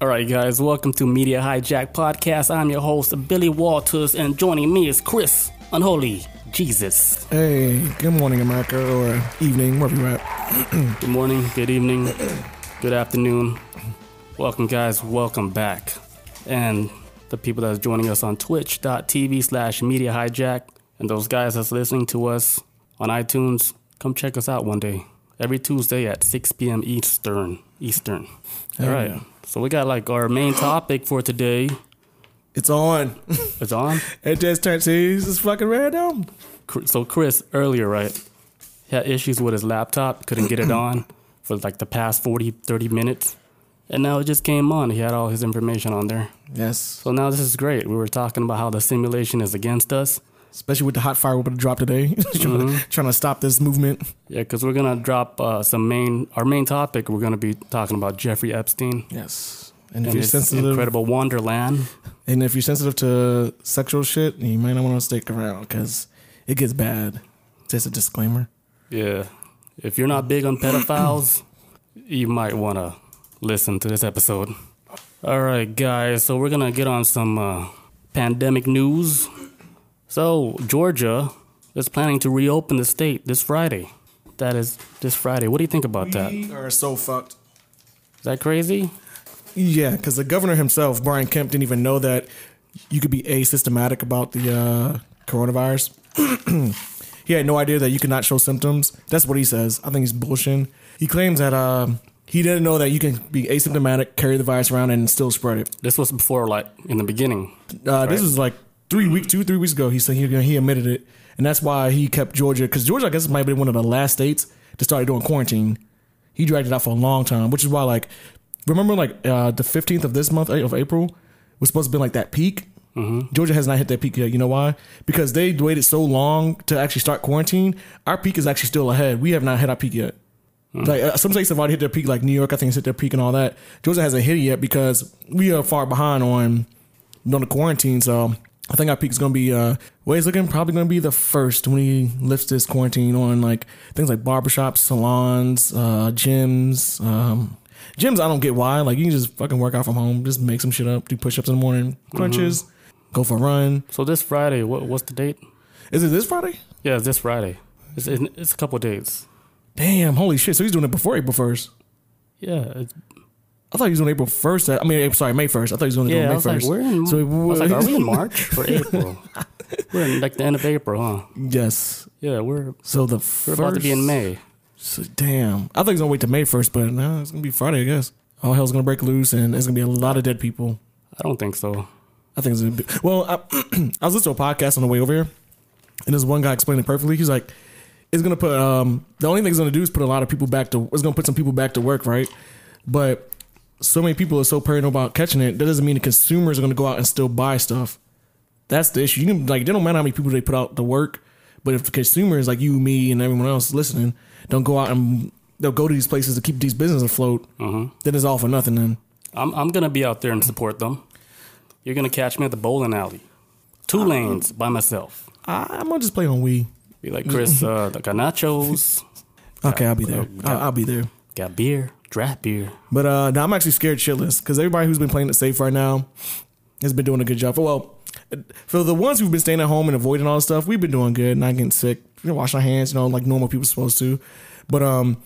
All right, guys, welcome to Media Hijack Podcast. I'm your host, Billy Walters, and joining me is Chris Unholy Jesus. Hey, good morning, America, or evening, wherever you're at. Good morning, good evening, good afternoon. Welcome, guys. Welcome back. And the people that's joining us on twitch.tv slash media hijack, and those guys that's listening to us on iTunes, come check us out one day. Every Tuesday at 6 p.m. Eastern. Eastern. All right. So we got like our main topic for today. It's on. It's on. It just turned seas. It's fucking random. So Chris earlier, right, had issues with his laptop, couldn't get it on for like the past 40, 30 minutes. And now it just came on. He had all his information on there. Yes. So now this is great. We were talking about how the simulation is against us. Especially with the hot fire we're about to drop today. trying, to, trying to stop this movement. Yeah, because we're gonna drop uh, some main our main topic. We're gonna be talking about Jeffrey Epstein Yes. And if you're sensitive, incredible Wonderland. and if you're sensitive to sexual shit, you might not want to stick around because it gets bad. Just a disclaimer. Yeah, if you're not big on pedophiles, you might want to listen to this episode. All right, guys. So we're gonna get on some uh, pandemic news. So Georgia is planning to reopen the state this Friday. That is this Friday. What do you think about that? Is We are so fucked. Is that crazy? Yeah, because the governor himself, Brian Kemp, didn't even know that you could be asymptomatic about the uh, coronavirus. he had no idea that you could not show symptoms. That's what he says. I think he's bullshitting. He claims that uh, he didn't know that you can be asymptomatic, carry the virus around, and still spread it. This was before, like in the beginning. Uh, This was like three weeks, two, three weeks ago. He said he, he admitted it, and that's why he kept Georgia because Georgia, I guess, might be one of the last states to start doing quarantine. He dragged it out for a long time, which is why, like, remember, like uh, the fifteenth of this month of April was supposed to be like that peak. Georgia has not hit that peak yet. You know why? Because they waited so long to actually start quarantine. Our peak is actually still ahead. We have not hit our peak yet. Like uh, some states have already hit their peak, like New York, I think has hit their peak and all that. Georgia hasn't hit it yet because we are far behind on on the quarantine. So I think our peak is going to be uh, way it's looking probably going to be the first when he lifts this quarantine on like things like barbershops, salons, uh, gyms. Um, gyms, I don't get why. Like you can just fucking work out from home, just make some shit up, do push ups in the morning, crunches, go for a run. So this Friday, what what's the date? Is it this Friday? Yeah, it's this Friday. It's it's a couple days. Damn, holy shit! So he's doing it before April first. Yeah, it's, I thought he was doing April first. I mean, sorry, May first. I thought he was doing it yeah. May was like, first. we're in. So was like, are we in March or April? we're in like the end of April, huh? yes. Yeah, we're So the we're first, about to be in May. So, damn. I thought he was gonna wait to May first, but no, it's gonna be Friday, I guess. All hell's gonna break loose, and there's gonna be a lot of dead people. I don't think so. I think it's gonna be. Well, I, I was listening to a podcast on the way over here, and this one guy explained it perfectly. He's like, "It's gonna put um the only thing it's gonna do is put a lot of people back to. It's gonna put some people back to work, right? But so many people are so paranoid about catching it. That doesn't mean the consumers are gonna go out and still buy stuff. That's the issue. You can like, it don't matter how many people they put out to work, but if the consumers like you, me, and everyone else listening don't go out and they'll go to these places to keep these businesses afloat, then it's all for nothing. Then I'm I'm gonna be out there and support them. You're gonna catch me at the bowling alley, two lanes by myself. I, I'm gonna just play on Wii. Be like Chris, uh, got nachos, Okay, I'll be there. I'll, I'll be there. got beer, draft beer. But uh, now I'm actually scared shitless because everybody who's been playing it safe right now has been doing a good job. For, Well, for the ones who've been staying at home and avoiding all this stuff, we've been doing good, not getting sick, you know, washing our hands, you know, like normal people supposed to. But um,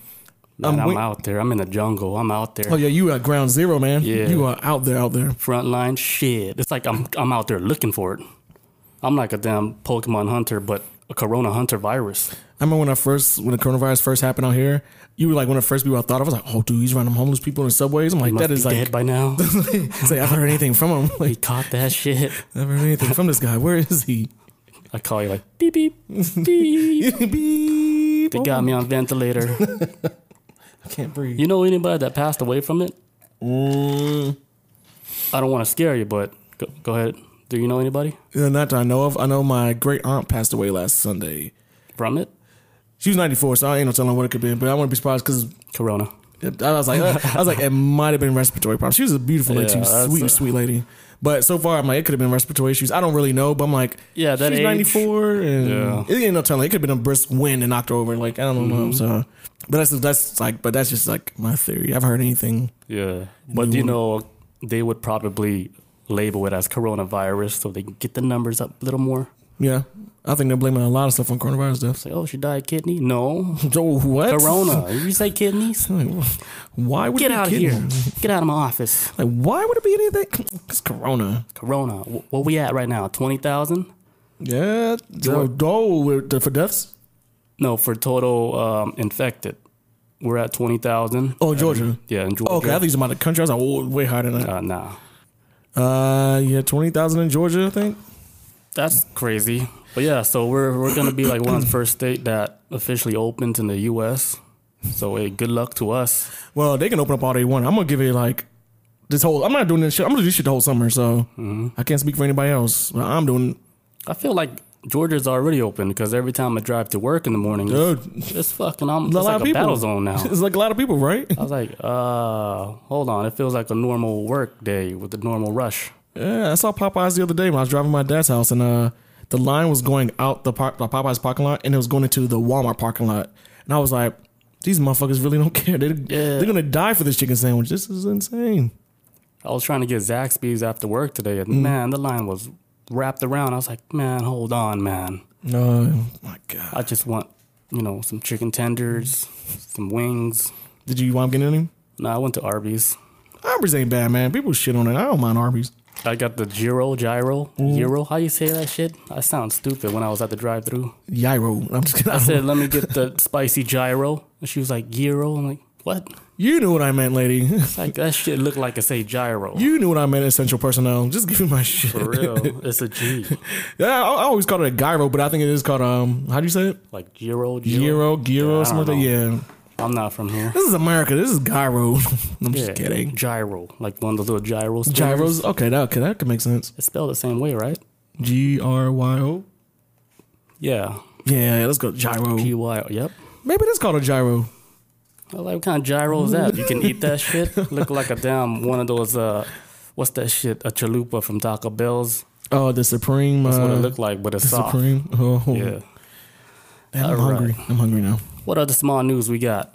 Man, I'm, wait- out there. I'm in the jungle. I'm out there. oh yeah, you at ground zero, man. Yeah. you are out there, out there. Frontline shit. It's like I'm I'm out there looking for it. I'm like a damn Pokemon hunter, but a Corona hunter virus. I remember when I first, when the coronavirus first happened out here, you were like one of the first people I thought of. I was like, oh, dude, he's running homeless people in the subways. I'm like, that be like, dead by now. it's like, I've heard anything from him. he Like, caught that shit. I've heard anything from this guy. Where is he? I call you like beep beep beep. Beep. They got me on ventilator. I can't breathe. You know anybody that passed away from it? Mm, I don't want to scare you, but go, go ahead. Do you know anybody uh, not that I know of. I know my great aunt passed away last Sunday. from it? She was 94, so I ain't no telling what it could be. But I wouldn't be surprised because Corona. I was like, uh, I was like, it might have been respiratory problems. She was a beautiful lady, Yeah, too, sweet, a- sweet lady. But so far, I'm like, it could have been respiratory issues. I don't really know, but I'm like, Yeah, that she's age. 94, and Yeah. it ain't no telling. It could have been a brisk wind and knocked her over. Like I don't know. Mm-hmm. So, but that's that's like, but that's just like my theory. I've heard anything. Yeah, but you know, they would probably label it as coronavirus so they can get the numbers up a little more. Yeah, I think they're blaming a lot of stuff on coronavirus deaths. Say, oh, she died of kidney? No, So what? corona. you say kidneys? Like, Why would Get it be out of here. Get out of my office. Like, why would it be anything? It's Corona. Corona. Wh- What we at right now? Twenty thousand? Yeah. So, oh, for deaths? No, for total um, infected, we're at twenty thousand. Oh, Georgia. Yeah, in Georgia. Okay, I think it's about the country. I was like, oh, way higher than that. Uh, nah, Uh, yeah, twenty thousand in Georgia, I think. That's crazy. But yeah, so we're we're gonna be like one of the first state that officially opens in the U.S. So hey, good luck to us. Well, they can open up all they want. I'm gonna give it like this whole. I'm not doing this shit. I'm gonna do this shit the whole summer. So Mm-hmm. I can't speak for anybody else. But I'm doing. I feel like Georgia's already open because every time I drive to work in the morning, Dude, it's fucking. I'm a it's lot like of a people. battle zone now. It's like a lot of people, right? I was like, uh, hold on. It feels like a normal work day with a normal rush. Yeah, I saw Popeyes the other day when I was driving my dad's house, and uh, the line was going out the, par- the Popeyes parking lot, and it was going into the Walmart parking lot, and I was like, these motherfuckers really don't care. They're, Yeah. they're gonna die for this chicken sandwich. This is insane. I was trying to get Zaxby's after work today, and man, the line was wrapped around. I was like, man, hold on, man. Oh my god! I just want, you know, some chicken tenders, some wings. Did you want to get any? No, I went to Arby's. Arby's ain't bad, man. People shit on it. I don't mind Arby's. I got the gyro, gyro, gyro. How you say that shit? I sound stupid when I was at the drive-through. Gyro. I'm just kidding. I said, "Let me get the spicy gyro," and she was like, "Gyro." I'm like, "What?" you knew what I meant, lady. It's like that shit looked like it say gyro. you knew what I meant, essential personnel. Just give me my shit. For real, it's a G. Yeah, I, I always called it a gyro, but I think it is called um. How do you say it? Like gyro, Gyro, gyro, Yeah, something like that. Yeah. I'm not from here. This is America. This is gyro. I'm just kidding. Gyro, like one of those little gyros. Gyros. Okay, that okay, that could make sense. It's spelled the same way, right? G R Y O. Yeah. Yeah, let's go gyro. G Y. Yep. Maybe it's called a gyro. I like what kind of gyro is that? You can eat that shit. Look like a damn one of those. uh What's that shit? A chalupa from Taco Bell's. Oh, the supreme. That's what it uh, looked like, but it's the soft. supreme. Oh, Yeah. Damn, I'm All right. hungry. I'm hungry now. What other small news we got?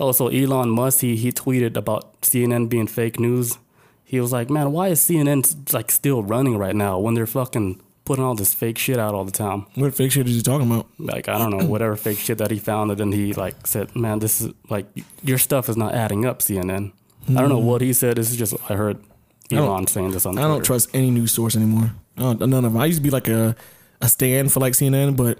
Oh, so Elon Musk he he tweeted about CNN being fake news. He was like, "Man, why is CNN like still running right now when they're fucking putting all this fake shit out all the time?" What fake shit is he talking about? Like I don't know whatever fake shit that he found, and then he like said, "Man, this is like your stuff is not adding up." CNN. I don't know hmm. what he said. This is just I heard Elon saying this on. The I don't trust any news source anymore. None of them. I used to be like a a stand for like CNN, but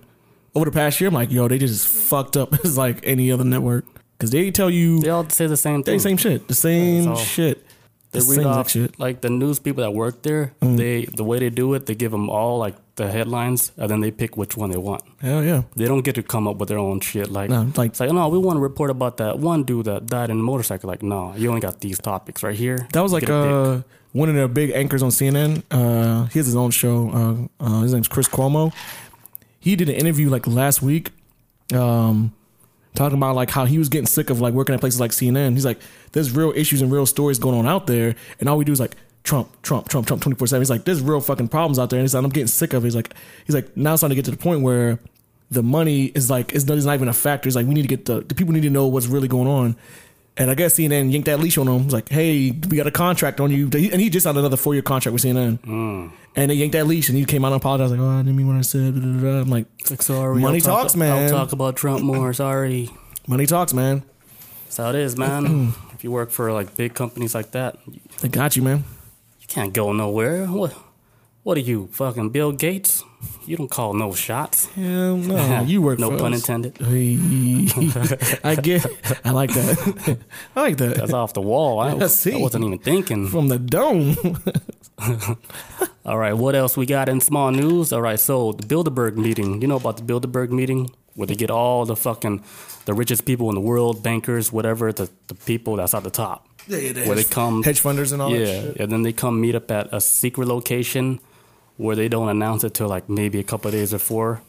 over the past year, I'm like, yo, they just fucked up as like any other network because they tell you They all say the same they thing. same shit, the same shit, They the read same off shit. like the news people that work there. Mm. They the way they do it, they give them all like the headlines, and then they pick which one they want. Hell yeah, They don't get to come up with their own shit. Like, no, like it's like, no, we want to report about that one dude that died in a motorcycle. Like, no, you only got these topics right here. That was like uh, one of the big anchors on CNN. Uh, he has his own show. Uh, uh, his name's Chris Cuomo. He did an interview like last week, um, talking about like how he was getting sick of like working at places like CNN. He's like, there's real issues and real stories going on out there, and all we do is like Trump, Trump, Trump, Trump, twenty four seven. He's like, there's real fucking problems out there, and he's like, I'm getting sick of it. He's like, he's like, now it's starting to get to the point where the money is like is not, is not even a factor. It's like we need to get the the people need to know what's really going on. And I guess CNN yanked that leash on him. It's like, hey, we got a contract on you. And he just signed another four year contract with CNN. Mm. And they yanked that leash and he came out and apologized, like, oh, I didn't mean what I said. blah, blah, blah. I'm like, Like, sorry, Money I'll talk- talks, man. I'll talk about Trump more. Sorry. money talks, man. That's how it is, man. if you work for like big companies like that, They got you, man. You can't go nowhere. What? What are you, fucking Bill Gates? You don't call no shots. Hell no. You work no for pun us. intended. I get I like that. I like that. That's off the wall. I, I see. I wasn't even thinking. From the dome. All right, what else we got in small news? All right, so the Bilderberg meeting. You know about the Bilderberg meeting where they get all the fucking the richest people in the world, bankers, whatever, the, the people that's at the top. yeah, it Where they come, Hedge funders and all that yeah, and then they come meet up at a secret location where they don't announce it till like maybe a couple of days before.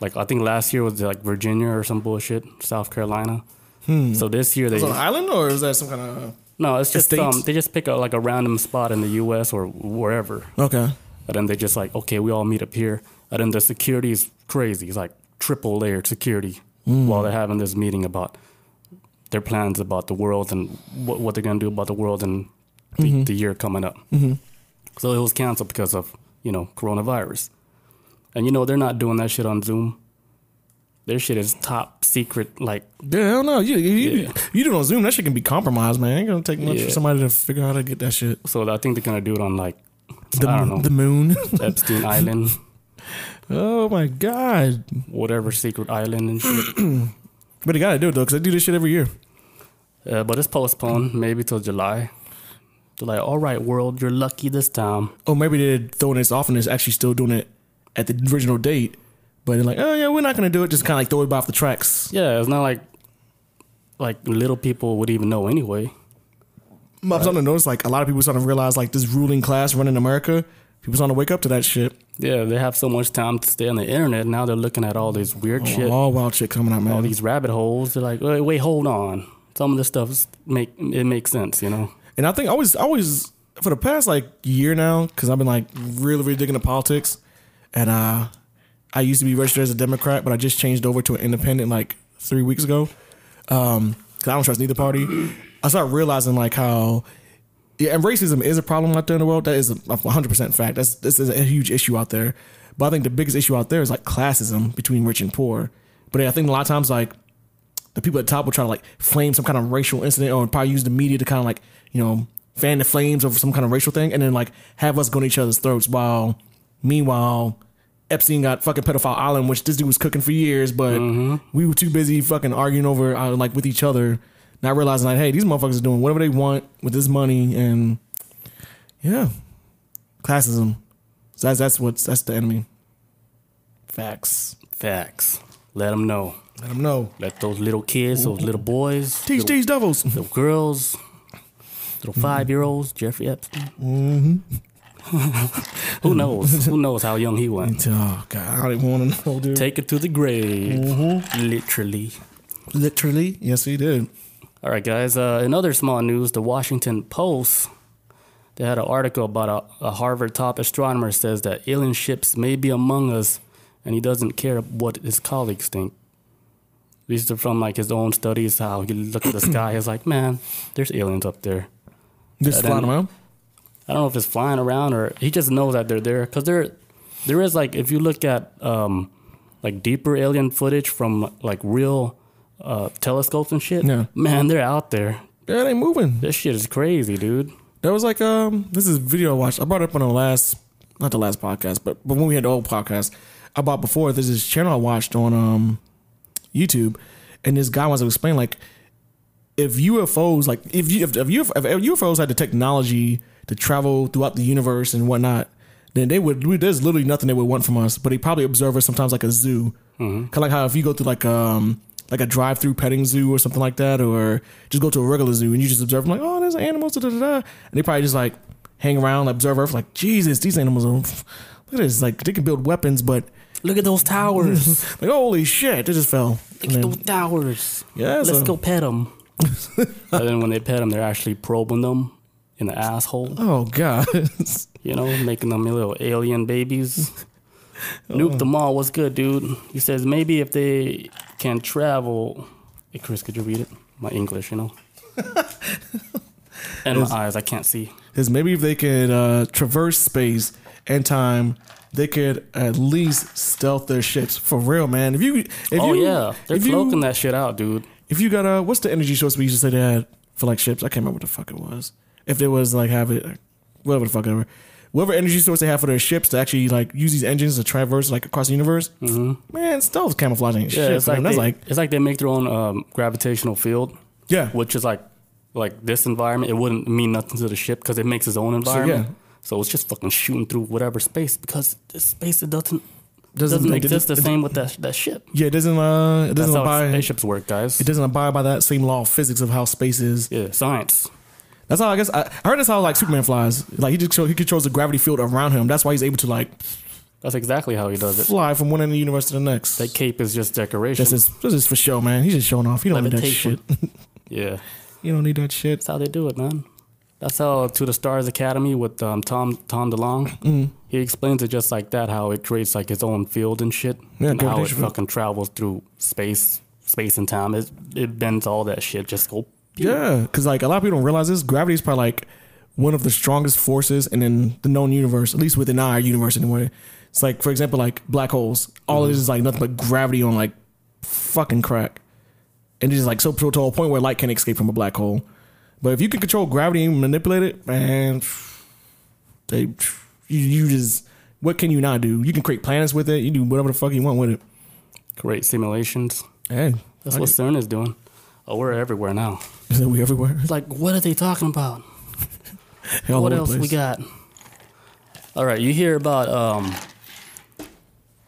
Like I think last year was like Virginia or some bullshit, South Carolina. Hmm. So this year they Is it on an island or is that some kind of no, it's just Estate? um, they just pick a, like a random spot in the U.S. or wherever. Okay. And then they just like, okay, we all meet up here. And then the security is crazy. It's like triple layered security hmm. while they're having this meeting about their plans about the world and what, what they're going to do about the world in the, mm-hmm. the year coming up. Mm-hmm. So it was canceled because of you know coronavirus, and you know they're not doing that shit on Zoom. Their shit is top secret, like Yeah, hell no. You you, Yeah. you do it on Zoom. That shit can be compromised, man. It Ain't gonna take much Yeah. for somebody to figure out how to get that shit. so. I think they're gonna do it on like The, I don't know the moon. Epstein Island, oh my god. whatever secret island and shit. But they gotta do it though, because they do this shit every year. Uh, but it's postponed maybe till July. They're like, all right, world, you're lucky this time. Or maybe they're throwing this off and it's actually still doing it at the original date. But they're like, oh yeah, we're not gonna do it. Just kind of like throw it off the tracks. Yeah, it's not like like little people would even know anyway. I'm starting to notice like a lot of people starting to realize like this ruling class running America. People starting to wake up to that shit. Yeah, they have so much time to stay on the internet. Now they're looking at all this weird oh, shit, All wild shit coming out, man. all these rabbit holes. They're like, wait, wait, hold on. Some of this stuff make it makes sense, you know. And I think I was I always for the past like year now because I've been like really really digging into politics, and uh, I used to be registered as a Democrat, but I just changed over to an independent like three weeks ago. Um, because I don't trust neither party. I started realizing like how. Yeah, and racism is a problem out there in the world. That is a 100% fact. That's this is a huge issue out there. But I think the biggest issue out there is like classism between rich and poor. But I think a lot of times like the people at the top will try to like flame some kind of racial incident or probably use the media to kind of like, you know, fan the flames over some kind of racial thing and then like have us go to each other's throats while meanwhile Epstein got fucking pedophile island, which this dude was cooking for years, but we were too busy fucking arguing over uh, like with each other, not realizing like, hey, these motherfuckers are doing whatever they want with this money and yeah, classism. So that's that's what's that's the enemy. Facts. Facts. Let them know. Let them know. Let those little kids, those little boys, Teach these devils. little girls, little mm-hmm. five year olds, Jeffrey Epstein. Mm-hmm. Who knows? Who knows how young he went? Oh god, I don't want to know, dude. Take it to the grave, mm-hmm. literally. Literally, yes, he did. All right, guys. Uh, in other small news, the Washington Post they had an article about a, a Harvard top astronomer says that alien ships may be among us, and he doesn't care what his colleagues think. These are from like his own studies. How he looked at the sky, he's like, "Man, there's aliens up there." Just flying around. I don't know if it's flying around or he just knows that they're there because there, there is like if you look at um, like deeper alien footage from like real uh, telescopes and shit. Yeah. man, they're out there. Yeah, they moving. This shit is crazy, dude. There was like um, this is video I watched. I brought it up on the last, not the last podcast, but but when we had the old podcast, I bought before. There's this channel I watched on um, YouTube, and this guy wants to explain like if UFOs, like if you if, if, UFO, if UFOs had the technology to travel throughout the universe and whatnot, then they would. we- There's literally nothing they would want from us. But they probably observe us sometimes like a zoo, kind of like how if you go to like um like a drive-through petting zoo or something like that, or just go to a regular zoo and you just observe them like, oh, there's animals, da da da, and they probably just like hang around, observe Earth, like, Jesus, these animals are. Look at this, like they can build weapons, but Look at those towers. like, holy shit, they just fell. Look And at then- those towers. Yeah, Let's so- go pet them. and then when they pet them, they're actually probing them in the asshole. Oh god, You know, making them little alien babies. Nuke them all. What's good, dude? He says maybe if they can travel. Hey, Chris, could you read it? My English, you know. and my eyes, I can't see. is maybe if they could uh, traverse space and time, they could at least stealth their ships for real, man. If you, if oh you, yeah, they're cloaking that shit out, dude. If you got a, what's the energy source we used to say they had for like ships? I can't remember what the fuck it was. If there was like have it, whatever the fuck ever, whatever energy source they have for their ships to actually like use these engines to traverse like across the universe, man, stealth camouflaging Mm-hmm. Yeah, shit. it's like, they, like, it's like they make their own um, gravitational field, yeah, which is like like this environment. It wouldn't mean nothing to the ship because it makes its own environment. yeah. So it's just fucking shooting through whatever space because this space it doesn't Doesn't- doesn't, exist the same with that that ship. yeah, it doesn't, uh, it doesn't how abide, spaceships work, guys. it doesn't abide by that same law of physics of how space is. Yeah, science. That's how I guess I, I heard that's how like Superman flies. Like he just he controls the gravity field around him. That's why he's able to like That's exactly how he does it. fly from one end of the universe to the next. That cape is just decoration. This is this is for show, man. He's just showing off. You don't need that shit. Levitation. yeah, You don't need that shit. that's how they do it, man. That's how To the Stars Academy with um, Tom Tom DeLonge. Mm-hmm. He explains it just like that, how it creates like its own field and shit, Yeah, and how it field. fucking travels through space, space and time. It it bends all that shit. Just go. Yeah, because like a lot of people don't realize this. Gravity is probably like one of the strongest forces and in the known universe, at least within our universe anyway. It's like, for example, like black holes. All it is is like nothing but gravity on like fucking crack. And it's like so to a point where light can't escape from a black hole. But if you can control gravity and manipulate it, man, they you, you just what can you not do? You can create planets with it. You do whatever the fuck you want with it. Create simulations. Hey, That's I what CERN is doing. Oh, we're everywhere now. is that we everywhere? It's like, what are they talking about? What else we got? All right, you hear about um,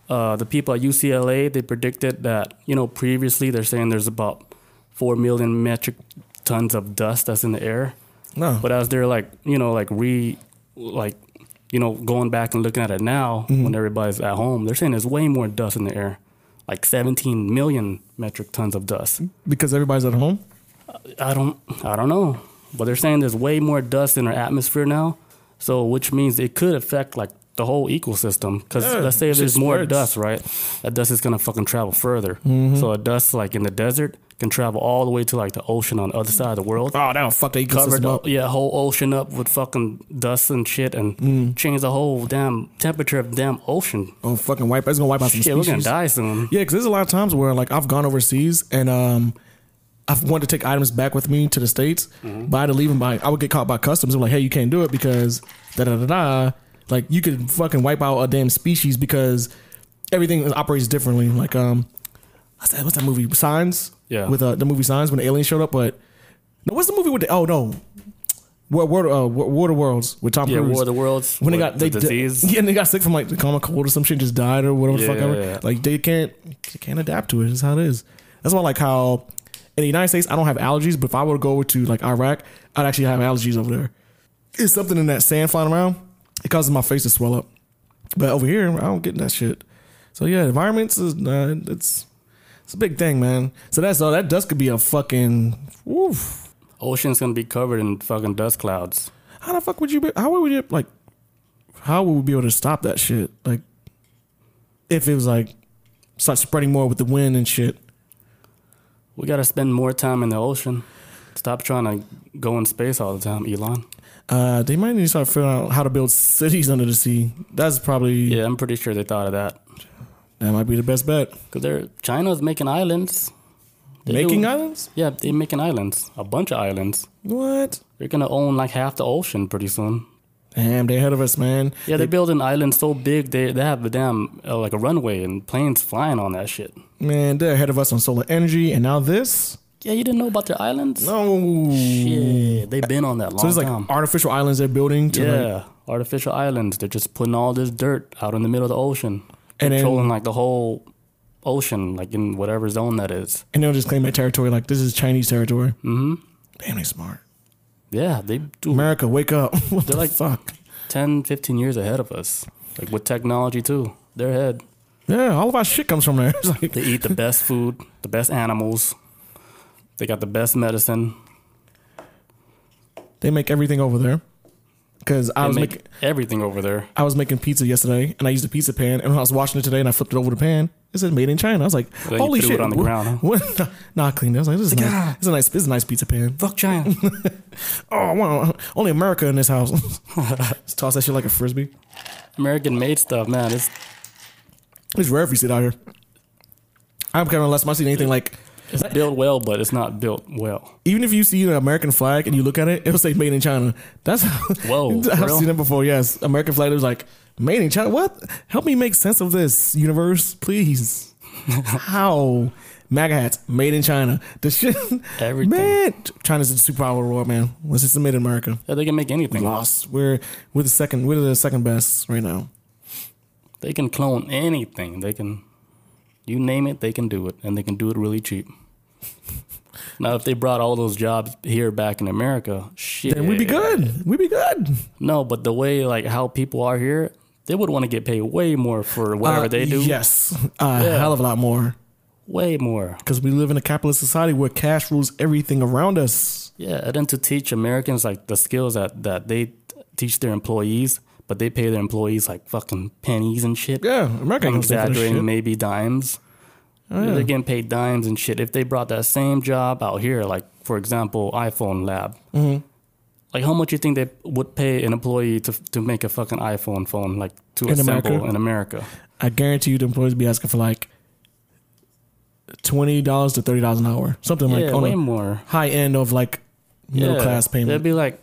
uh, the people at UCLA? They predicted that you know previously they're saying there's about four million metric tons of dust that's in the air, No, but as they're like you know like re like you know going back and looking at it now Mm-hmm. when everybody's at home, they're saying there's way more dust in the air, like 17 million metric tons of dust. because everybody's at home. I don't I don't know. But they're saying there's way more dust in our atmosphere now. So which means it could affect like the whole ecosystem. Because Yeah, let's say there's more dust, right? That dust is gonna fucking travel further. Mm-hmm. So a dust like in the desert can travel all the way to like the ocean on the other side of the world. Oh, that'll fuck the Cover ecosystem the up. yeah whole ocean up with fucking dust and shit and Mm. change the whole damn temperature of the damn ocean. Oh, fucking wipe. It's gonna wipe out some Shit, we're gonna die soon. Yeah, because there's a lot of times where like I've gone overseas and um I've wanted to take items back with me to the states, but I had to leave them by. I would get caught by customs. I'm like, hey, you can't do it because da da da da. Like you could fucking wipe out a damn species because everything operates differently. Like um, what's that? What's that movie? Signs. Yeah. With uh, the movie Signs when the aliens showed up, but no, what's the movie with the? Oh no. War, War, uh, War, War of the Worlds with Tom Yeah, Cruise. War of the Worlds. when they got they the di- disease. yeah, and they got sick from like the common cold or some shit, just died or whatever the fuck ever. yeah. Like they can't they can't adapt to it. It's how it is. That's why like how in the United States I don't have allergies, but if I were to go over to like Iraq, I'd actually have allergies over there. It's something in that sand flying around. It causes my face to swell up. But over here, I don't get that shit. So yeah, environments is uh, it's it's a big thing, man. So that's all. That dust could be a fucking. Woof. Ocean's gonna be covered in fucking dust clouds. How the fuck would you? Be, how would you like? How would we be able to stop that shit? Like, if it was like start spreading more with the wind and shit. We gotta spend more time in the ocean. Stop trying to go in space all the time, Elon. Uh, they might need to start figuring out how to build cities under the sea. That's probably Yeah, I'm pretty sure they thought of that. That might be the best bet. Cause they're China's making islands. They're Making doing- islands? Yeah, they're making islands. A bunch of islands. What? They're gonna own like half the ocean pretty soon. Damn, they're ahead of us, man. Yeah, they're building islands so big they they have a damn uh, like a runway and planes flying on that shit. Man, they're ahead of us on solar energy, and now this. Yeah, you didn't know about their islands? No. Shit, they've been on that long So there's like time. artificial islands they're building to like, Yeah, artificial islands. They're just putting all this dirt out in the middle of the ocean, And then- controlling like the whole ocean, like in whatever zone that is. and they'll just claim that territory like this is Chinese territory. hmm Damn, they smart. Yeah, they do. America, wake up. what They're the like- fuck? 10, 15 years ahead of us. Like with technology too. They're ahead. Yeah, all of our shit comes from there. Like, They eat the best food, the best animals. They got the best medicine. they make everything over there. Because I They was make making everything over there. I was making pizza yesterday, and I used a pizza pan. And when I was washing it today, and I flipped it over the pan, it said "Made in China." I was like, you "Holy shit!" on the what, ground, huh? What? No, I cleaned it. I was like, "This is nice. ah. This is a nice. This is a nice pizza pan." Fuck China. Oh, wow. Only America in this house. Just toss that shit like a frisbee. American made stuff, man. It's It's rare if you see it out here. I'm kind of unless I see anything like it's built well, but it's not built well. even if you see an American flag and you look at it, it'll say "Made in China." That's Whoa, for I've real? seen it before. Yes, American flag. It was like "Made in China." What? Help me make sense of this universe, please. How? MAGA hats, made in China. The shit, Everything. Man, China's the superpower of the world, man. What's just made in America? Yeah, they can make anything. Lost. We're we're the second. We're the second best right now. They can clone anything. They can, you name it, they can do it, and they can do it really cheap. now, if they brought all those jobs here back in America, shit, Then we'd be good. We'd be good. No, but the way like how people are here, they would want to get paid way more for whatever Uh, they do. Yes, a Yeah. hell of a lot more. way more. Because we live in a capitalist society where cash rules everything around us. Yeah, and then to teach Americans like the skills that that they teach their employees, but they pay their employees like fucking pennies and shit. Yeah, America I'm ain't gonna stand for this exaggerating, maybe dimes. Oh, yeah. They're getting paid dimes and shit. If they brought that same job out here, like for example, iPhone lab, Mm-hmm. Like how much you think they would pay an employee to to make a fucking iPhone phone like to In assemble America? in America? I guarantee you, the employees be asking for like twenty dollars to thirty dollars an hour, something like yeah, on way more. high end of like middle Yeah, class payment. be like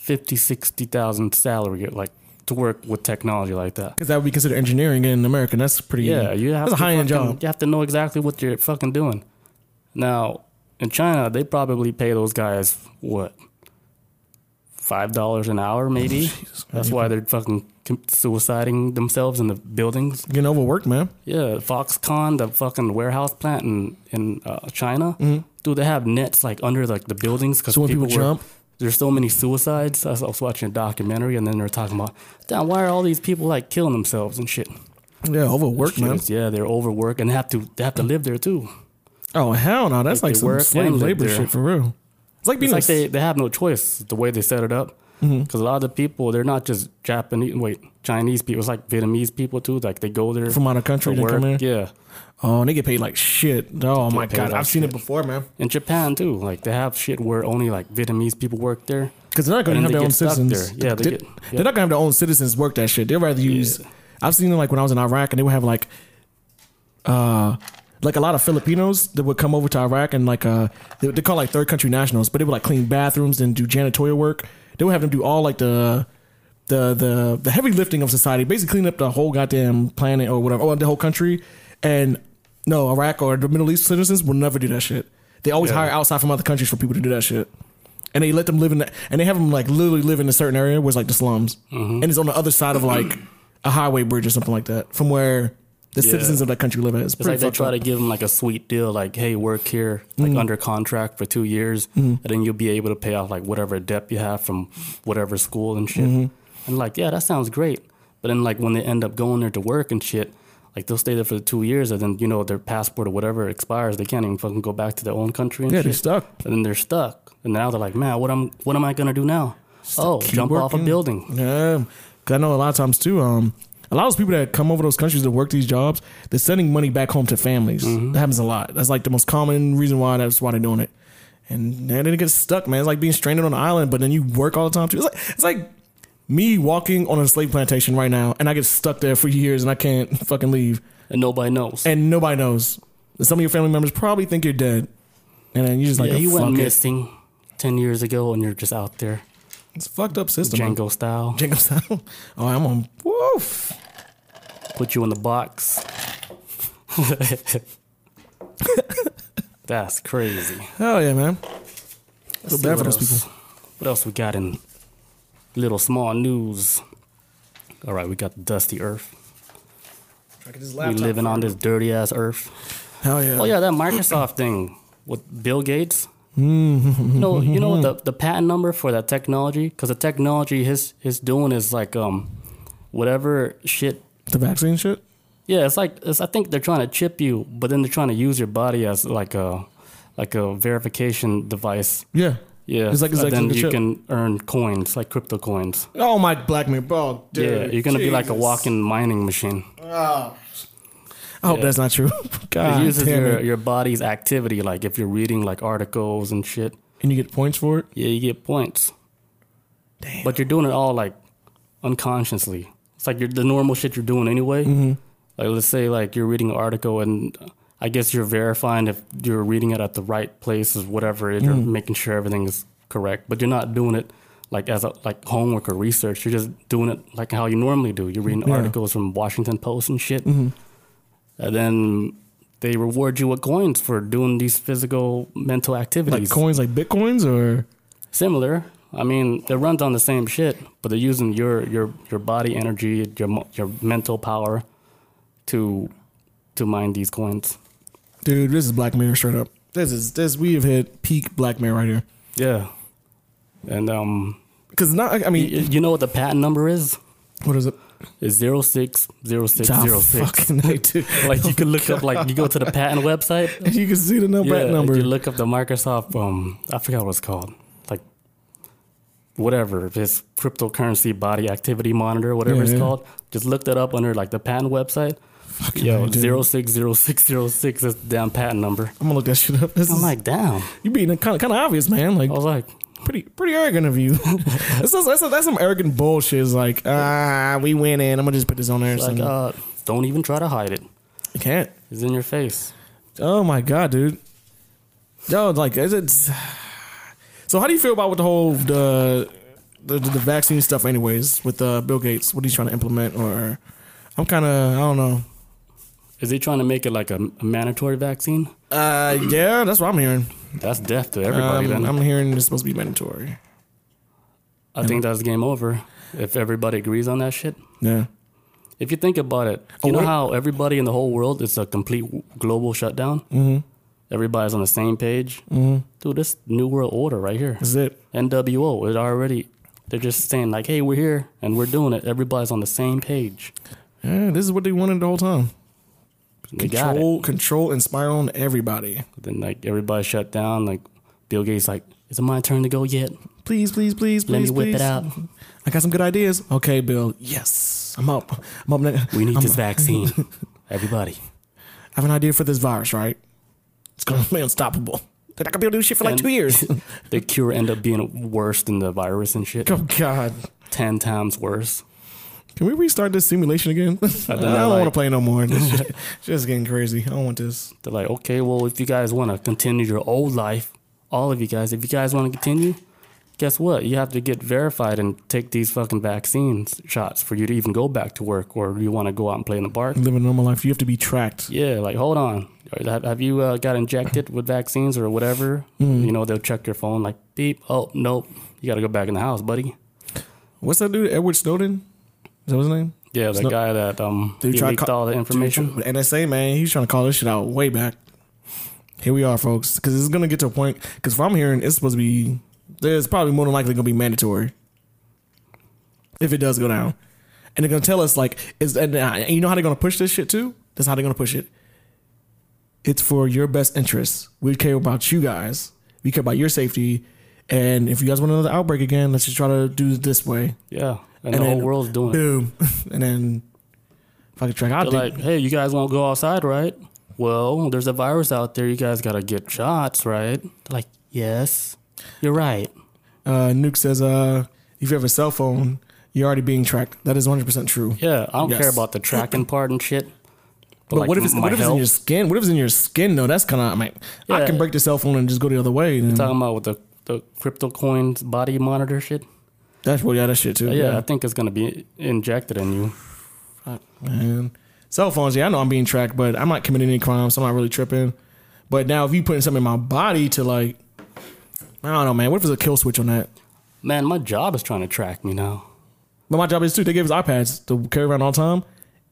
50, 60,000 salary, like to work with technology like that. Because that would be considered engineering in America. and That's pretty. Yeah, you have that's a to high end job. You have to know exactly what you're fucking doing. Now, in China, they probably pay those guys what five dollars an hour, maybe. Jesus, That's why they're fucking suiciding themselves in the buildings. getting overworked, man. Yeah, Foxconn, the fucking warehouse plant in in uh, China, dude, they have nets like under like the buildings because Mm-hmm. So when people were- jump? There's so many suicides. I was watching a documentary, and then they're talking about, damn, why are all these people like killing themselves and shit? Yeah, overworked, man. Yeah, they're overworked and they have to they have to live there too. Oh hell no, that's Like like, some slave labor there. shit for real. It's like being It's like they, they have no choice the way they set it up. Mm-hmm. Because a lot of the people, they're not just Japanese, wait, Chinese people. It's like Vietnamese people too. Like they go there from out of country to work. come in. Yeah, Oh, and they get paid like shit. Oh my god, I've seen it before, man. in Japan too. Like they have shit where only like Vietnamese people work there. Because they're not going to have their own citizens. there. Yeah, they are yeah. not going to have their own citizens work that shit. They'd rather use. I've seen them like when I was in Iraq, and they would have like, uh, like a lot of Filipinos that would come over to Iraq and like uh, they, they call like third country nationals, but they would like clean bathrooms and do janitorial work. They would have them do all like the. The, the the heavy lifting of society, basically clean up the whole goddamn planet or whatever, or the whole country. And no, Iraq or the Middle East citizens will never do that shit. They always Yeah. hire outside from other countries for people to do that shit and they let them live in and they have them like literally live in a certain area where it's like the slums, Mm-hmm. and it's on the other side of like a highway bridge or something like that, from where the Yeah. citizens of that country live at. It's It's like they try up. to give them like a sweet deal, like, hey, work here, like Mm. under contract for two years, and then you'll be able to pay off like whatever debt you have from whatever school and shit. Mm-hmm. And like, yeah, that sounds great. But then like when they end up going there to work and shit, like they'll stay there for two years, and then you know their passport or whatever expires, they can't even fucking go back to their own country. And yeah, shit. they're stuck. And then they're stuck, and now they're like, man, what am what am I gonna do now? oh, keep jump off a working. building. Yeah, 'Cause I know a lot of times too. Um, a lot of those people that come over those countries to work these jobs, they're sending money back home to families. Mm-hmm. That happens a lot. That's like the most common reason why that's why they're doing it. And then they get stuck, man. It's like being stranded on an island, but then you work all the time too. It's like it's like me walking on a slave plantation right now, and I get stuck there for years, and I can't fucking leave, And nobody knows. and nobody knows. Some of your family members probably think you're dead, and then you just like, yeah, you went it. missing ten years ago, and you're just out there, It's a fucked up system. man. Django style. Django style. Oh, I'm on. Woof. put you in the box. That's crazy. Hell yeah, man. Feel bad for those else- people. What else we got in little small news? All right, we got the dusty earth. We living on this dirty ass earth. Hell yeah. Oh yeah, that Microsoft thing with Bill Gates. no, you know the the patent number for that technology because the technology his his doing is like um whatever shit The vaccine shit. Yeah, it's like it's, I think they're trying to chip you, but then they're trying to use your body as like a like a verification device. Yeah. Yeah, It's like- it's and like then you chip. can earn coins, like crypto coins. Oh my black man, bro. Dude, yeah, you're gonna be like a walking mining machine. I hope Yeah. that's not true. God it uses your it. your body's activity, like if you're reading like articles and shit. And you get points for it. Yeah, you get points, Damn. but you're doing it all like unconsciously. It's like you're the normal shit you're doing anyway. Mm-hmm. Like let's say like you're reading an article and I guess you're verifying if you're reading it at the right place or whatever it is. You're Mm. making sure everything is correct, but you're not doing it like as a like homework or research. You're just doing it like how you normally do. You're reading Yeah. articles from Washington Post and shit, Mm-hmm. and then they reward you with coins for doing these physical mental activities. Like coins, like bitcoins, or Similar. I mean, it runs on the same shit, but they're using your your your body energy, your your mental power to to mine these coins. Dude, this is Black Mirror straight up. This is this we have hit peak Black Mirror right here. Yeah. And um, Because not, I mean, you know what the patent number is? what is it? It's zero six zero six zero six. fucking A, dude. Like you can look up, like you go to the patent website. And you can see the number. Yeah, number. you look up the Microsoft. Um, I forgot what it's called. Like whatever, it's cryptocurrency body activity monitor, whatever Yeah, it's yeah. called. Just look that up under like the patent website. Fucking Yo, zero six zero six zero six is the damn patent number. I'm gonna look that shit up. This I'm is, like, damn. you being kind of kind of obvious, man. Like, I was like, Pretty pretty arrogant of you. that's, that's, that's, some arrogant bullshit. It's like, ah, we win in. I'm gonna just put this on there. Like, uh, don't even try to hide it. You can't. It's in your face. Oh my god, dude. Yo, like, is it? So, how do you feel about with the whole the the, the vaccine stuff? Anyways, with uh, Bill Gates, what he's trying to implement, or I'm kind of I don't know. Is he trying to make it like a, mandatory vaccine? Uh, yeah, that's what I'm hearing. That's death to everybody. Um, then I'm hearing it's supposed to be mandatory. I think that's game over if everybody agrees on that shit. Yeah. If you think about it, Oh, you know wait. how everybody in the whole world is a complete global shutdown. Mm-hmm. Everybody's on the same page. Mm-hmm. Dude, this new world order right here. This is it. NWO. It already. They're just saying like, "Hey, we're here and we're doing it." Everybody's on the same page. Yeah, this is what they wanted the whole time. Control, control, and spy on everybody. Then like everybody shut down. Like Bill Gates, like, "Is it my turn to go yet? Please, please, please, please, Let me whip please. it out. I got some good ideas. Okay, Bill. Yes, I'm up. I'm up. Next. We need I'm, this vaccine. Everybody." I have an idea for this virus, right? It's gonna be unstoppable. They're not gonna be able to do shit for like two years. the cure end up being worse than the virus and shit. oh God. Ten times worse. Can we restart this simulation again? I don't like- want to play no more. This shit, just getting crazy. I don't want this. They're like, okay, well, if you guys want to continue your old life, all of you guys, if you guys want to continue, guess what? You have to get verified and take these fucking vaccines shots for you to even go back to work, or you want to go out and play in the park. Live a normal life. You have to be tracked. Yeah, like hold on, have, you uh, got injected with vaccines or whatever? You know, they'll check your phone, like beep. Oh nope, you got to go back in the house, buddy. What's that dude? Edward Snowden? That his name? Yeah, the guy that um Dude, he leaked ca- all the information. Dude, NSA man, he's trying to call this shit out way back. Here we are, folks, because it's gonna get to a point. Because from hearing, it's supposed to be. There's probably more than likely gonna be mandatory if it does go down, and they're gonna tell us like is and uh, you know how they're gonna push this shit too. That's how they're gonna push it. It's for your best interests. We care about you guys. We care about your safety. And if you guys want another outbreak again, let's just try to do it this way. Yeah, and, And the whole world's doing it. Boom. and then if I could track out like, hey, you guys won't go outside, right? Well, there's a virus out there. You guys got to get shots, right? They're like, yes, you're right. Uh, Nuke says, uh, if you have a cell phone, you're already being tracked. That is 100% true. Yeah, I don't Yes. care about the tracking part and shit. But like, what if it's what if it's in your skin? What if it's in your skin though? That's kind of I mean, I can break the cell phone and just go the other way. Then talking about with the the crypto coins body monitor shit? that's what yeah, that shit too. Yeah, I think it's gonna be injected in you. man. Cell phones, yeah, I know I'm being tracked, but I'm not committing any crimes, so I'm not really tripping. But now, if you putting something in my body to like, I don't know, man. What if there's a kill switch on that? Man, my job is trying to track me now. But my job is too. They give us iPads to carry around all the time,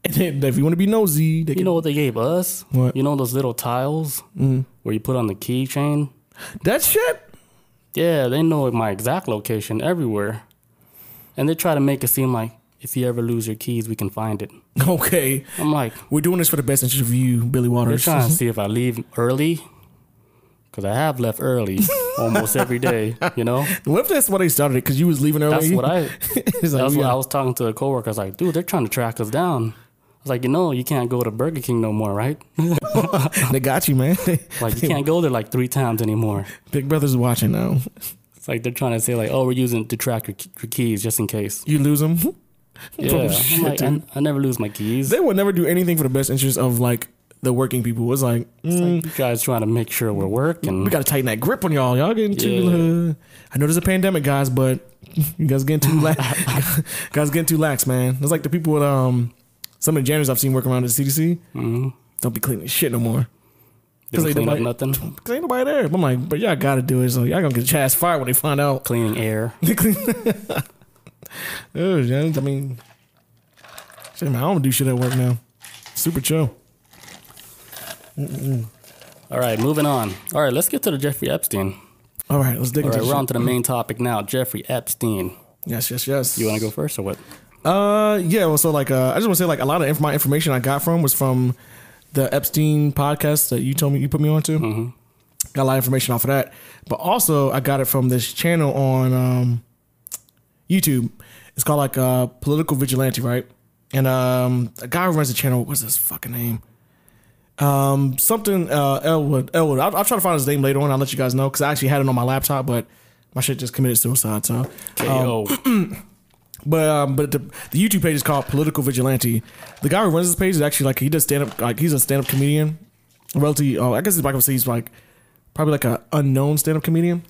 and then if you want to be nosy, they You can, know what they gave us? What? You know those little tiles Mm-hmm. where you put on the keychain? that shit. Yeah, they know my exact location everywhere. And they try to make it seem like if you ever lose your keys, we can find it. Okay, I'm like, we're doing this for the best interest of you, Billy they're Waters. trying to see if I leave early. Because I have left early almost every day, you know? What if that's why they started it? Because you was leaving early. That's what I. Like, That's what. I was talking to a coworker. I was like, dude, they're trying to track us down. I was like, you know, you can't go to Burger King no more, right? they got you, man. Like, you can't go there like three times anymore. Big Brother's watching now. It's like they're trying to say, like, oh, we're using to track your, your keys just in case. You lose them. Yeah, Oh, shit, like, I. I never lose my keys. They would never do anything for the best interest of like the working people. It's like, mm, You guys trying to make sure we're working. we got to tighten that grip on y'all. Y'all getting too. Uh, I know there's a pandemic, guys, but you guys getting too lax. guys getting too lax, man. It's like the people with um some of the janitors I've seen work around the CDC. Mhm. Don't be cleaning shit no more. Didn't ain't clean up nothing. Cause ain't nobody there. I'm like, but y'all got to do it. So y'all gonna get your ass fired when they find out. Cleaning air. Oh, I mean, shit, man, I don't do shit at work now. Super chill. All right, moving on. All right, let's get to the Jeffrey Epstein. All right, let's dig All into right, we're shit. on to the main topic now. Jeffrey Epstein. Yes, yes, yes. You want to go first or what? Uh, yeah. Well, so like, uh, I just want to say like a lot of inf- my information I got from was from the Epstein podcast that you told me you put me onto. Mm-hmm. Got a lot of information off of that, but also I got it from this channel on um, YouTube. It's called like uh, Political Vigilante, right? And um, a guy who runs the channel. What's his fucking name? Um, something uh, Elwood. Elwood. I'll, I'll try to find his name later on. I'll let you guys know because I actually had it on my laptop, but My shit just committed suicide. So, KO. but um, but the, the YouTube page is called Political Vigilante. The guy who runs this page is actually like he does stand up. Like he's a stand up comedian. Relatively, oh, I guess I can say he's like probably like a unknown stand up comedian.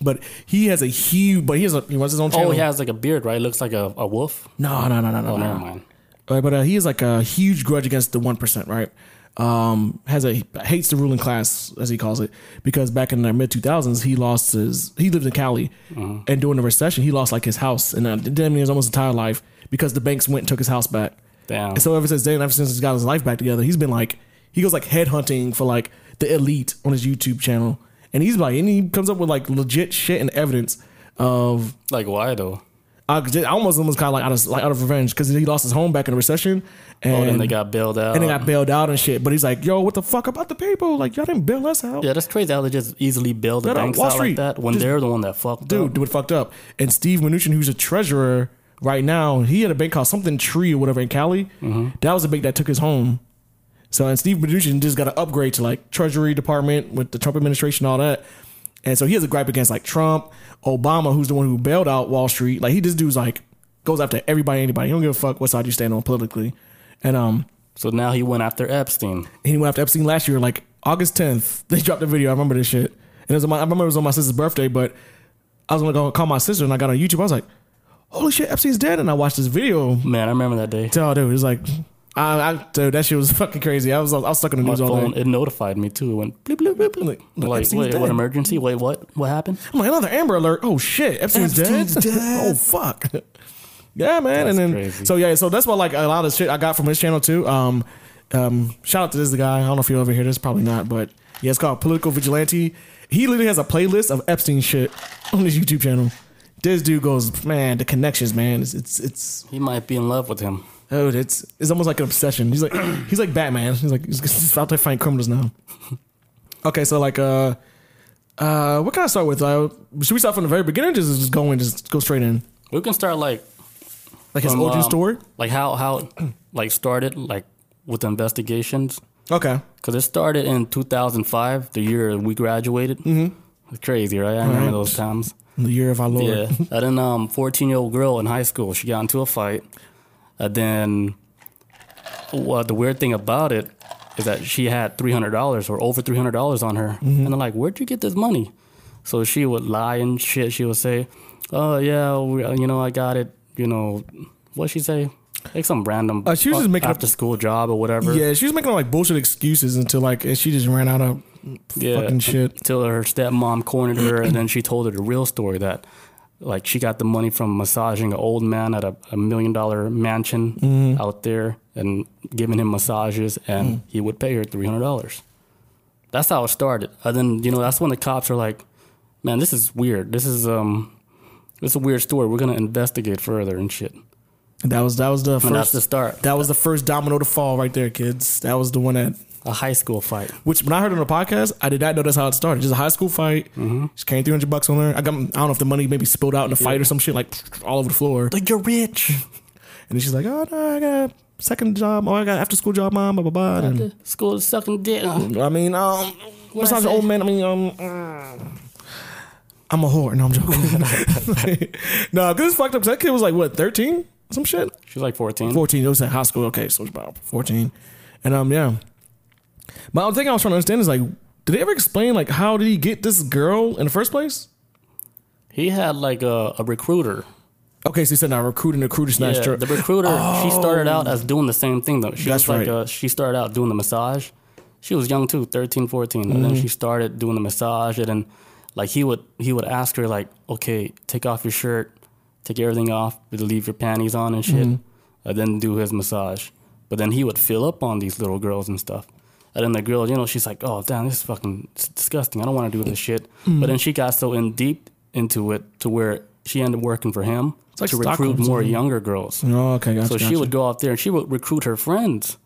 But he has a huge. But he has a he runs his own channel. oh, he has like a beard, right? Looks like a, a wolf. no, no, no, no, no. Oh, no. never mind. Right, but uh, he has like a huge grudge against the one percent, right? Um, has a hates the ruling class as he calls it because back in the mid two thousands he lost his he lived in Cali and during the recession he lost like his house and uh, damn near his almost entire life because the banks went and took his house back. Damn. And so ever since then, ever since he's got his life back together, he's been like he goes like headhunting for like the elite on his YouTube channel, and he's like and he comes up with like legit shit and evidence of like why though? I, I almost almost kind of like out of like out of revenge because he lost his home back in the recession, and Oh, then they got bailed out. and they got bailed out and shit. But he's like, "Yo, what the fuck about the people? Like, y'all didn't bail us out, yeah, that's crazy how they just easily bail the banks out Street. like that when Just- they're the one that fucked dude. up. It fucked up." And Steve Mnuchin, who's a treasurer right now, he had a bank called something Tree or whatever in Cali. Mm-hmm. That was a bank that took his home. So and Steve Mnuchin just got an upgrade to like Treasury Department with the Trump administration, all that. And so he has a gripe against like Trump, Obama, who's the one who bailed out Wall Street. Like he just dude's like goes after everybody, anybody. He don't give a fuck what side you stand on politically. And um, So now he went after Epstein. he went after Epstein last year, like August 10th. They dropped a video. I remember this shit. And it was on my, I remember it was on my sister's birthday, but I was gonna go call my sister and I got on YouTube. I was like, holy shit, Epstein's dead. And I watched this video. Man, I remember that day. Oh, dude, it was like, I, I, dude, that shit was fucking crazy. I was, I was stuck in the My news all phone day. it notified me too. It went bloop bloop bloop. Like, Like, Epstein's wait, dead. what emergency? Wait, what? What happened? I'm like, another Amber Alert. Oh shit, Epstein's, Epstein's dead. dead. oh fuck. Yeah, man. That's and then crazy. so yeah, so that's what like a lot of shit I got from his channel too. Um, um, shout out to this guy. I don't know if you ever hear this, probably not, but yeah, it's called Political Vigilante. He literally has a playlist of Epstein shit on his YouTube channel. This dude goes, man, the connections, man. It's it's, it's He might be in love with him. Oh, it's it's almost like an obsession. He's like he's like Batman. He's like he's out there fighting criminals now. Okay, so like uh uh what can I start with? Uh, should we start from the very beginning? or Just just go in, just go straight in. We can start like Like his from, origin um, story? like how how like started like with the investigations Okay. because it started in 2005, the year we graduated. Mm-hmm. It's crazy, right? I remember Right. those times. The year of our Lord. Yeah, and then um, 14 year old girl in high school, she got into a fight, and then well, the weird thing about it is that she had $300 or over $300 on her, mm-hmm. and they're like, "Where'd you get this money?" So she would lie and shit. She would say, "Oh yeah, we, uh, you know, I got it. You know, what'd she say?" Like some random Uh, she was just making up- after school job or whatever. Yeah, she was making like bullshit excuses until like she just ran out of Yeah. fucking shit. till her stepmom cornered her, and then she told her the real story that, like, she got the money from massaging an old man at a, a million dollar mansion Mm-hmm. out there and giving him massages, and Mm. he would pay her three hundred dollars. That's how it started. And then you know that's when the cops are like, "Man, this is weird. This is um, this is a weird story. We're gonna investigate further and shit." That was that was the And that's first the start. that was the first domino to fall right there, kids. That was the one that A high school fight. which when I heard it on the podcast, I did not know that's how it started. Just a high school fight. Mm-hmm. Just came three hundred bucks on her. I got I don't know if the money maybe spilled out in the fight or some shit like all over the floor. Like you're rich. And then she's like, "Oh no, I got a second job. Oh, I got after school job, mom. Blah blah blah." And, School is sucking dick. I mean, um, besides the old man, I mean, um, mm, I'm a whore. No, I'm joking. no, because it's fucked up. 'cause that kid was like what, 13, some shit. She's like fourteen. 14. It was at high school. Okay, so it's about 14. And um, yeah. But the thing I was trying to understand is like, did they ever explain like how did he get this girl in the first place? He had like a, a recruiter. Okay, so he said now recruiting recruiter snatched Yeah, her. the recruiter. She started out as doing the same thing though. She That's was like right. uh, she started out doing the massage. She was young too, 13, 14. and Mm-hmm. then she started doing the massage. And then like he would he would ask her like, okay, take off your shirt, take everything off, but leave your panties on and shit, Mm-hmm. and then do his massage. But then he would fill up on these little girls and stuff. And then the girl, you know, she's like, "Oh, damn, this is fucking disgusting. I don't want to do this shit." Mm-hmm. But then she got so in deep into it to where she ended up working for him it's like to Stockholm recruit more syndrome. younger girls. oh, okay, gotcha, So she gotcha. would go out there and she would recruit her friends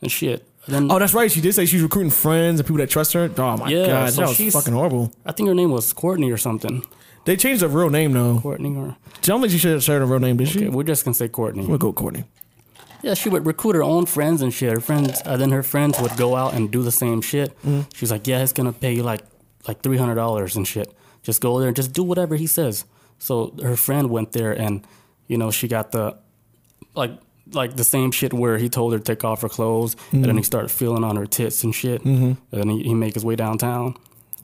and shit. Then Oh, that's right. She did say she's recruiting friends and people that trust her. Oh my Yeah, god, so that was she's- fucking horrible. I think her name was Courtney or something. They changed her real name though. Courtney or I don't think she should have shared her real name, did she? we're just gonna say Courtney. We'll go Courtney. Yeah, she would recruit her own friends and shit. Her friends, and then her friends would go out and do the same shit. Mm-hmm. She's like, "Yeah, it's gonna pay you like like three hundred dollars and shit just go there and just do whatever he says. So her friend went there and, you know, she got the like like the same shit where he told her to take off her clothes and then he mm-hmm. started feeling on her tits and shit. Mm-hmm. And then he, he make his way downtown.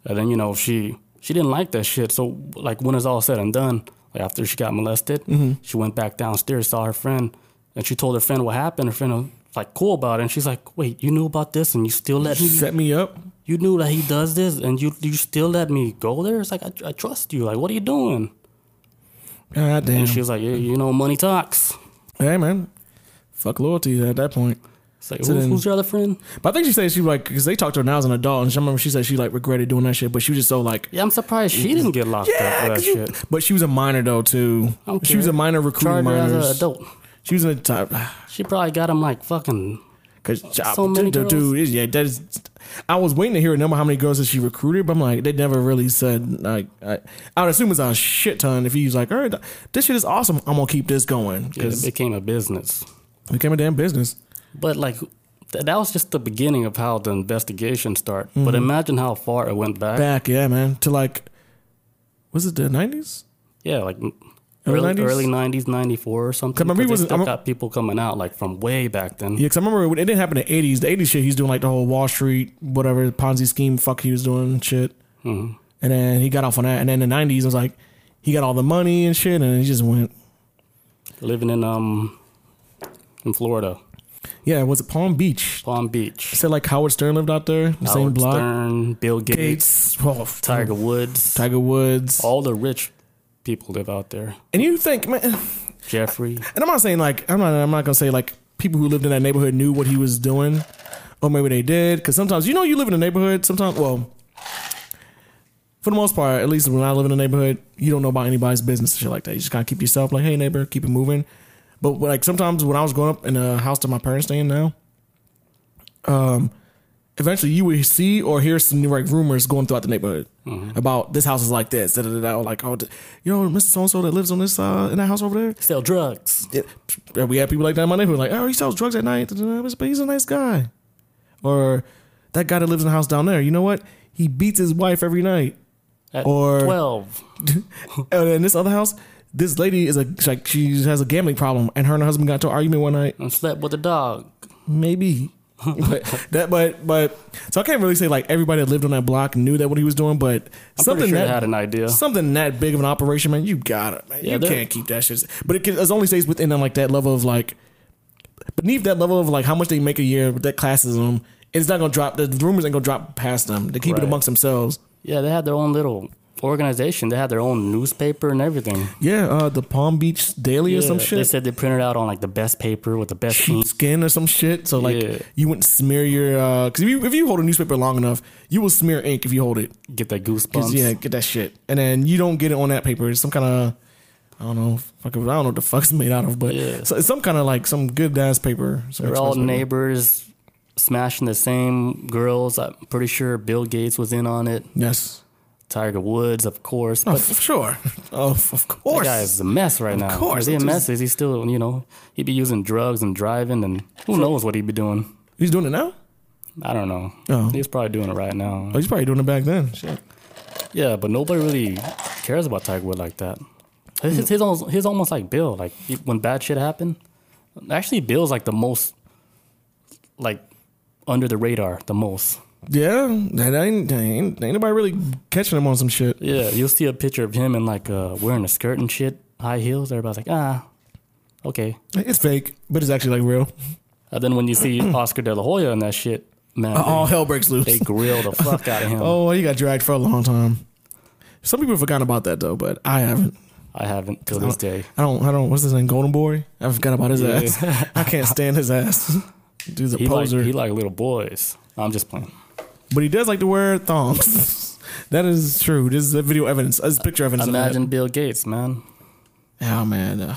And then, you know, she she didn't like that shit. So like when it's all said and done, like after she got molested, mm-hmm. she went back downstairs, saw her friend, and she told her friend what happened. Her friend was like cool about it. And she's like, Wait, you knew about this and you still let me Set me up. you knew that he does this and you you still let me go there? It's like I, I trust you. Like what are you doing? God damn. And she was like, yeah, you know, money talks. Hey man, fuck loyalty at that point. It's like, So who's, then- who's your other friend? But I think she said she like because they talked to her now as an adult, and she I remember she said she like regretted doing that shit, but she was just so like. Yeah, I'm surprised she didn't get locked up for that you- shit. but she was a minor though too. She was a minor recruiting her as an adult. She was in the type. She probably got him like fucking. Cause So many dude, girls. yeah, that is. I was waiting to hear a number how many girls that she recruited, but I'm like, they never really said like. I, I would assume it's a shit ton. If he's like, all right, this shit is awesome, I'm gonna keep this going Yeah, it became a business. it became a damn business. But like, th- that was just the beginning of how the investigation started. Mm-hmm. But imagine how far it went back. Back, yeah, man, to like, was it the '90s? Yeah, like Early early, 90s? early 90s, 94 or something. remember he 'Cause they wasn't- still got people coming out like from way back then. Yeah, because I remember when it didn't happen in the '80s. The '80s shit, he's doing like the whole Wall Street, whatever Ponzi scheme, fuck he was doing shit. Mhm. And then he got off on that. And then in the '90s, it was like he got all the money and shit, and he just went. Living in um in Florida, Yeah, was it Palm Beach? Palm Beach. Said like Howard Stern lived out there, the same block. Stern, Bill Gates, Gates, oh, Tiger Woods, Tiger Woods. all the rich people live out there. And you think, man, Jeffrey. and I'm not saying like I'm not I'm not gonna say like people who lived in that neighborhood knew what he was doing, or maybe they did. Because sometimes you know you live in a neighborhood. Sometimes, well, for the most part, at least when I live in a neighborhood, you don't know about anybody's business and shit like that. You just kind of keep yourself like, hey neighbor, keep it moving. But like sometimes when I was growing up in a house that my parents stay in now, um, eventually you would see or hear some like rumors going throughout the neighborhood about this house is like this, da, da, da, da, or like oh, you know, Mr. So and So that lives on this uh, in that house over there. sell drugs. It, we had people like that in my neighborhood, like, oh, he sells drugs at night, but he's a nice guy. Or that guy that lives in the house down there, you know what? He beats his wife every night. At Or- 12. And in this other house, this lady is a like she has a gambling problem, and her and her husband got into an argument one night. And slept with a dog. Maybe. but that, but but so I can't really say like everybody that lived on that block knew that what he was doing, but I'm something sure that had an idea. something that big of an operation, man, you got it, man. Yeah, you can't keep that shit. But it, can, it only stays within like that level of like beneath that level of like how much they make a year with that classism. It's not gonna drop. The rumors ain't gonna drop past them. They keep it amongst themselves. Yeah, they had their own little organization. They had their own newspaper and everything. Yeah, uh, the Palm Beach Daily or some shit. They said they printed out on like the best paper with the best sheepskin or some shit. So like Yeah. you wouldn't smear your because if you if you hold a newspaper long enough, you will smear ink if you hold it. Get that goosebumps. yeah, get that shit, and then you don't get it on that paper. It's some kind of I don't know, I don't know what the fuck's made out of, but Yeah. so it's some kind of like some good ass paper. They're all paper. neighbors smashing the same girls. I'm pretty sure Bill Gates was in on it. Yes, Tiger Woods, of course. oh, But for sure. Oh, of course. that guy is a mess right now. Of course, Is he a mess? Is he still, you know, he'd be using drugs and driving and who knows what he'd be doing? He's doing it now. I don't know. Oh. He's probably doing it right now. Oh, he's probably doing it back then. Shit. Yeah, but nobody really cares about Tiger Woods like that. His, his, almost, his almost like Bill. Like he- when bad shit happened, actually Bill's like the most, like under the radar, the most. Yeah, that ain't, ain't ain't nobody really catching him on some shit. Yeah, you'll see a picture of him in like uh, wearing a skirt and shit, high heels. Everybody's like, ah, okay. It's fake, but it's actually like real. And then when you see Oscar De La Hoya and that shit, man, All hell breaks loose. they grill the fuck out of him. Oh, he got dragged for a long time. Some people have forgotten about that though, but I haven't. I haven't to this day. I don't. I don't. What's his name? Golden Boy. I forgot about his Yeah. ass. I can't stand his ass. Dude's a He like poser, he like little boys. I'm just playing. But he does like to wear thongs. that is true. This is a video evidence. This is picture evidence. Imagine Bill Gates, man. Oh man, uh,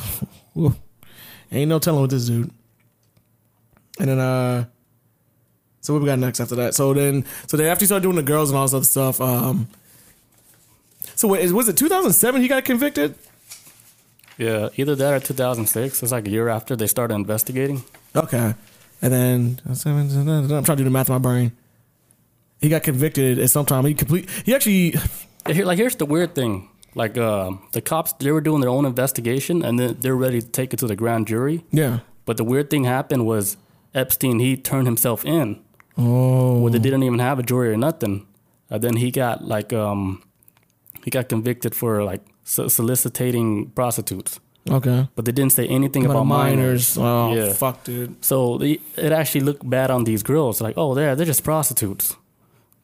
ain't no telling with this dude. And then, uh, so what we got next after that? So then, so then after he started doing the girls and all this other stuff, um, so wait, was it 2007 he got convicted? Yeah, either that or 2006. It's like a year after they started investigating. Okay, and then I'm trying to do the math in my brain. He got convicted at some time. He complete. He actually, Here, like here's the weird thing. Like uh, the cops, they were doing their own investigation, and then they're ready to take it to the grand jury. Yeah. But the weird thing happened was Epstein he turned himself in, Oh. where they didn't even have a jury or nothing. And then he got like um, he got convicted for like so- soliciting prostitutes, Okay. but they didn't say anything About about, minors. Oh, Yeah. fuck, dude. So they, it actually looked bad on these girls. Like, oh, they're they're just prostitutes.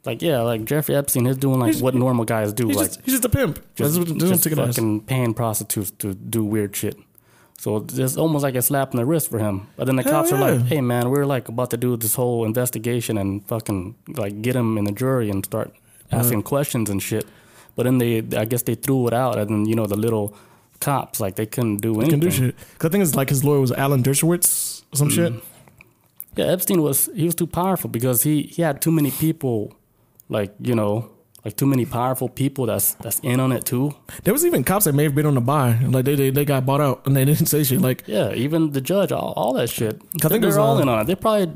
Like, yeah, like Jeffrey Epstein is doing like He's- what normal guys do, He's, like just, he's just a pimp. just, That's what- that's just what it is. fucking paying prostitutes to do weird shit. So it's almost like a slap in the wrist for him. But then the Hell cops are like, "Hey, man, we're like about to do this whole investigation and fucking like get him in the jury and start asking questions and shit." But then they, I guess they threw it out, and then you know the little cops like they couldn't do He anything. can do shit. Cause I think it's like his lawyer was Alan Dershowitz or some mm. shit. Yeah, Epstein was he was too powerful because he he had too many people, like you know, like too many powerful people that's that's in on it too. There was even cops that may have been on the buy. Like they, they they got bought out and they didn't say shit. Like Yeah, even the judge, all, all that shit. I think they're all uh, in on it. They're probably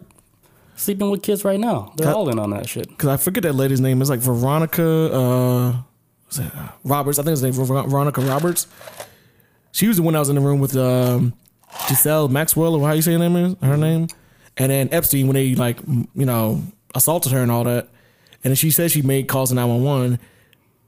sleeping with kids right now. They're all in on that shit. Cause I forget that lady's name. It's like Veronica uh. Roberts. I think it's name Veronica Roberts. She was the one that was in the room with um, Giselle Maxwell, or how you say her name is her name, and then Epstein when they like you know assaulted her and all that. And she said she made calls to nine one one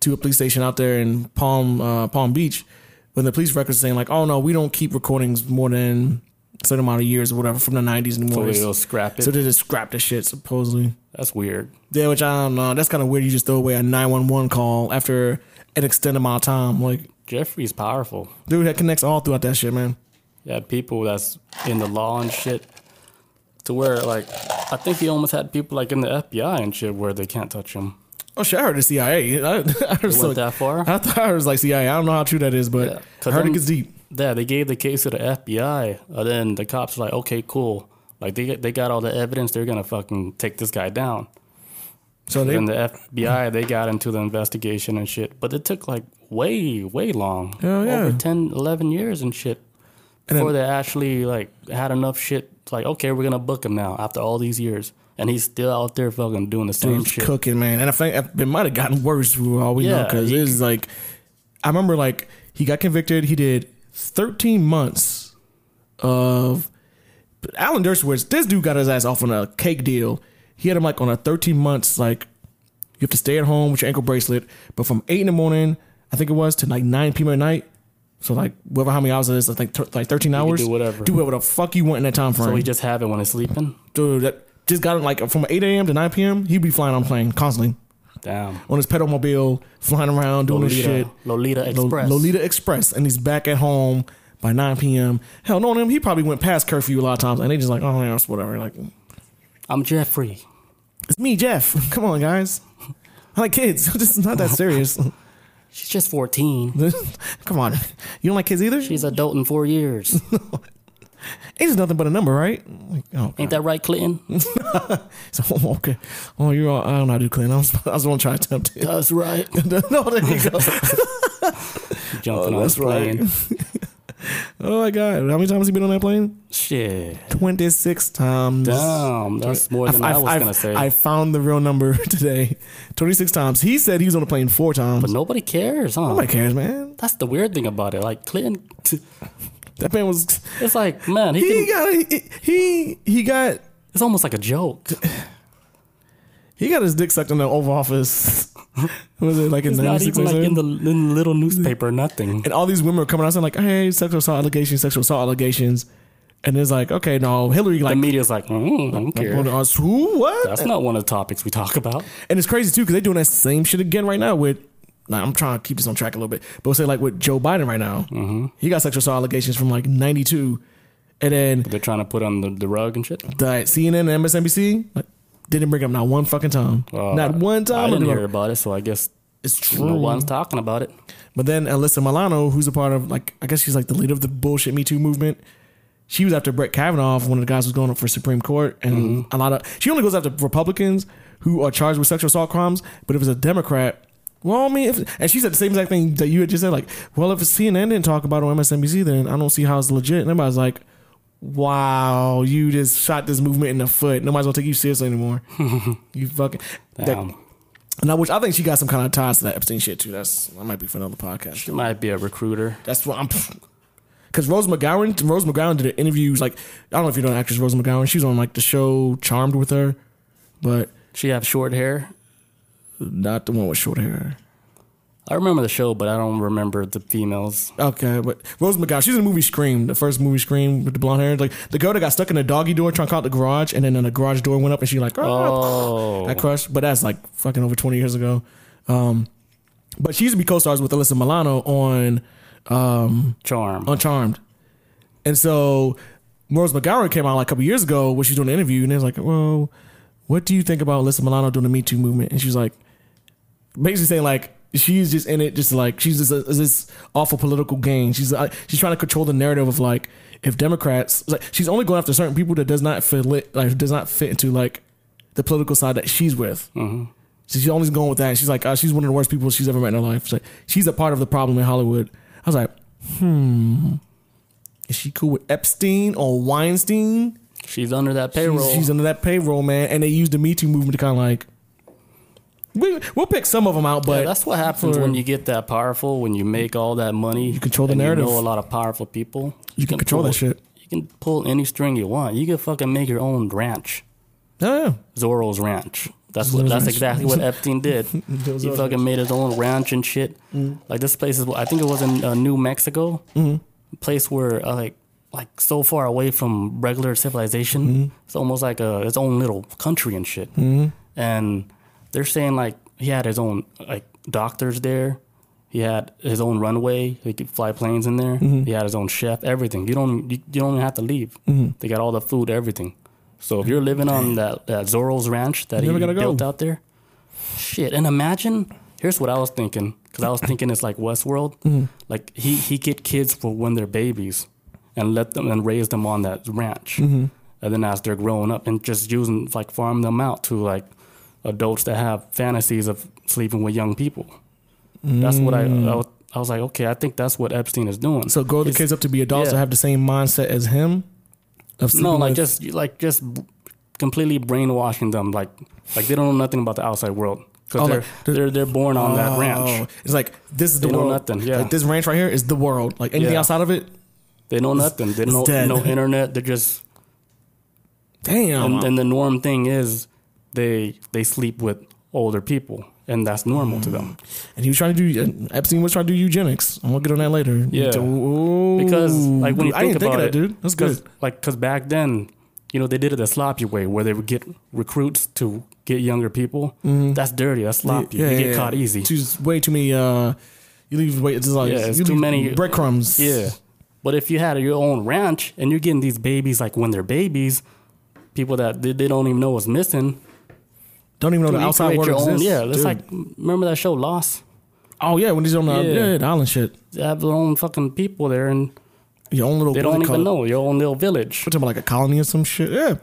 to a police station out there in Palm uh, Palm Beach, when the police records saying like, oh no, we don't keep recordings more than a certain amount of years or whatever from the nineties anymore. So they'll scrap it. So they just scrapped the shit supposedly. That's weird. Yeah, which I don't know. That's kind of weird. You just throw away a nine one one call after an extended amount of time. Like, Jeffrey's powerful. dude, that connects all throughout that shit, man. Yeah, people that's in the law and shit. To where like I think he almost had people like in the FBI and shit where they can't touch him. Oh shit, I heard the CIA. I, I heard It so- went that far. I thought it was like CIA. I don't know how true that is, but Yeah, I heard it I'm- gets deep. Yeah, they gave the case to the FBI, and then the cops were like, "Okay, cool. Like they they got all the evidence. They're gonna fucking take this guy down." So they, then the FBI they got into the investigation and shit, but it took like way way long, Hell yeah. over 10, 11 years and shit And before then- they actually like had enough shit. It's like, okay, we're gonna book him now after all these years, and he's still out there fucking doing the same dude's shit. cooking, man. And I think it might have gotten worse for all we know Yeah, because he- it's like I remember like he got convicted. He did 13 months of Alan Dershowitz. This dude got his ass off on a cake deal. He had him like on a 13 months like you have to stay at home with your ankle bracelet, but from eight in the morning, I think it was to like 9 p.m. at night. So like whatever how many hours it is, I think like 13 hours. do whatever. Do whatever the fuck you want in that time frame. So he just have it when he's sleeping. dude, that just got him like from 8 a.m. to 9 p.m. He'd be flying on plane constantly Damn. on his pedal mobile, flying around doing this shit. Lolita, Lolita Lo- Express. Lolita Express, and he's back at home by 9 p.m. Hell, knowing him, he probably went past curfew a lot of times, and they just like, oh yeah, it's whatever. Like, I'm Jeffrey. it's me, Jeff. Come on, guys. I like kids. it's not that serious. She's just 14. Come on, you don't like kids either. She's adult in four years. Age is nothing but a number, right? Like, oh, Ain't that right, Clinton? so, oh, okay. Oh, you're. All, I don't know how to do clean. I was, I was going to try to attempt it. That's right. no, there you go. Jumping oh, on that's plane. Oh my god, how many times has he been on that plane? Shit. Twenty six times. Damn, that's more than I, was gonna say. I found the real number today. 26 times. He said he was on the plane four times. but nobody cares, huh? Nobody cares, man. That's the weird thing about it. Like Clinton, That man was. it's like man, he, He can, got. He, he he got. it's almost like a joke. He got his dick sucked in the Oval Office. was it like in It's not even like in the, in the little newspaper, nothing. And all these women were coming out saying like, "Hey, sexual assault allegations, sexual assault allegations," and it's like, okay, no, Hillary Like The media's like, mm, I don't care. who? What? That's not one of the topics we talk about. And it's crazy too because they're doing that same shit again right now with. Like, I'm trying to keep this on track a little bit, but we'll say like with Joe Biden right now, Mm-hmm. he got sexual assault allegations from like '92, and then They're trying to put on the, the rug and shit. the CNN and MSNBC like, didn't bring up not one fucking time, Uh, not one time. I didn't hear about it, so I guess It's true. no one's talking about it. But then Alyssa Milano, who's a part of like I guess she's like the leader of the bullshit Me Too movement. She was after Brett Kavanaugh, one of the guys who's going up for Supreme Court, and Mm-hmm. a lot of she only goes after Republicans who are charged with sexual assault crimes. But if it's a Democrat, well, I mean, if, and she said the same exact thing that you had just said, like, well, if CNN didn't talk about it on MSNBC, then I don't see how it's legit. And everybody's like, wow, you just shot this movement in the foot. Nobody's gonna take you seriously anymore. you fucking. that- Damn. And I wish I think she got some kind of ties to that Epstein shit too. That's that might be for another podcast. She might be a recruiter. That's what I'm. Because Rose McGowan, Rose McGowan did interviews like I don't know if you know the actress Rose McGowan. She was on like the show Charmed with her, but She have short hair. not the one with short hair. I remember the show, but I don't remember the females. Okay, but Rose McGowan, she's in the movie Scream, the first movie Scream with the blonde hair. Like the girl that got stuck in the doggy door trying to out the garage, and then the garage door went up, and she like, oh, Oh, that crushed. But that's like fucking over twenty years ago. Um, but she used to be co-stars with Alyssa Milano on um, charm. on Charmed, and so Rose McGowan came out like a couple years ago when she was doing an interview, and they was like, well, what do you think about Alyssa Milano doing the Me Too movement? And she's like, basically saying like she's just in it, just like she's just a, this awful political game. She's like, she's trying to control the narrative of like if Democrats like she's only going after certain people that does not fit like does not fit into like the political side that she's with. hmm So she's always going with that. She's like, uh, she's one of the worst people she's ever met in her life. She's, like, she's a part of the problem in Hollywood. I was like, hmm, is she cool with Epstein or Weinstein? She's under that payroll. She's, she's under that payroll, man. And they used the Me Too movement to kind of like, we, we'll pick some of them out, but yeah, that's what happens for- when you get that powerful. When you make all that money, you control the narrative. You know a lot of powerful people. you can control pull, that shit. You can pull any string you want. You can fucking make your own ranch, Oh, yeah. Zorro's Ranch. That's what. That's exactly what Epstein did. He fucking made his own ranch and shit. Mm. Like this place is. I think it was in uh, New Mexico, Mm-hmm. a place where uh, like like so far away from regular civilization. Mm-hmm. It's almost like a its own little country and shit. And they're saying like he had his own like doctors there. He had his own runway. He could fly planes in there. Mm-hmm. He had his own chef. Everything. You don't. You, you don't even have to leave. Mm-hmm. They got all the food. Everything. So if you're living on that that Zorro's ranch that You he gotta go. built out there, shit. And imagine. Here's what I was thinking because I was thinking it's like Westworld. Mm-hmm. Like he he get kids for when they're babies, and let them and raise them on that ranch, Mm-hmm. and then as they're growing up and just using like farm them out to like adults that have fantasies of sleeping with young people. That's what I, I was, I was like, okay, I think that's what Epstein is doing. Mm. So grow the It's- kids up to be adults yeah. that have the same mindset as him. Of no, like with- just like just completely brainwashing them, like like they don't know nothing about the outside world because Oh, they're, like, they're- they're they're born on that Oh, ranch. It's like this is the They know world. nothing, yeah. Like this ranch right here is the world. Like anything Yeah. outside of it, They know nothing. They know no internet. They're just damn. and, and the norm thing is they they sleep with older people, and that's normal to them. And he was trying to do Epstein was trying to do eugenics. I'm gonna get on that later. Yeah. Because like when you think about of that, it, dude. That's cause, good. Like because back then, you know, they did it the sloppy way, where they would get recruits to get younger people. That's dirty. That's sloppy. Yeah, you get caught easy. Too, way too many. Uh, you leave way. It's like, Yeah, it's too many- breadcrumbs. Yeah. But if you had your own ranch and you're getting these babies like when they're babies, people that they, they don't even know what's missing. Don't even know the outside world your own, exists. yeah, it's dude. like remember that show Lost? oh yeah, when he's on the Yeah. yeah. the island shit. They have their own fucking people there and Your own little. Village. They don't even know your own little village. We're talking about like a colony or some shit. Yeah,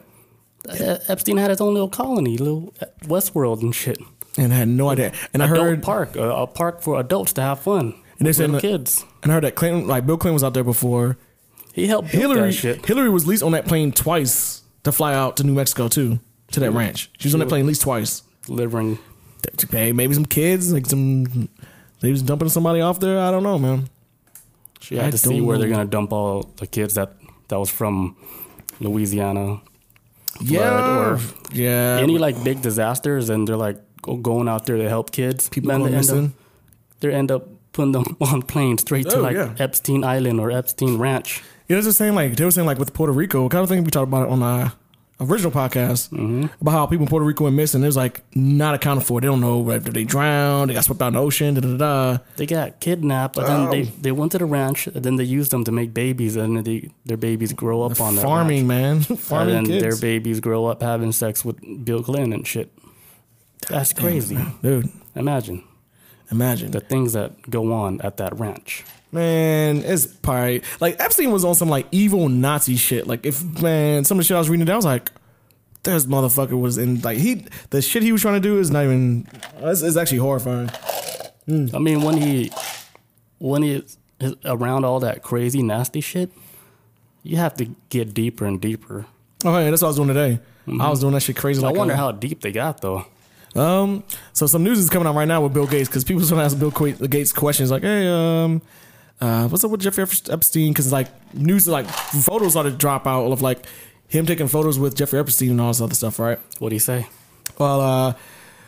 Uh, Epstein had his own little colony, little uh, Westworld and shit. and I had no idea. And I Adult heard park, a, a park for adults to have fun. And they said kids. and I heard that Clinton, like Bill Clinton, was out there before. He helped build Hillary that shit. Hillary was at least on that plane twice to fly out to New Mexico too to that ranch. She was on that plane at least twice. delivering. To pay maybe some kids, like some they was dumping somebody off there. I don't know, man. She had I to see don't where they're know. gonna dump all the kids that that was from Louisiana. Yeah, or yeah. Any like big disasters, and they're like go- going out there to help kids. people going they end up, missing. they end up putting them on planes straight to Oh, like yeah. Epstein Island or Epstein Ranch. Yeah, it's the same. Like they were saying, like with Puerto Rico, kind of thing we talked about it on our original podcast Mm-hmm. about how people in Puerto Rico went missing. It's like not accounted for. They don't know whether they drowned, they got swept out in the ocean. Da da da. They got kidnapped, but then they, Oh. they went to the ranch, and then they used them to make babies, and they, their babies grow up on that Farming, man, farming and then their babies grow up having sex with Bill Clinton and shit. That's crazy. dude. Imagine Imagine the things that go on at that ranch. Man, it's probably like Epstein was on some like evil Nazi shit. Like if man, some of the shit I was reading, down, I was like, this motherfucker was in like he the shit he was trying to do is not even. It's, it's actually horrifying. I mean, when he when he is around all that crazy nasty shit, you have to get deeper and deeper. Oh yeah, that's what I was doing today. I was doing that shit crazy. I Like wonder uh, how deep they got though. Um, so some news is coming out right now with Bill Gates because people to ask Bill Gates questions like, "Hey, um, uh, what's up with Jeffrey Epstein?" Because like news, like photos started to drop out of like him taking photos with Jeffrey Epstein and all this other stuff, right? What do you say? Well, uh,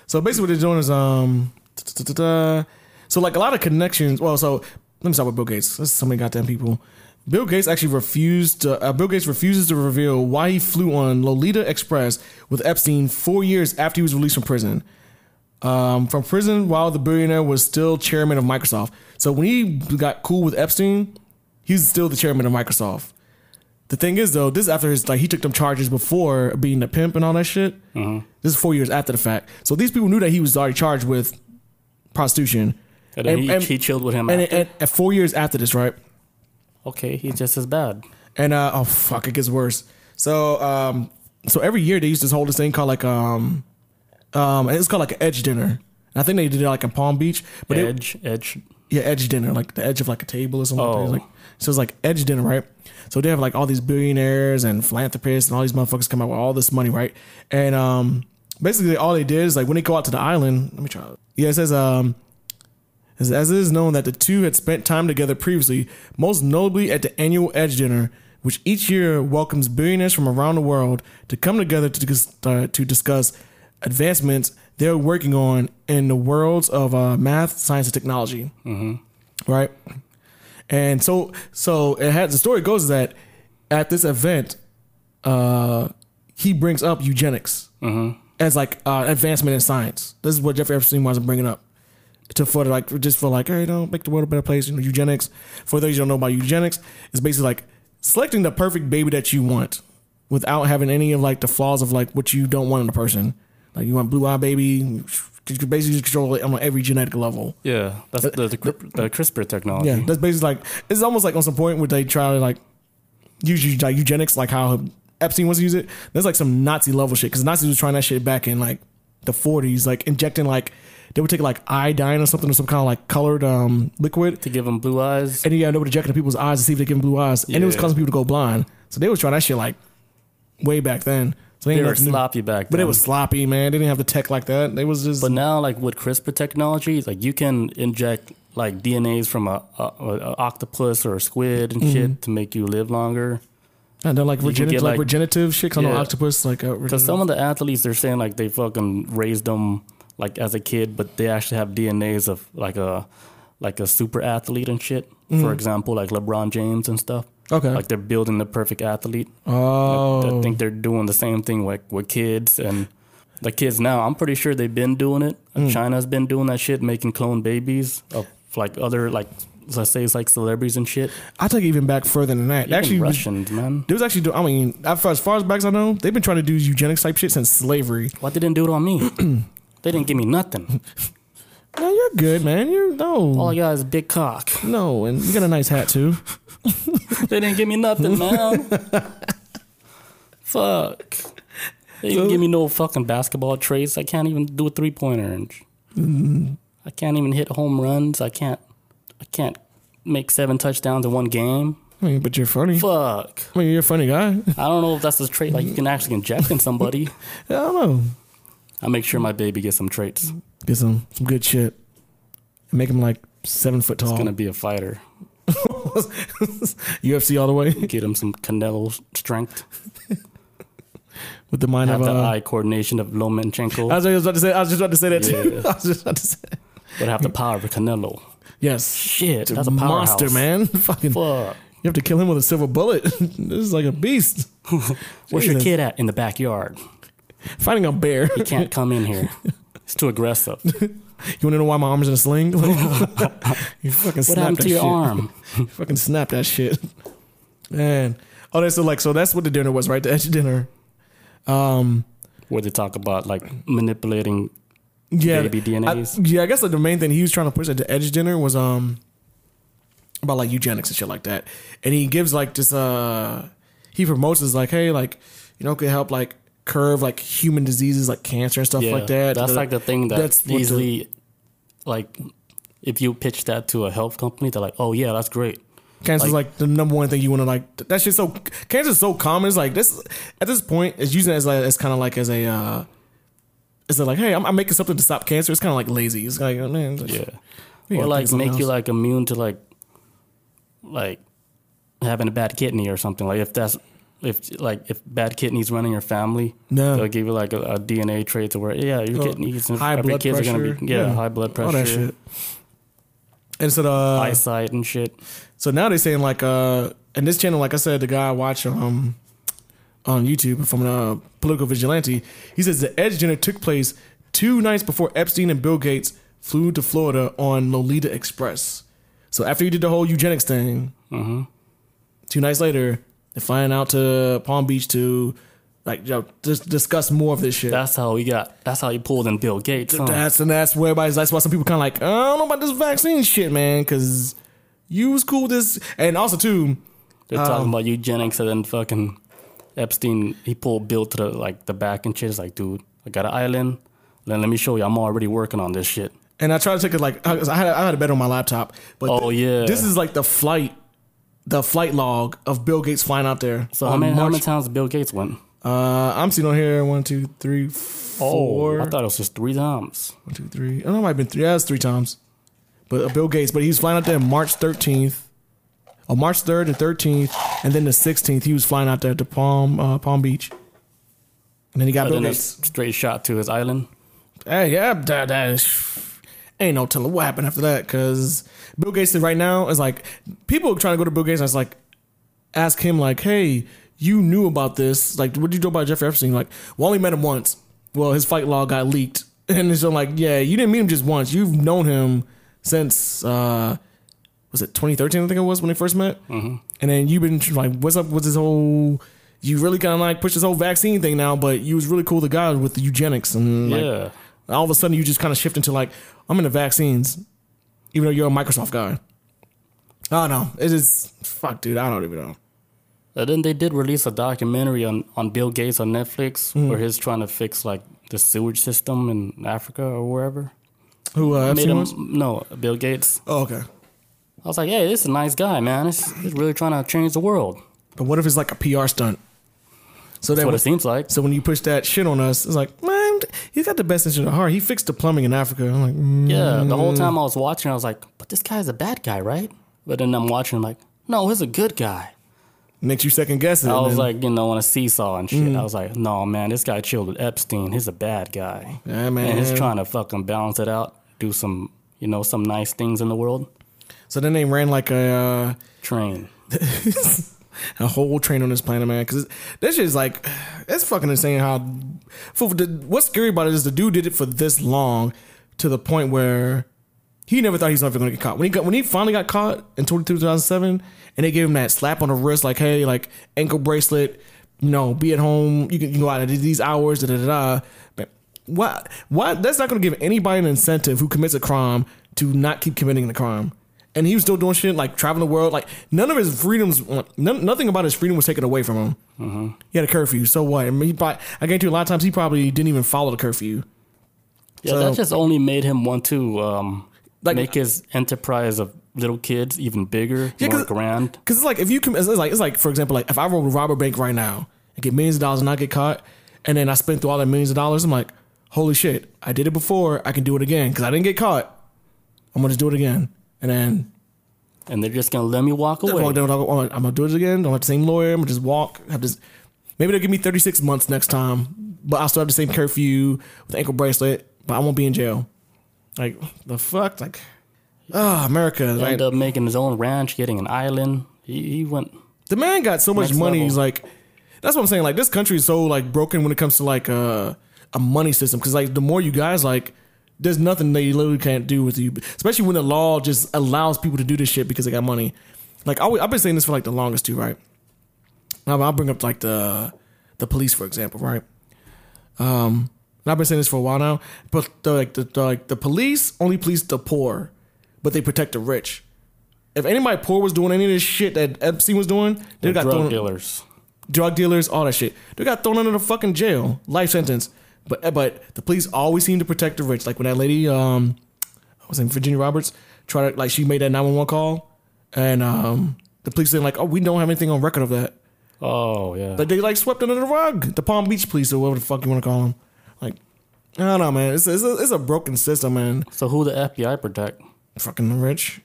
so basically what they're doing is um, so like a lot of connections. Well, so let me start with Bill Gates. There's so many goddamn people. Bill Gates actually refused. To, uh, Bill Gates refuses to reveal why he flew on Lolita Express with Epstein four years after he was released from prison. Um, from prison while the billionaire was still chairman of Microsoft. So when he got cool with Epstein, he's still the chairman of Microsoft. The thing is though, this is after his like he took them charges before being a pimp and all that shit. This is four years after the fact. So these people knew that he was already charged with prostitution. And then he, he chilled with him. and, and, and four years after this, right? Okay, he's just as bad. And uh oh fuck, it gets worse. So um so every year they used to hold this thing called like um um it's called like an edge dinner. And I think they did it like in Palm Beach, but it, Edge, edge. yeah, edge dinner, like the edge of like a table or something. Oh. Like, so it's like edge dinner, right? So they have like all these billionaires and philanthropists and all these motherfuckers come out with all this money, right? And um, basically all they did is like when they go out to the island. Let me try. Yeah, it says um, as, it is known that the two had spent time together previously, most notably at the annual Edge Dinner, which each year welcomes billionaires from around the world to come together to uh, to discuss advancements they're working on in the worlds of uh, math, science, and technology. Right, and so so it had the story goes that at this event, uh, he brings up eugenics as like uh, advancement in science. This is what Jeffrey Epstein was bringing up to for like just for like hey, you know, make the world a better place. You know, eugenics. For those you don't know about eugenics, it's basically like selecting the perfect baby that you want without having any of like the flaws of like what you don't want in a person. Like you want blue eye baby, you can basically just control it on every genetic level. Yeah, that's the, the, the CRISPR technology. Yeah, that's basically like it's almost like on some point where they try to like use like eugenics, like how Epstein wants to use it. That's like some Nazi level shit because Nazis was trying that shit back in like the 40s, like injecting like they would take like iodine or something or some kind of like colored um liquid, To give them blue eyes. and you got to inject into people's eyes to see if they give them blue eyes, and it was causing people to go blind. So they was trying that shit like way back then. So They ain't were nothing new. sloppy back then. but it was sloppy, man. They didn't have the tech like that. They was just But now, like with CRISPR technology, like you can inject like DNAs from a, a, a octopus or a squid and Mm-hmm. shit to make you live longer. and they're like regenerative, get, like, like- regenerative shit. 'cause know Yeah. octopus like uh, Because some of the athletes, they're saying like they fucking raised them like as a kid, but they actually have DNAs of like a like a super athlete and shit. For example, like LeBron James and stuff. Okay. Like they're building the perfect athlete. oh, I think they're doing the same thing like with kids and the kids now. I'm pretty sure they've been doing it. Mm. China's been doing that shit, making clone babies of like other like let's say it's like celebrities and shit. I take it even back further than that. Even actually, was- Russians, man. there was actually. I mean, as far, as far as back as I know, they've been trying to do eugenics type shit since slavery. Why they didn't do it on me? they didn't give me nothing. No, you're good, man. You're no, All I got is big cock. no, and you got a nice hat too. They didn't give me nothing, man. Fuck. They didn't give me no fucking basketball traits. I can't even do a three pointer. Mm-hmm. I can't even hit home runs. I can't. I can't make seven touchdowns in one game. I mean, but you're funny. Fuck. I mean, you're a funny guy. I don't know if that's a trait like you can actually inject in somebody. I don't know. I make sure my baby gets some traits. Get some some good shit. Make him like seven foot tall. It's gonna be a fighter. UFC all the way Get him some Canelo strength. with the mind Have of. the Uh, eye coordination of Lomachenko. I was just about to say. I was just about to say that too. Yeah. I was just about to say. but have the power of Canelo. Yes. Shit, that's a monster, man. Fucking. Fuck. You have to kill him with a silver bullet. this is like a beast. Where's your kid at? In the backyard. Fighting a bear. He can't come in here. It's too aggressive. You want to know why my arm's in a sling? you fucking What snap happened that to your shit. arm? fucking snap that shit. Man. Oh, that's so like so that's what the dinner was, right? The edge dinner. Um Where they talk about like manipulating. yeah, Baby DNAs. I, yeah, I guess like the main thing he was trying to push at the edge dinner was um about like eugenics and shit like that. And he gives like this uh he promotes this like, hey, like, you know, could help like curve like human diseases like cancer and stuff Yeah, like that. That's like the thing that That's the- easily, like, if you pitch that to a health company, they're like, "Oh yeah, that's great." Cancer's like, the number one thing you want to like. That's just so cancer's so common. It's like this at this point, it's using it as like as kind of like as a uh instead of like, hey, I'm, I'm making something to stop cancer. It's kind of like lazy. It's like, oh, man, it's like, Yeah. we or like make you like immune to like like having a bad kidney or something. Like if that's if like if bad kidneys run in your family, No. they'll give you like a, a DNA trait to where yeah your Oh, kidneys and high blood kids are gonna be yeah, Yeah. high blood pressure, all that shit. And so, uh, eyesight and shit. So now they're saying like uh and this channel, like I said, the guy I watch um on YouTube from a political vigilante, he says the Edge dinner took place two nights before Epstein and Bill Gates flew to Florida on Lolita Express. So after he did the whole eugenics thing, hmm two nights later, they're flying out to Palm Beach to like just discuss more of this shit. That's how he got. That's how he pulled in Bill Gates. huh? That's and that's where everybody's. That's why some people kind of like, I don't know about this vaccine shit, man, because you was cool with this, and also too, They're Um, talking about eugenics and then fucking Epstein. He pulled Bill to the like the back and shit. It's like, dude, I got an island. Then let me show you. I'm already working on this shit. And I tried to take it like I had I had it better on my laptop. But Oh, yeah. this is like the flight, the flight log of Bill Gates flying out there. So how on many, how many times Bill Gates went? Uh, I'm seeing on here one, two, three, four. Oh, I thought it was just three times. One, two, three. I don't know, it might have been three. Yeah, it's three times. But uh, Bill Gates, but he was flying out there March 13th, on March 3rd and 13th, and then the 16th he was flying out there to Palm uh, Palm Beach. And then he got And Bill then a Gates. straight shot to his island. Hey, yeah, that, that is, ain't no telling what happened after that. Because Bill Gates right now is like people are trying to go to Bill Gates. and it's like ask him like, hey, you knew about this? Like, what did you know about Jeffrey Epstein? Like, we only met him once. Well, his fight log got leaked, and it's like, yeah, you didn't meet him just once. You've known him since uh was it 2013? I think it was when they first met. Mm-hmm. And then you've been like, what's up with this whole? You really kind of like push this whole vaccine thing now, but you was really cool the guy with the eugenics and like, yeah. All of a sudden you just kind of shift into like I'm into vaccines, even though you're a Microsoft guy. I don't know. It is fuck, dude. I don't even know. And then they did release a documentary on, on Bill Gates on Netflix Hmm. where he's trying to fix like the sewage system in Africa or wherever. Who uh, Made him, was? no, Bill Gates. Oh, okay. I was like, hey, this is a nice guy, man. He's, he's really trying to change the world. But what if it's like a PR stunt? So That's then, what when- it seems like. so when you push that shit on us, it's like, man, he's got the best interest at heart. He fixed the plumbing in Africa. I'm like, mm, Yeah, the whole time I was watching, I was like, but this guy's a bad guy, right? But then I'm watching, I'm like, no, he's a good guy. makes you second guess it. I was then- like, you know, on a seesaw and shit. I was like, no, man, this guy chilled with Epstein. He's a bad guy. Yeah, man. And he's trying to fucking balance it out, do some, you know, some nice things in the world. so then they ran like a. Uh, Train. a whole train on this planet, man. Because that shit is like, it's fucking insane how. What's scary about it is the dude did it for this long, to the point where he never thought he was ever going to get caught. When he got when he finally got caught in 22, 2007, and they gave him that slap on the wrist, like, hey, like ankle bracelet, you know, be at home, you can, you can go out at these hours, da da da. But what? What? That's not going to give anybody an incentive who commits a crime to not keep committing the crime. And he was still doing shit like traveling the world. Like none of his freedoms, none, nothing about his freedom was taken away from him. Mm-hmm. He had a curfew. So what? I mean, he probably, I guarantee you, a lot of times he probably didn't even follow the curfew. Yeah, So- that just only made him want to um, Like- make his enterprise of little kids even bigger, Yeah, more grand. Because it's like if you com- it's like it's like for example, like if I roll a robber bank right now and get millions of dollars and not get caught, and then I spend through all that millions of dollars, I'm like, holy shit, I did it before, I can do it again because I didn't get caught. I'm gonna just do it again, and then And they're just going to let me walk I'm away. gonna, I'm gonna do it again. Don't have the same lawyer. I'm gonna just walk. Have this. Maybe they'll give me 36 months next time, but I'll still have the same curfew with ankle bracelet, but I won't be in jail. Like the fuck, like, oh America, He ended up making his own ranch, getting an island. He, he went, the man got so much money. level. He's like, that's what I'm saying. Like this country is so like broken when it comes to like uh, a money system. Because like the more you guys like, there's nothing they literally can't do with you. Especially when the law just allows people to do this shit because they got money. Like I, I've been saying this for like the longest too, right? I'll bring up like the the police for example, right? Um, and I've been saying this for a while now, but the, like the, the like the police only police the poor, but they protect the rich. If anybody poor was doing any of this shit that Epstein was doing, they got drug thrown dealers. drug dealers, all that shit. They got thrown under the fucking jail, life sentence. But but the police always seem to protect the rich. Like when that lady, um, I was in Virginia Roberts, tried to like she made that nine one one call, and um, the police said like, oh, we don't have anything on record of that. Oh, yeah. Like they like swept under the rug. The Palm Beach police or whatever the fuck you want to call them. Like I don't know, man. It's it's a, it's a broken system, man. So who the FBI protect? Fucking the rich.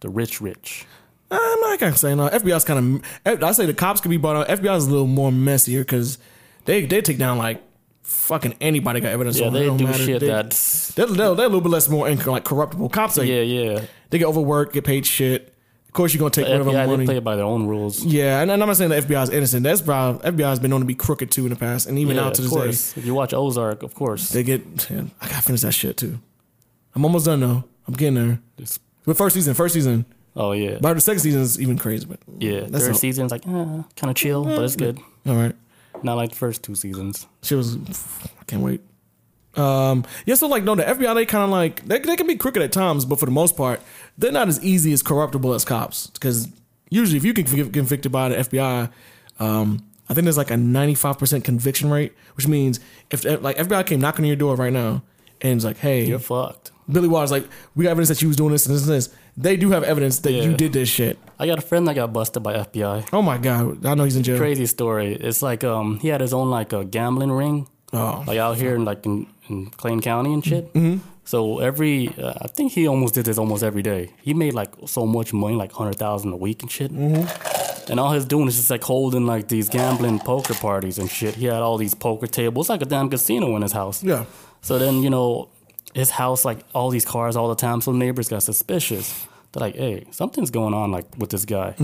The rich, rich. I'm not gonna say no. FBI's kind of. I say the cops could be bought out. FBI is a little more messier because they they take down like fucking anybody got evidence. Yeah, on. They don't matter. shit They- that's They're, they're, they're a little bit less more inc- like corruptible. Cops, yeah, yeah. they get overworked, get paid shit. Of course, you're gonna take The whatever FBI money. they play it by their own rules. yeah, and, and I'm not saying the FBI is innocent. That's probably FBI has been known to be crooked too in the past, and even Yeah, now to this day. If you watch Ozark, of course. they get. man, I gotta finish that shit too. I'm almost done though. I'm getting there. It's- But first season, first season. oh yeah, But the second season is even crazy. But yeah. that's Third season's like uh, kind of chill, but it's good. all right. Not like the first two seasons. She was. I can't wait. Um. Yeah. So like, no, the FBI they kind of like they they can be crooked at times, but for the most part, they're not as easy as corruptible as cops. Because usually, if you get get convicted by the FBI, um, I think there's like a 95 percent conviction rate, which means if like FBI came knocking on your door right now and it's like, hey, You're fucked. Billy Waters, like we got evidence that you was doing this and this and this. They do have evidence that you did this shit. I got a friend that got busted by FBI. Oh my god, I know he's in jail. Crazy story. It's like um he had his own like a gambling ring, Oh, like out here in like in, in Clayton County and shit. Mm-hmm. So every uh, I think he almost did this almost every day. He made like so much money, like hundred thousand a week and shit. Mm-hmm. And all he's doing is just like holding like these gambling poker parties and shit. He had all these poker tables, like a damn casino in his house. yeah. So then, you know, his house, like all these cars all the time. So neighbors got suspicious. They're like, hey, something's going on like with this guy.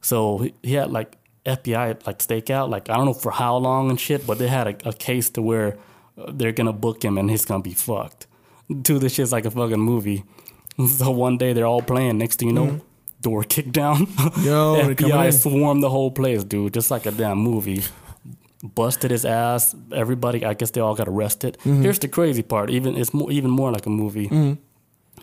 So he, he had like FBI like stakeout, like I don't know for how long and shit, but they had a, a case to where uh, they're gonna book him and he's gonna be fucked. Dude, this shit's like a fucking movie. So one day they're all playing. Next thing you know, door kicked down. Yo, FBI swarmed the whole place, dude, just like a damn movie busted his ass. Everybody, I guess they all got arrested. Mm-hmm. Here's the crazy part: even it's more, even more like a movie.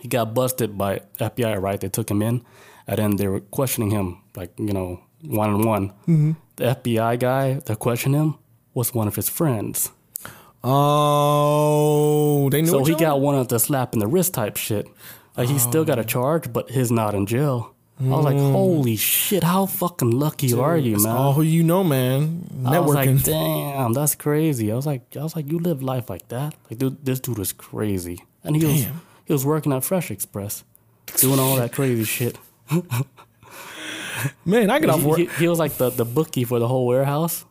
He got busted by FBI. Right, they took him in, and then they were questioning him, like you know, one on one. Mm-hmm. The FBI guy that questioned him was one of his friends. Oh, they knew. So he got one of the slap in the wrist type shit. Like he still got a charge, but he's not in jail. I was like, mm. holy shit, how fucking lucky are you, man? all who you know, man. I was Networking. like, damn, that's crazy. I was like, I was like, you live life like that? Like, dude, this dude was crazy, and he was he was working at Fresh Express, doing all that crazy shit. man, I get off work. he, he was like the, the bookie for the whole warehouse.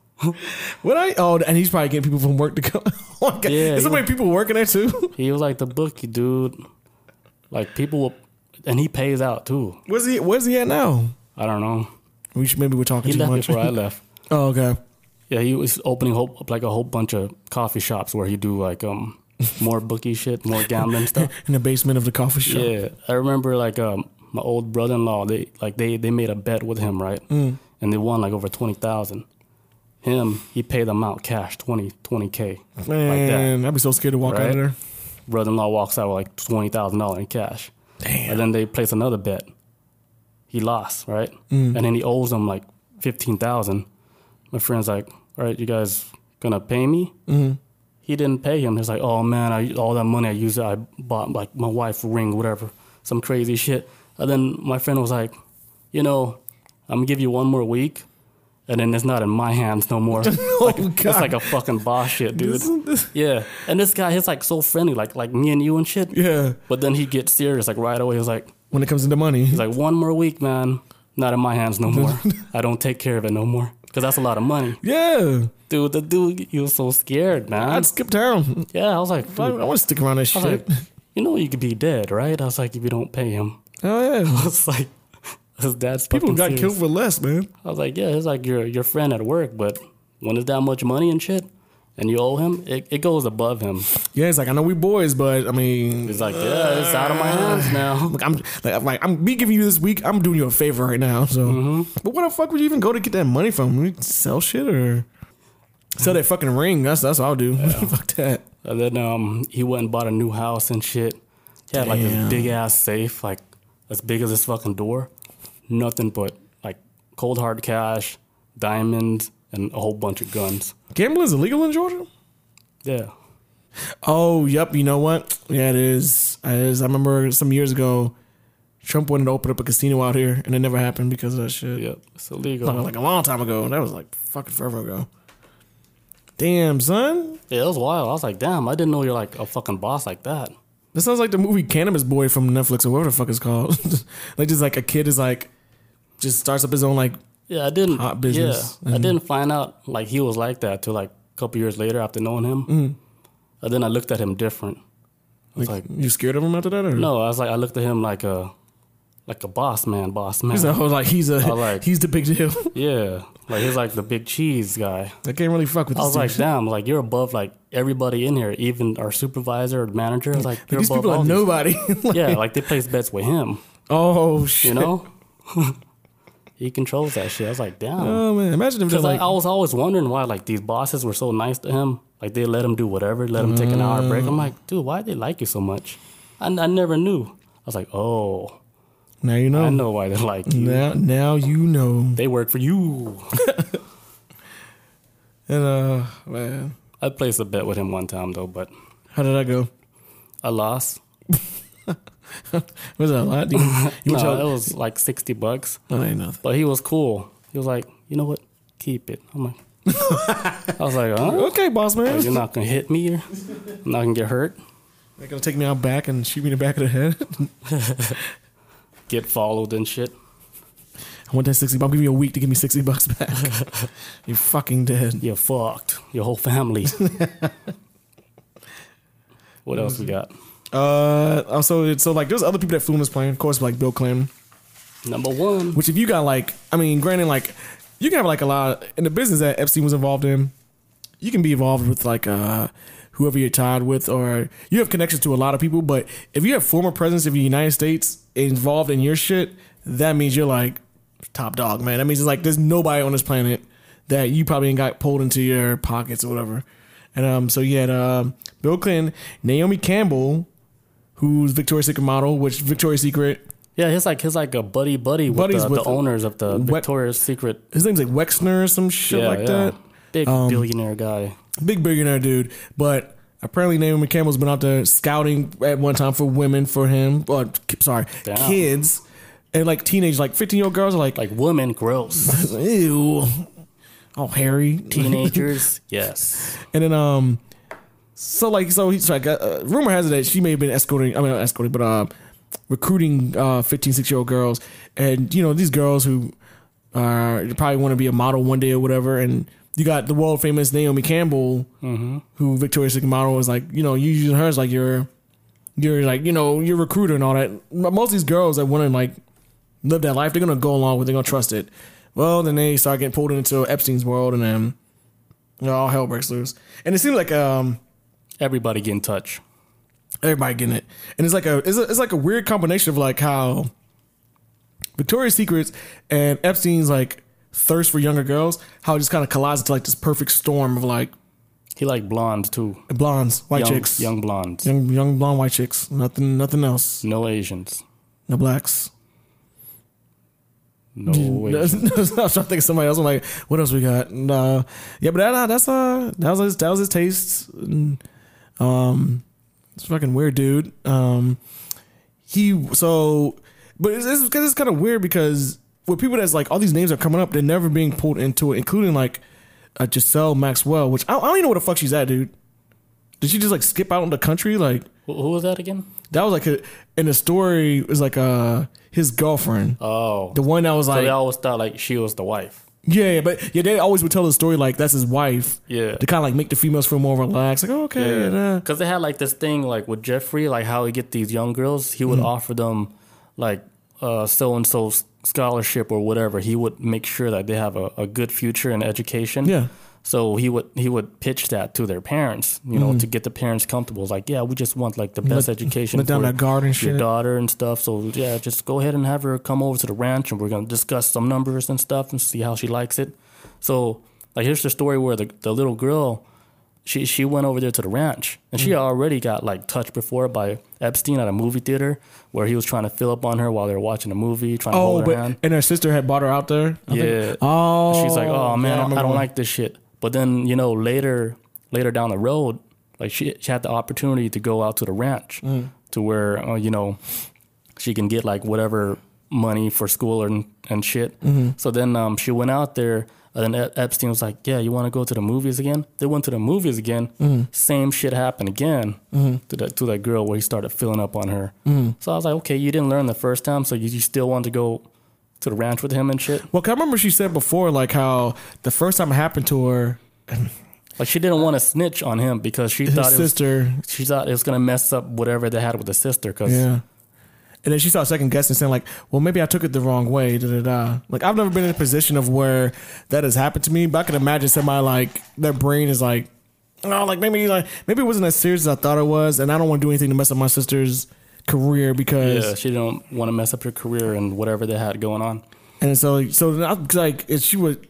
What I? Oh, and he's probably getting people from work to go. oh my god, Yeah, he- many people working there too. He was like the bookie dude. Like people, will, and he pays out too. Where's he? Where's he at now? I don't know. We should, maybe we're talking He too left much. before I left. oh, okay. Yeah, he was opening whole, like a whole bunch of coffee shops where he do like um more bookie shit, more gambling stuff. In the basement of the coffee shop. Yeah, I remember like um my old brother-in-law. They like they they made a bet with him, right? Mm. And they won like over twenty thousand. Him, he paid them out cash 20 k. Man, I'd be so scared to walk out of there. Brother-in-law walks out with like twenty thousand dollars in cash. Damn. And then they place another bet. He lost, right? Mm. And then he owes them like fifteen thousand. My friend's like, "All right, you guys gonna pay me?" Mm-hmm. He didn't pay him. He's like, "Oh man, I, all that money I used, I bought like my wife a ring, whatever, some crazy shit." And then my friend was like, "You know, I'm gonna give you one more week." And then it's not in my hands no more. Oh, It's God. like a fucking boss shit, dude. This- this- Yeah, and this guy, he's like so friendly, like like me and you and shit. yeah. But then he gets serious, like right away. He's like, When it comes into money. he's like, one more week, man. Not in my hands no more. I don't take care of it no more. Cause that's a lot of money, yeah. dude. The dude, he was so scared, man. I'd skip town. yeah, I was like, I, I want to stick around this shit. like, you know, you could be dead, right? I was like, if you don't pay him, oh yeah. I was like, his dad's People got serious. killed for less, man. I was like, yeah, it's like your your friend at work, but when it's that much money and shit, and you owe him, it, it goes above him. Yeah, it's like I know we boys, but I mean, He's like, yeah, it's out of my hands now. Look, I'm like, I'm like, I'm me giving you this week. I'm doing you a favor right now. So, Mm-hmm. but where the fuck would you even go to get that money from? We sell shit or sell that fucking ring? That's that's what I'll do. fuck that. And then um, he went and bought a new house and shit. He had like Damn. this big ass safe, like as big as this fucking door. Nothing but like cold hard cash, diamonds, and a whole bunch of guns. Gambling is illegal in Georgia. Yeah. Oh, yep. You know what? Yeah, it is. It is. I remember some years ago, Trump wanted to open up a casino out here, and it never happened because of that shit. Yep. It's illegal. Like, like a long time ago. That was like fucking forever ago. Damn, son. Yeah, it was wild. I was like, damn, I didn't know you're like a fucking boss like that. That sounds like the movie Cannabis Boy from Netflix or whatever the fuck it's called. like just like a kid is like just starts up his own like Yeah, I didn't. Hot business. Yeah, I didn't find out like he was like that till like a couple years later after knowing him. Mm-hmm. And then I looked at him different. I was like, you scared of him after that or no, I was like, I looked at him like a like a boss man, boss man. He's like, like he's a like- he's the big deal. yeah, like he's like the big cheese guy. I can't really fuck with I this was like, damn, like you're above like everybody in here, even our supervisor or manager. Was like, you're these above people are nobody. Like, Yeah, like they place bets with him. oh shit. You know, he controls that shit. I was like, damn. Oh man, imagine if like, I, was always wondering why like these bosses were so nice to him. Like they let him do whatever, let him take an hour break. I'm like, dude, why do they like you so much? I, I never knew. I was like, oh, now you know. I know why they like you. Now now you know. They work for you. And uh man, I placed a bet with him one time though, but how did I go? I lost. Was that a lot? You, you No, it was like sixty bucks. Oh, ain't nothing. But he was cool. He was like, you know what? Keep it. I'm like, I was like, huh? Okay, boss man. Like, you're not gonna hit me. Or, I'm not gonna get hurt. They're gonna take me out back and shoot me in the back of the head. Get followed and shit. I want that sixty. I'll give you a week to give me sixty bucks back. You're fucking dead. You're fucked. Your whole family. what else we got? Uh, also, so like, there's other people that flew in this plane. Of course, like Bill Clinton. Number one. Which, if you got like, I mean, granted, like, you can have like a lot in the business that Epstein was involved in. You can be involved with like uh whoever you're tied with, or you have connections to a lot of people. But if you have former presidents of the United States involved in your shit, that means you're like top dog, man. That means it's like there's nobody on this planet that you probably ain't got pulled into your pockets or whatever. And um, so you had uh, Bill Clinton, Naomi Campbell, who's Victoria's Secret model, which Victoria's Secret Yeah, he's like he's like a buddy buddy with, Buddies the, with the owners of the Wet- Victoria's Secret. his name's like Wexner or some shit Yeah, like yeah. that. Big Um, billionaire guy. Big billionaire dude. But apparently Naomi Campbell's been out there scouting at one time for women for him. Or sorry, Damn. kids. And like teenage, like 15 year old girls are like, Like women, gross. ew. Oh, hairy Teenagers, yes. And then um, so like so he's like uh, rumor has it that she may have been escorting. I mean not escorting, but uh, recruiting uh 15, 16 year old girls, and you know these girls who are probably want to be a model one day or whatever, and. You got the world famous Naomi Campbell, who Victoria's Secret model was like, you know, you using her as like your, your like, you know, your recruiter and all that. Most of these girls that want to like live that life, they're gonna go along with, it, they're gonna trust it. Well, then they start getting pulled into Epstein's world, and then you know, all hell breaks loose. And it seems like um Everybody get in touch. everybody getting it, and it's like a it's, a it's like a weird combination of like how Victoria's Secrets and Epstein's like thirst for younger girls, how it just kind of collides into like this perfect storm of like He like blondes too. blondes, white young, chicks, young blondes. young young blonde white chicks, nothing nothing else, No Asians. no blacks. No Asians. I was trying to think of somebody else. I'm like, what else we got? And, uh, yeah, but that, uh, that's uh, that was his, that was his taste. And, um, it's fucking weird, dude. Um, he so, but it's it's, 'cause it's kind of weird because with people that's like all these names are coming up, they're never being pulled into it, including like uh, Ghislaine Maxwell, which I, I don't even know where the fuck she's at, dude. Did she just like skip out in the country? Like Who, who was that again? that was like a in the story it was like uh his girlfriend, Oh. the one that was so like they always thought like she was the wife. Yeah, yeah, but yeah, they always would tell the story like that's his wife. Yeah. To kind of like make the females feel more relaxed. Like, oh, okay, yeah. Because they had like this thing like with Jeffrey, like how he get these young girls, he Mm-hmm. would offer them like so and so scholarship or whatever. He would make sure that they have a, a good future in education. Yeah. So he would he would pitch that to their parents, you know, to get the parents comfortable. It's like, yeah, we just want like the best. Let- education let down for that guard and your shit. daughter and stuff. So yeah, just go ahead and have her come over to the ranch, and we're gonna discuss some numbers and stuff and see how she likes it. So like, here's the story where the the little girl, she she went over there to the ranch, and Mm. she already got like touched before by Epstein at a movie theater where he was trying to fill up on her while they were watching a movie, trying to Oh, hold her but hand. and her sister had bought her out there. I think. Yeah. Oh. She's like, oh man, yeah, I, remember don't like this shit. But then you know later later down the road, like she she had the opportunity to go out to the ranch Mm. to where uh, you know she can get like whatever money for school and and shit. Mm-hmm. So then um, she went out there. And then Epstein was like, "Yeah, you want to go to the movies again?" They went to the movies again. Mm-hmm. Same shit happened again to that to that girl where he started filling up on her. Mm-hmm. So I was like, "Okay, you didn't learn the first time, so you, you still want to go to the ranch with him and shit?" Well, 'cause I remember she said before, like how the first time it happened to her, Like she didn't want to snitch on him because she his thought it was, sister, she thought it was gonna mess up whatever they had with the sister. Cause yeah. And then she started second guessing, saying like, "Well, maybe I took it the wrong way." Da da da. Like I've never been in a position of where that has happened to me, but I can imagine somebody like their brain is like, "Oh, like maybe like maybe it wasn't as serious as I thought it was," and I don't want to do anything to mess up my sister's career because yeah, she didn't want to mess up her career and whatever they had going on. And so, so like, she would,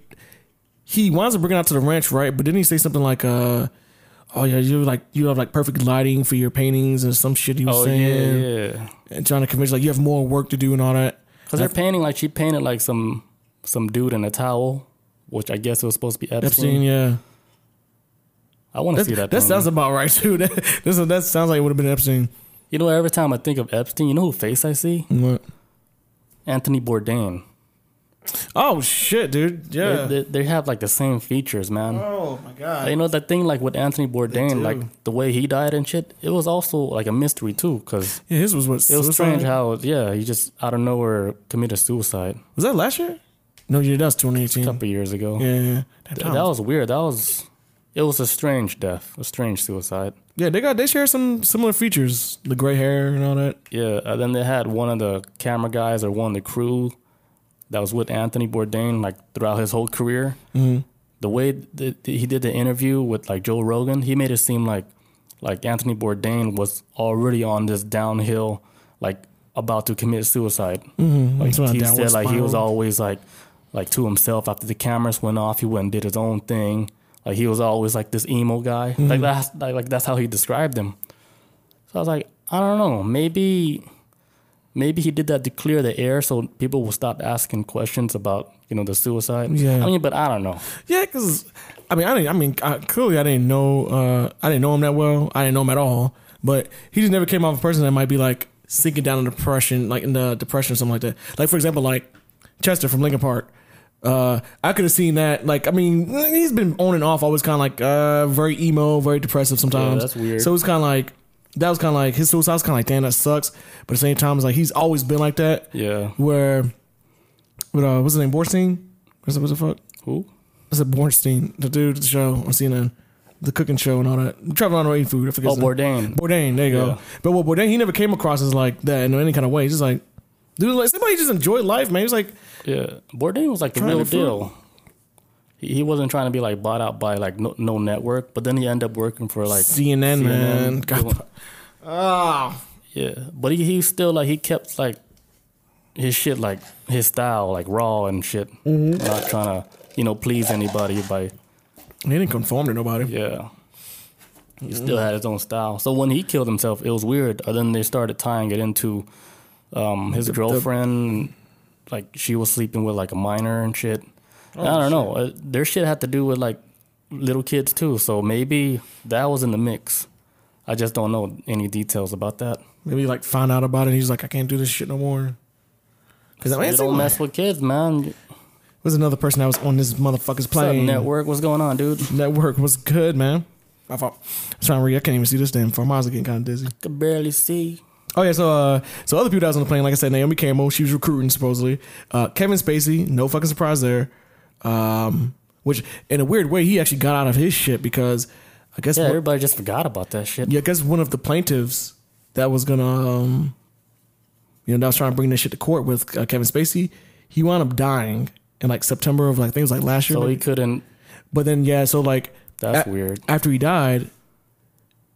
he winds up bringing her out to the ranch, right? But didn't he say something like, uh, "Oh yeah, you like you have like perfect lighting for your paintings and some shit he was Oh saying, yeah, yeah. and trying to convince like you have more work to do and all that." Because they're painting like she painted like some some dude in a towel, which I guess it was supposed to be Epstein. Epstein, yeah, I want to see that. that sounds about right too. That this, that sounds like it would have been Epstein. You know, every time I think of Epstein, you know who face I see? What? Anthony Bourdain. Oh shit, dude! Yeah. They, they, they have like the same features, man. oh my god. You know that thing like with Anthony Bourdain, like the way he died and shit. It was also like a mystery too, because Yeah, his was what? it was strange how yeah he just out of nowhere committed suicide was that last year? No, yeah, that was 2018. a couple years ago. Yeah, yeah. That Th- that was weird. That was it was a strange death, a strange suicide. yeah, they got they share some similar features, the gray hair and all that. Yeah, and then they had one of the camera guys or one of the crew that was with Anthony Bourdain like throughout his whole career. Mm-hmm. The way that he did the interview with like Joe Rogan, he made it seem like like Anthony Bourdain was already on this downhill, like about to commit suicide. Mm-hmm. Like It's on a he said, like he was always like like to himself after the cameras went off. He went and did his own thing. Like he was always like this emo guy. Mm-hmm. Like that's like, like that's how he described him. So I was like, I don't know, maybe maybe he did that to clear the air so people will stop asking questions about you know the suicide. Yeah. I mean, but I don't know. Yeah, because I mean, I didn't. I mean, I, clearly, I didn't know. Uh, I didn't know him that well. I didn't know him at all. But he just never came off a person that might be like sinking down in depression, like in the depression or something like that. Like for example, like Chester from Linkin Park. Uh, I could have seen that. Like, I mean, he's been on and off, always kind of like uh, very emo, very depressive sometimes. Yeah, that's weird. So it's kind of like that was kind of like his suicide was kind of like, damn, that sucks. But at the same time, it's like he's always been like that. Yeah. Where, what uh, what's his name? Borstein? What's the, what's the fuck? Who? It's a Bornstein, the dude, the show on CNN, the cooking show and all that. Traveling on eating food. I forget. Oh. Bourdain. Bourdain. There you go. Yeah. But what Bourdain, he never came across as like that in any kind of way. He's just like, dude, like somebody just enjoyed life, man. He's like, Yeah, Bourdain was like the real deal. He, he wasn't trying to be like bought out by like no, no network, but then he ended up working for like CNN, man. God. doing- Ah, yeah, but he he still like he kept like his shit like his style like raw and shit, Mm-hmm. not trying to you know please anybody by he didn't conform to nobody. yeah. He still had his own style. So when he killed himself, it was weird. And then they started tying it into um, his girlfriend. Like she was sleeping with like a minor and shit. I don't know. Uh, their shit had to do with like little kids too. So maybe that was in the mix. I just don't know any details about that. Maybe like found out about it. and He's like, I can't do this shit no more. Because I mean, don't like- mess with kids, man. was another person that was on this motherfucker's What's up, plane. network? What's going on, dude? Network was good, man. I thought, I was trying to read. I can't even see this damn far. I was getting kind of dizzy. I Could barely see. Oh yeah, so uh, so other people that was on the plane, like I said, Naomi Campbell, she was recruiting supposedly. Uh, Kevin Spacey, no fucking surprise there. Um, which in a weird way, he actually got out of his shit because I guess Yeah, one, everybody just forgot about that shit. yeah, I guess one of the plaintiffs that was gonna, um, you know, that was trying to bring this shit to court with uh, Kevin Spacey, he wound up dying in like September of like I think it was like last year. So maybe. he couldn't. but then yeah, so like That's a- weird. After he died,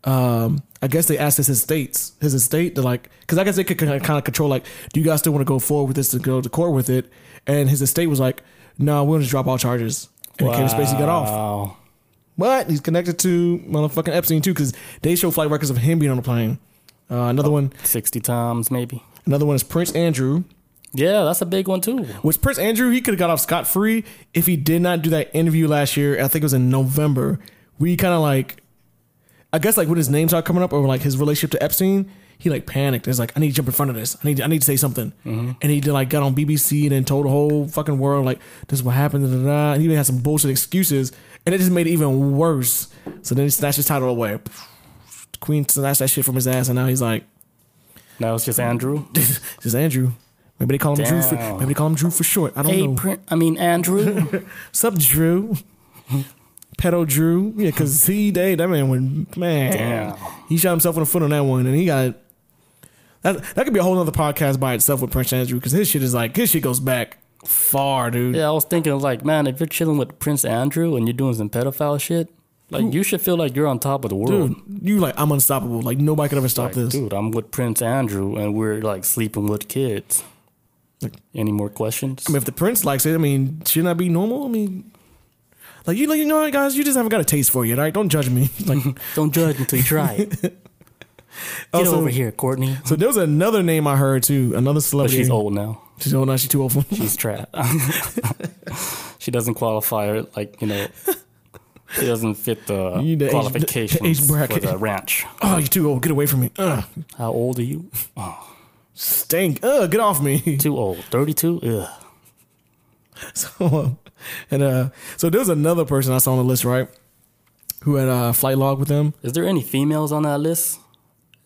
um, I guess they asked his estates, his estate to like, because I guess they could kind of control like, do you guys still want to go forward with this to go to court with it? And his estate was like, no, we'll just drop all charges. And Kevin Spacey got off. Wow. But he's connected to motherfucking Epstein too, because they show flight records of him being on the plane. Uh, another one, Sixty times maybe. another one is Prince Andrew, Yeah, that's a big one too. which Prince Andrew he could have got off scot free if he did not do that interview last year. I think it was in November. We kind of like, I guess like when his names are coming up or like his relationship to Epstein, he like panicked. It's like I need to jump in front of this. I need I need to say something. Mm-hmm. And he did like got on BBC and then told the whole fucking world like this is what happened. Da, da, da. And he even had some bullshit excuses, and it just made it even worse. So then he snatched his title away. Queen snatched that shit from his ass, and now he's like, Now it's just Andrew. just Andrew." Maybe they call him Drew. For, maybe they call him Drew for short. I don't Hey, know. Prin- I mean Andrew. Sup, Drew? Pedo Drew, yeah, because he, they, that man went, man, Damn. he shot himself in the foot on that one, and he got that. That could be a whole other podcast by itself with Prince Andrew, because his shit is like his shit goes back far, dude. yeah, I was thinking like, man, if you're chilling with Prince Andrew and you're doing some pedophile shit, like you should feel like you're on top of the world. Dude, you like I'm unstoppable. Like nobody could ever stop Like, this. dude, I'm with Prince Andrew and we're like sleeping with kids. Like- Any more questions? I mean, if the prince likes it, I mean, shouldn't that be normal? I mean, like you, like you know, what, guys, you just haven't got a taste for it, all right? Don't judge me. Like, Don't judge until you try it. Oh, get Also- over here, Courtney. so there was another name I heard too, another But celebrity. she's old now. She's old now. She's too old for. She's trapped. she doesn't qualify, like, you know, she doesn't fit the You the age- qualifications age for the ranch. Oh, you're too old. Get away from me. Ugh, How old are you? Oh. stink. Ugh, get off me. Too old. 32? Ugh. So, um, and uh, so there was another person I saw on the list, right? Who had a flight log with them. Is there any females on that list?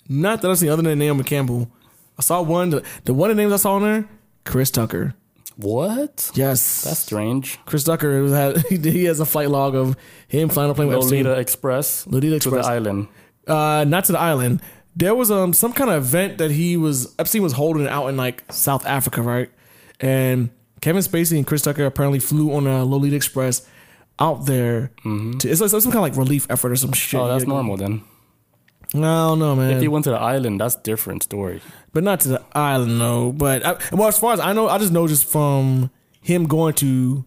Not that I've seen other than Naomi Campbell. I saw one. The, the one of the names I saw on there, Chris Tucker. What? Yes, That's strange. Chris Tucker had, he has a flight log of him flying a plane with Epstein. Lolita Express Lolita to Express. the island. Uh, not to the island. There was um some kind of event that he was Epstein was holding out in like South Africa, right? And Kevin Spacey and Chris Tucker apparently flew on a Lolita Express out there. To, it's like some kind of like relief effort or some shit. Oh, that's Yeah. normal then. I don't know, man. If he went to the island, that's different story. but not to the island, no. But I, well, as far as I know, I just know just from him going to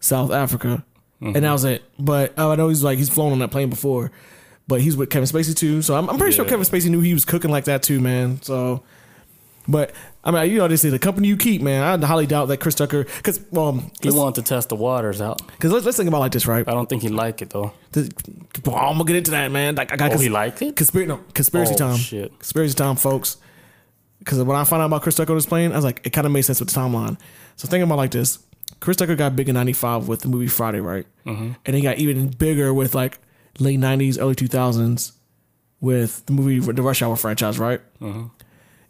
South Africa, and that was it. But uh, I know he's like he's flown on that plane before, but he's with Kevin Spacey too. So I'm, I'm pretty sure Kevin Spacey knew he was cooking like that too, man. So, but I mean, you know, they say the company you keep, man. I highly doubt that Chris Tucker, because well, He wanted to test the waters out. Because let's, let's think about it like this, right? I don't think he liked it though. The, well, I'm gonna get into that, man. Like I got Oh, he liked it? Conspiracy, no, conspiracy Oh, time. shit. Conspiracy time, folks. Because when I found out about Chris Tucker was playing, I was like, it kind of made sense with the timeline. So think about it like this: Chris Tucker got big in '95 with the movie Friday, right? Mm-hmm. And he got even bigger with like late '90s, early 2000s with the movie the Rush Hour franchise, right? Mm-hmm.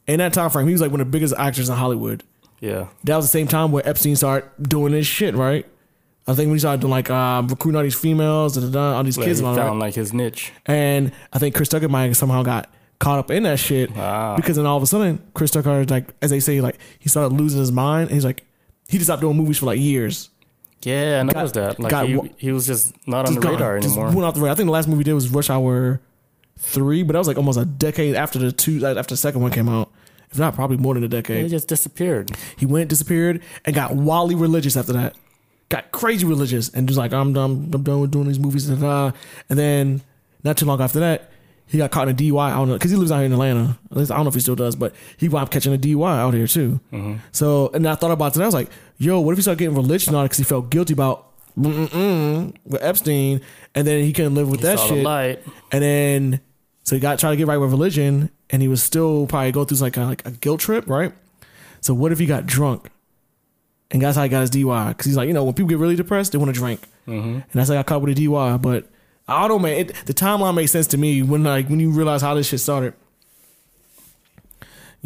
In that time frame, he was like one of the biggest actors in Hollywood. Yeah. That was the same time where Epstein started doing this shit, right? I think when he started doing like um, recruiting all these females, da, da, da, all these Like, kids, he and all found like his niche. and I think Chris Tucker might somehow got caught up in that shit Ah. because then all of a sudden Chris Tucker like as they say like he started losing his mind. And he's like he just stopped doing movies for like years. Yeah, I noticed that. Like got he, he was just not on the gone. radar Just anymore. went off the radar. I think the last movie he did was Rush Hour three, but that was like almost a decade after the two after the second one came out. If not, probably more than a decade. He just disappeared. He went, disappeared, and got wildly religious after that. Got crazy religious and just like I'm done. I'm done with doing these movies. And, uh, and then not too long after that, he got caught in a DUI. I don't know because he lives out here in Atlanta. At least I don't know if he still does, but he wound up catching a DUI out here too. So and I thought about it. And I was like, yo, what if he started getting religious on it because he felt guilty about with Epstein, and then he couldn't live with that Saw the shit. light. And then so he got trying to get right with religion, and he was still probably going through like a, like a guilt trip, right? So what if he got drunk, and that's how he got his DUI? Because he's like, you know, when people get really depressed, they want to drink, mm-hmm. and that's how I got caught with a DUI. But I don't know, man. It, the timeline makes sense to me when like when you realize how this shit started.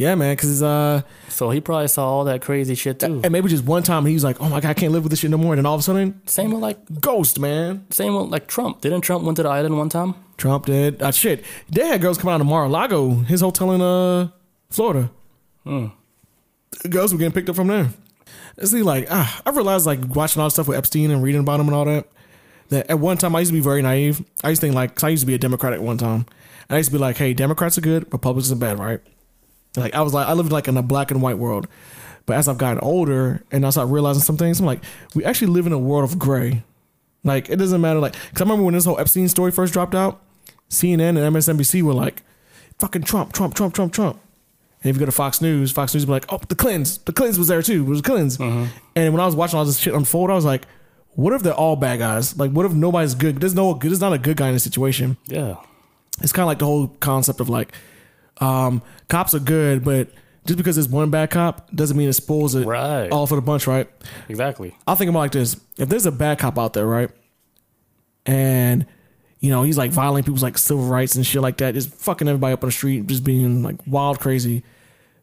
Yeah, man, because uh, So he probably saw all that crazy shit too. and maybe just one time he was like, oh my god, I can't live with this shit no more, and then all of a sudden, Same with like ghost, man. same with like Trump. Didn't Trump went to the island one time? Trump did. Uh, shit. They had girls come out of Mar-a-Lago, his hotel in uh Florida. Hmm. Girls were getting picked up from there. See, like, ah, I realized, like, watching all the stuff with Epstein and reading about him and all that, that at one time I used to be very naive. I used to think, like, 'cause I used to be a Democrat at one time. And I used to be like, hey, Democrats are good, Republicans are bad, right? Like, I was like, I lived like in a black and white world. But as I've gotten older and I started realizing some things, I'm like, we actually live in a world of gray. Like, it doesn't matter. Like, because I remember when this whole Epstein story first dropped out, CNN and MSNBC were like, fucking Trump, Trump, Trump, Trump, Trump. And if you go to Fox News, Fox News would be like, oh, the Clintons. The Clintons was there too. It was Clintons. Uh-huh. And when I was watching all this shit unfold, I was like, what if they're all bad guys? Like, what if nobody's good? There's no good. There's not a good guy in this situation. Yeah. It's kind of like the whole concept of like, Um, cops are good, but just because there's one bad cop doesn't mean it spoils it Right. all for the bunch, right? Exactly. I'll think about like this: if there's a bad cop out there, right, and you know he's like violating people's like civil rights and shit like that, just fucking everybody up on the street, just being like wild crazy.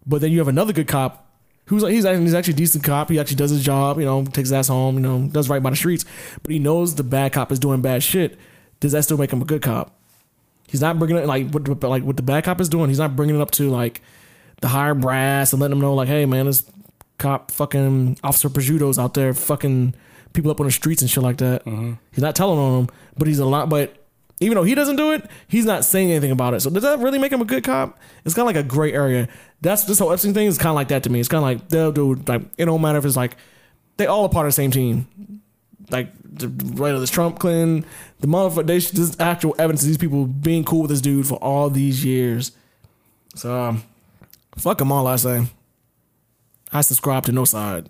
But then you have another good cop who's like he's actually, he's actually a decent cop. He actually does his job, you know, takes his ass home, you know, does right by the streets. But he knows the bad cop is doing bad shit. Does that still make him a good cop? He's not bringing it like what the- like what the bad cop is doing. He's not bringing it up to like the higher brass and letting them know like, hey man, this cop fucking officer prosciutto's out there fucking people up on the streets and shit like that. Mm-hmm. He's not telling on them, but he's a lot. But even though he doesn't do it, he's not saying anything about it. So does that really make him a good cop? It's kind of like a gray area. That's this whole Epstein thing is kind of like that to me. It's kind of like they'll do like it don't matter if it's like they all a part of the same team. Like the whether it's Trump, Clinton, the motherfucker. This actual evidence of these people being cool with this dude for all these years. So um, fuck them all. I say. I subscribe to no side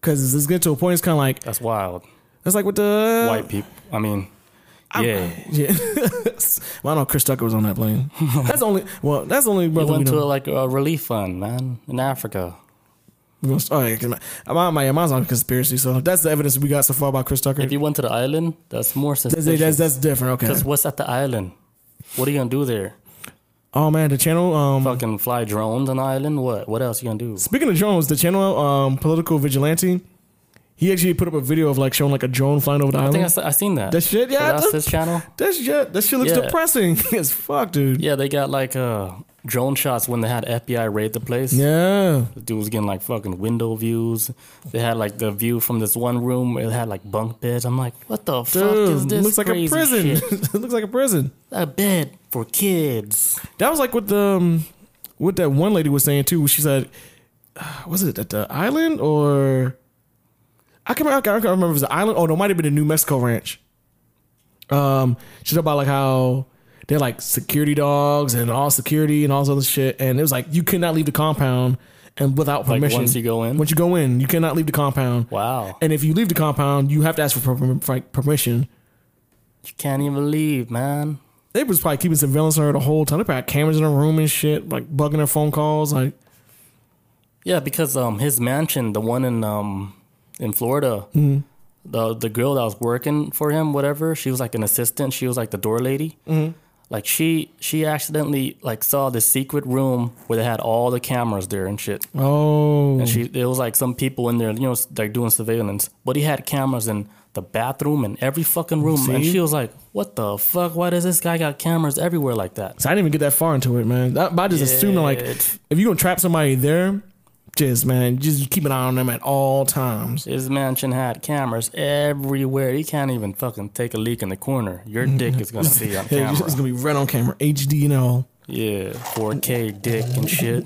because it's getting to a point. It's kind of like That's wild. it's like with the White people. I mean, yeah. Yeah. well, I know Chris Tucker was on that plane. That's only well. That's only He brother we went to know. like a relief fund, man, in Africa. Oh yeah, 'cause my, my, my mine's on conspiracy. So that's the evidence we got so far about Chris Tucker. If you went to the island, that's more That's, suspicious. that's, that's different. Okay. Because what's at the island? What are you gonna do there? Oh man, the channel. Um, Fucking fly drones on the island? What? What else you gonna do? speaking of drones, the channel um, political vigilante. He actually put up a video of like showing like a drone flying over the island. I think I, I seen that. That shit, yeah, that's his channel. That shit, that shit looks Yeah. depressing as fuck, dude. Yeah, they got like uh drone shots when they had FBI raid the place. Yeah. The dude was getting like fucking window views. They had like the view from this one room. It had like bunk beds. I'm like, what the fuck is Dude, this? looks like a prison. it looks like a prison. a bed for kids. That was like what the um, what that one lady was saying too. She said, was it at the island or I can't remember, I can't remember if it was the island. Oh no, it might have been the New Mexico ranch. Um, she talked about like how they're like security dogs and all security and all this other shit, and it was like you cannot leave the compound and without Like permission. once you go in. Once you go in, you cannot leave the compound. Wow. And if you leave the compound, you have to ask for, per- for like, permission. You can't even leave, man. They was probably keeping surveillance on her the whole time. They probably had cameras in her room and shit, like bugging her phone calls. Like, Yeah, because um his mansion, the one in um in Florida, Mm-hmm. the the girl that was working for him, whatever, she was like an assistant. She was like the door lady. Mm-hmm. Like she she accidentally like saw the secret room where they had all the cameras there and shit. oh, And she there was like some people in there, you know, like doing surveillance. But he had cameras in the bathroom and every fucking room. And she was like, "What the fuck? Why does this guy got cameras everywhere like that?" so I didn't even get that far into it, man. That, but I just assumed like if you gonna trap somebody there, just man, just keep an eye on them at all times. His mansion had cameras everywhere. He can't even fucking take a leak in the corner. Your dick is gonna be on Yeah, camera. it's gonna be right on camera, HD and all. Yeah, 4K dick and shit.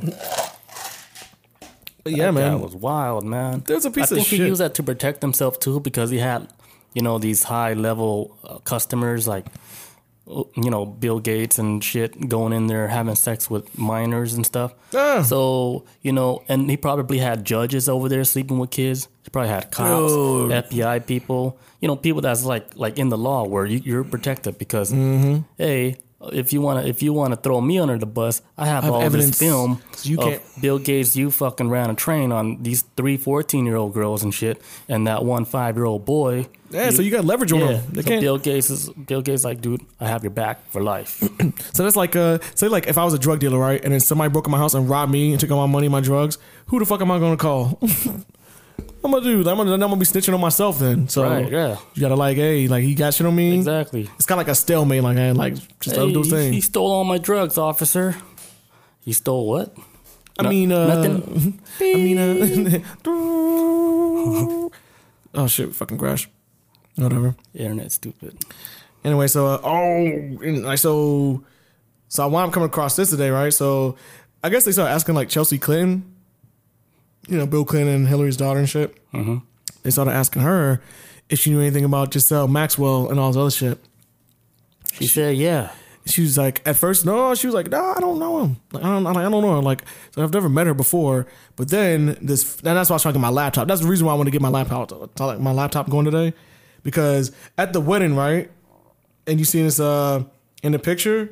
But yeah, That man. guy was wild, man. There's a piece. I of think he shit. used that to protect himself too because he had, you know, these high level uh, customers like, you know, Bill Gates and shit going in there having sex with minors and stuff. Ah. So you know, and he probably had judges over there sleeping with kids. He probably had cops, Dude. FBI people. You know, people that's like like in the law where you, you're protected because Mm-hmm. hey. If you wanna, if you wanna throw me under the bus, I have, have all this film you of can't- Bill Gates, you fucking ran a train on these three 14 year old girls and shit, and that one five year old boy. Yeah, so you got leverage on Yeah, them. They so. Bill Gates is Bill Gates like, dude, I have your back for life. So that's like, uh, say like if I was a drug dealer, right, and then somebody broke in my house and robbed me and took all my money, my drugs, who the fuck am I gonna call? I'm gonna do. I'm gonna, I'm gonna be snitching on myself then. So right? Yeah, you gotta like, hey, like he got shit on me. exactly. It's kind of like a stalemate. Like, I like just Hey, those he, he stole all my drugs, officer. He stole what? I No- mean, uh, nothing. I mean, uh, oh shit, fucking crash. Whatever. Internet stupid. Anyway, so uh, oh, and, like so, so why I'm coming across this today, right? So, I guess they start asking like Chelsea Clinton, you know, Bill Clinton and Hillary's daughter and shit. Mm-hmm. They started asking her if she knew anything about Ghislaine Maxwell and all this other shit. She said, yeah. She was like, at first, no. She was like, no, I don't know him. Like, I don't, I don't know her. Like, so I've never met her before. But then this, and that's why I was trying to get my laptop. That's the reason why I want to get my laptop, like my laptop going today, because at the wedding, right, and you see this uh in the picture,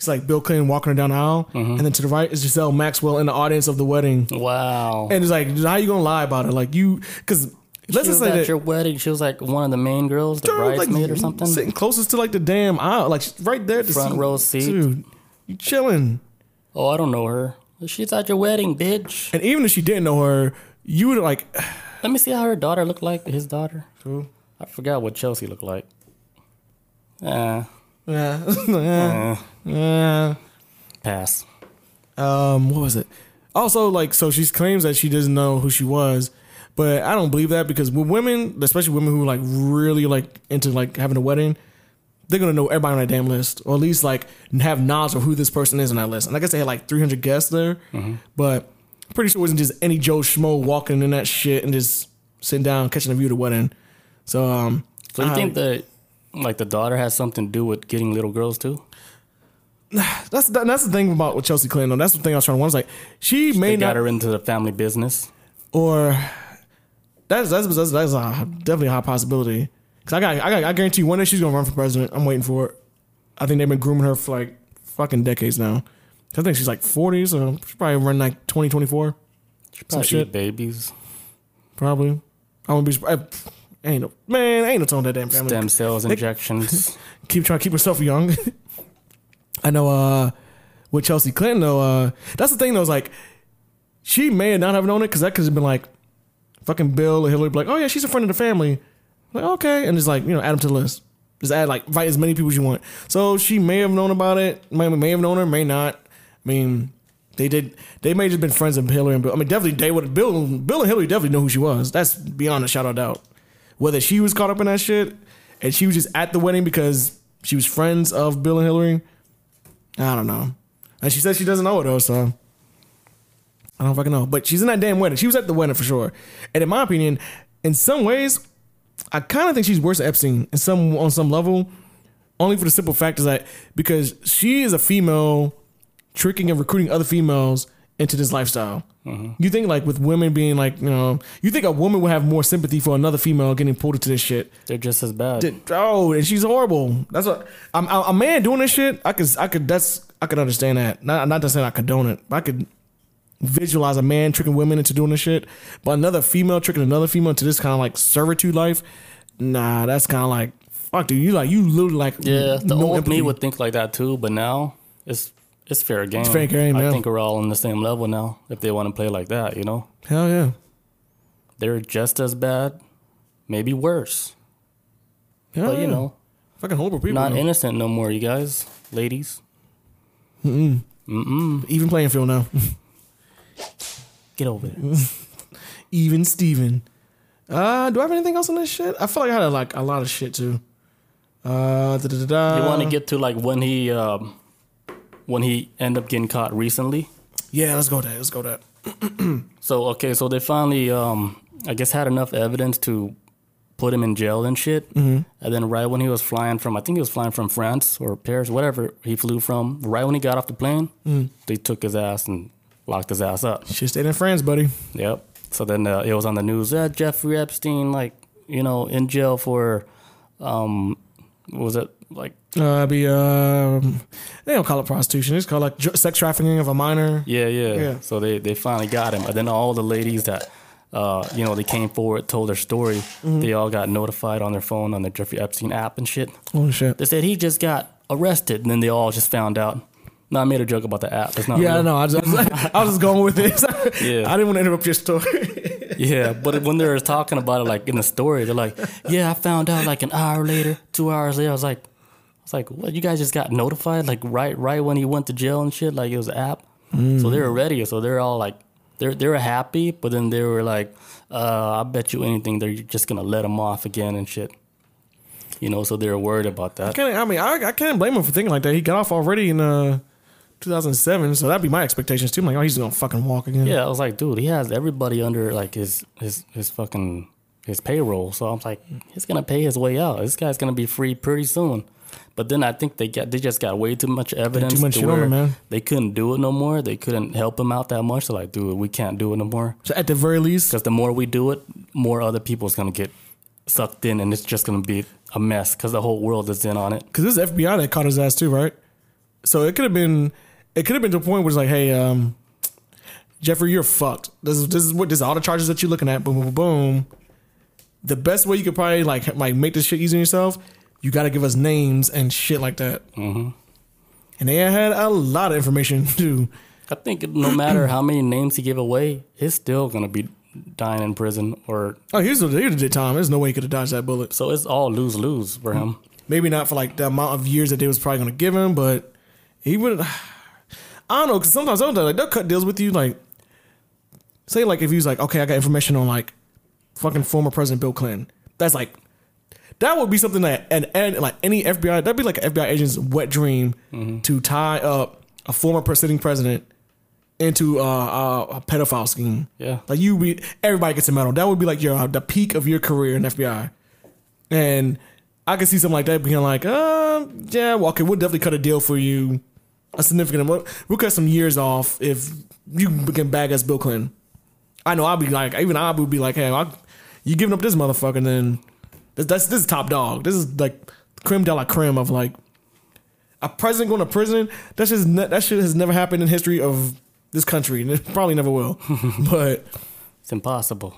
It's like Bill Clinton walking her down the aisle, Mm-hmm. and then to the right is Ghislaine Maxwell in the audience of the wedding. Wow. And it's like, how you gonna lie about it? Like you, because let's she just was say at that your wedding. She was like one of the main girls, the Girl, like, bridesmaid or something. sitting closest to like the damn aisle, like right there, the Front seat. row seat. Dude, you chilling. Oh, I don't know her. She's at your wedding, bitch. And even if she didn't know her, you would like. Let me see how her daughter looked like. His daughter. Who? I forgot what Chelsea looked like. Yeah, yeah, yeah. pass. Um, what was it? Also, like, so she claims that she doesn't know who she was, but I don't believe that because with women, especially women who like really like into like having a wedding, they're gonna know everybody on that damn list, or at least like have knowledge of who this person is on that list. And I guess they had like 300 guests there, but I'm pretty sure it wasn't just any Joe schmo walking in that shit and just sitting down catching a view of the wedding. So, um, So you I- think that like the daughter has something to do with getting little girls too? that's that's the thing about with Chelsea Clinton. That's the thing I was trying to. want. was like she may They not got her into the family business. or that's that's that's, that's a, definitely a high possibility. Cause I got, I got I guarantee you one day she's gonna run for president. I'm waiting for it. I think they've been grooming her for like fucking decades now. I think she's like 40, so she's probably run like 2024. She probably shit. babies, Probably. I won't be. surprised. Ain't no man. Ain't no telling that damn family. stem cells injections. keep trying to keep herself young. I know uh with Chelsea Clinton though, uh that's the thing though, is like she may not have known it because that could have been like fucking Bill or Hillary be like, Oh yeah, she's a friend of the family. Like, okay, and just like, you know, add them to the list. Just add like invite as many people as you want. So she may have known about it, may, may have known her, may not. I mean, they did they may have just been friends of Hillary and Bill. I mean definitely they would Bill Bill and Hillary definitely know who she was. That's beyond a shadow of doubt. Whether she was caught up in that shit and she was just at the wedding because she was friends of Bill and Hillary. I don't know. And she said she doesn't know it though, so I don't fucking know. But she's in that damn wedding. She was at the wedding for sure. And in my opinion, in some ways, I kind of think she's worse than Epstein in some on some level. Only for the simple fact is that because she is a female tricking and recruiting other females into this lifestyle. You think like with women being like, you know, you think a woman would have more sympathy for another female getting pulled into this shit. They're just as bad. Did- Oh, and she's horrible. That's what I'm, a, a man doing this shit. I could, I could. That's I could understand that. Not, not to say I condone it, but I could visualize a man tricking women into doing this shit. But another female tricking another female into this kind of like servitude life. Nah, that's kind of like fuck, dude. You like you literally like yeah, the no old empathy. me would think like that too, but now it's it's fair game. It's fair game, I yeah. think we're all on the same level now. If they want to play like that, you know, Hell yeah, they're just as bad, maybe worse. Hell but yeah. you know, fucking horrible people. not innocent no more. You guys, ladies, Mm mm. Mm Even playing field now. get over it. Even Steven. Uh, do I have anything else on this shit? I feel like I had like a lot of shit too. Uh. You want to get to like when he um, when he ended up getting caught recently. Yeah, let's go that. Let's go that. So okay, so they finally, um, I guess, had enough evidence to put him in jail and shit. Mm-hmm. And then right when he was flying from, I think he was flying from France or Paris, whatever he flew from. Right when he got off the plane, they took his ass and locked his ass up. Shit stayed in France, buddy. Yep. So then uh, it was on the news. Uh, Jeffrey Epstein, like you know, in jail for, um, what was it like? Uh, be um, they don't call it prostitution. It's called like sex trafficking of a minor. Yeah, yeah. Yeah. So they, they finally got him. And then all the ladies that, uh, you know, they came forward, told their story. Mm-hmm. They all got notified on their phone on the Jeffrey Epstein app and shit. Holy shit. They said he just got arrested. And then they all just found out. No, I made a joke about the app. It's not Yeah, I real. know. I, just, I was just going with it. Yeah. I didn't want to interrupt your story. Yeah, but when they were talking about it, like in the story, they're like, "Yeah, I found out like an hour later, two hours later." I was like, "I was like, what? You guys just got notified like right, right when he went to jail and shit? Like it was an app." So they were ready. So they're all like, they're they were happy, but then they were like, uh, "I bet you anything they're just gonna let him off again and shit." You know, so they were worried about that. Can't- I mean, I, I can't blame him for thinking like that. He got off already in uh, 2007, so that'd be my expectations too. I'm like, oh, he's gonna fucking walk again. Yeah, I was like, dude, he has everybody under like his his his fucking his payroll. So I'm like, he's gonna pay his way out. This guy's gonna be free pretty soon. But then I think they got they just got way too much evidence. Too much to where man. They couldn't do it no more. They couldn't help him out that much. They're like, dude, we can't do it no more. So at the very least, Because the more we do it, more other people's gonna get sucked in, and it's just gonna be a mess. Because the whole world is in on it. because this is FBI that caught his ass too, right? So it could have been, it could have been to a point where it's like, hey, um, Jeffrey, you're fucked. This is this is what this is all the charges that you're looking at. Boom, boom, boom. The best way you could probably like like make this shit easy on yourself, you got to give us names and shit like that. Mm-hmm. And they had a lot of information too. I think no matter how many names he gave away, he's still gonna be dying in prison. Or Oh, here's the here's the time. There's no way he could have dodged that bullet. so it's all lose lose for him. Maybe not for like the amount of years that they was probably to give him, but he would. I don't know because sometimes sometimes, like they'll cut deals with you. Like, say like if he was like, okay, I got information on like fucking former President Bill Clinton. That's like that would be something that and, and like any FBI that'd be like an FBI agent's wet dream to tie up a former sitting president into uh, uh, a pedophile scheme. Yeah. Like you be everybody gets a medal. That would be like your the peak of your career in FBI. And I could see something like that being like, uh, yeah, well, okay, we'll definitely cut a deal for you, a significant amount. We'll cut some years off if you can bag us Bill Clinton. I know I'll be like, even I would be like, hey, I, you giving up this motherfucker, then this, that's this is top dog. This is like creme de la creme of like a president going to prison. That's just ne- that shit has never happened in history of this country, and it probably never will. but It's impossible.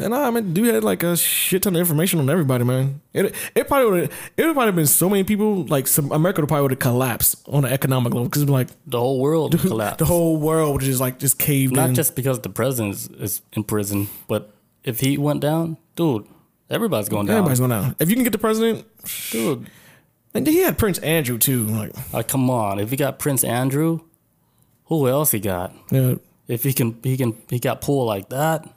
and I mean, dude had like a shit ton of information on everybody, man. It it probably would it would probably have been so many people like some America would probably would have collapsed on an economic level because like The whole world collapsed. the whole world would just like just caved Not in. just because the president is, is in prison, but if he went down, dude, everybody's going down. Everybody's going down. If you can get the president, dude, and he had Prince Andrew too. Like, like come on. If he got Prince Andrew, who else he got? yeah, If he can, he can, he got pulled like that.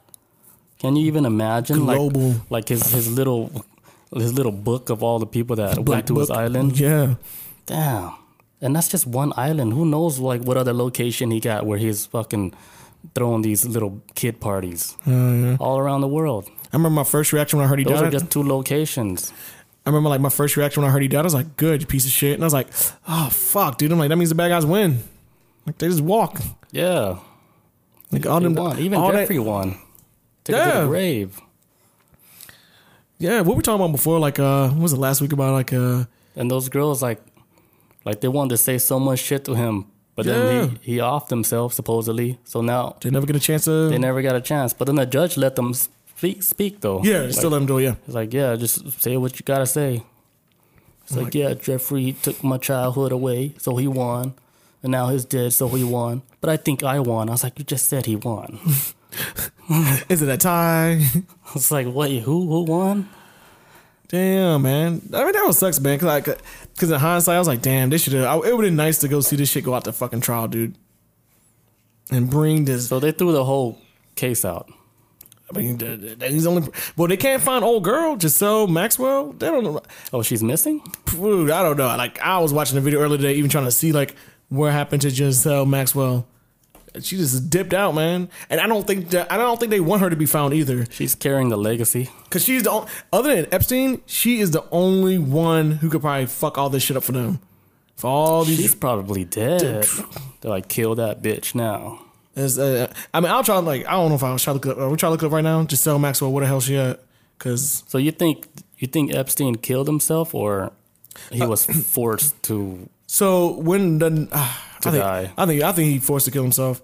Can you even imagine? Global. Like, like his his little his little book of all the people that went to his island. Yeah, Damn. And that's just one island. Who knows like what other location he got where he's fucking throwing these little kid parties oh, all around the world. I remember my first reaction when I heard he Those are died. just two locations. I remember like my first reaction when I heard he died. I was like, "Good, you piece of shit," and I was like, "Oh fuck, dude!" I'm like, that means the bad guys win. Like they just walk. Yeah. Like all He them, won. Even all that- Jeffrey won. Took it to the grave. Yeah, what we talking about before? Like, uh, what was it last week about? Like, uh, And those girls like like they wanted to say so much shit to him. But Yeah. then he, he offed himself supposedly. So now they never get a chance to. they never got a chance. But then the judge let them speak speak though. yeah, Like, still let him do it. Yeah, It's like, yeah, just say what you gotta say. It's like, yeah, Jeffrey took my childhood away, so he won. And now he's dead, so he won. But I think I won. I was like, you just said he won. is it a tie? It's like, wait, who who won? damn, man. I mean, that was sucks, man. Cause like, cause in hindsight, I was like, damn, this should have. It would have been nice to go see this shit go out to fucking trial, dude, and bring this. So they threw the whole case out. I mean, he's only. Well, they can't find old girl Ghislaine Maxwell. They don't know. Oh, she's missing? Dude, I don't know. Like, I was watching a video earlier today, even trying to see like what happened to Ghislaine Maxwell. She just dipped out, man. And I don't think that I don't think they want her to be found either. She's carrying the legacy. Cause she's the only, other than Epstein, she is the only one who could probably fuck all this shit up for them. For all these, She's probably dead. They're like, kill that bitch now. Uh, I mean, I'll try. Like, I don't know if I'll try to look up. Are we try to look up right now? Ghislaine Maxwell, where the hell she at? Cause So you think you think Epstein killed himself or he was forced to so when the uh, I think, die. I think I think he forced to kill himself.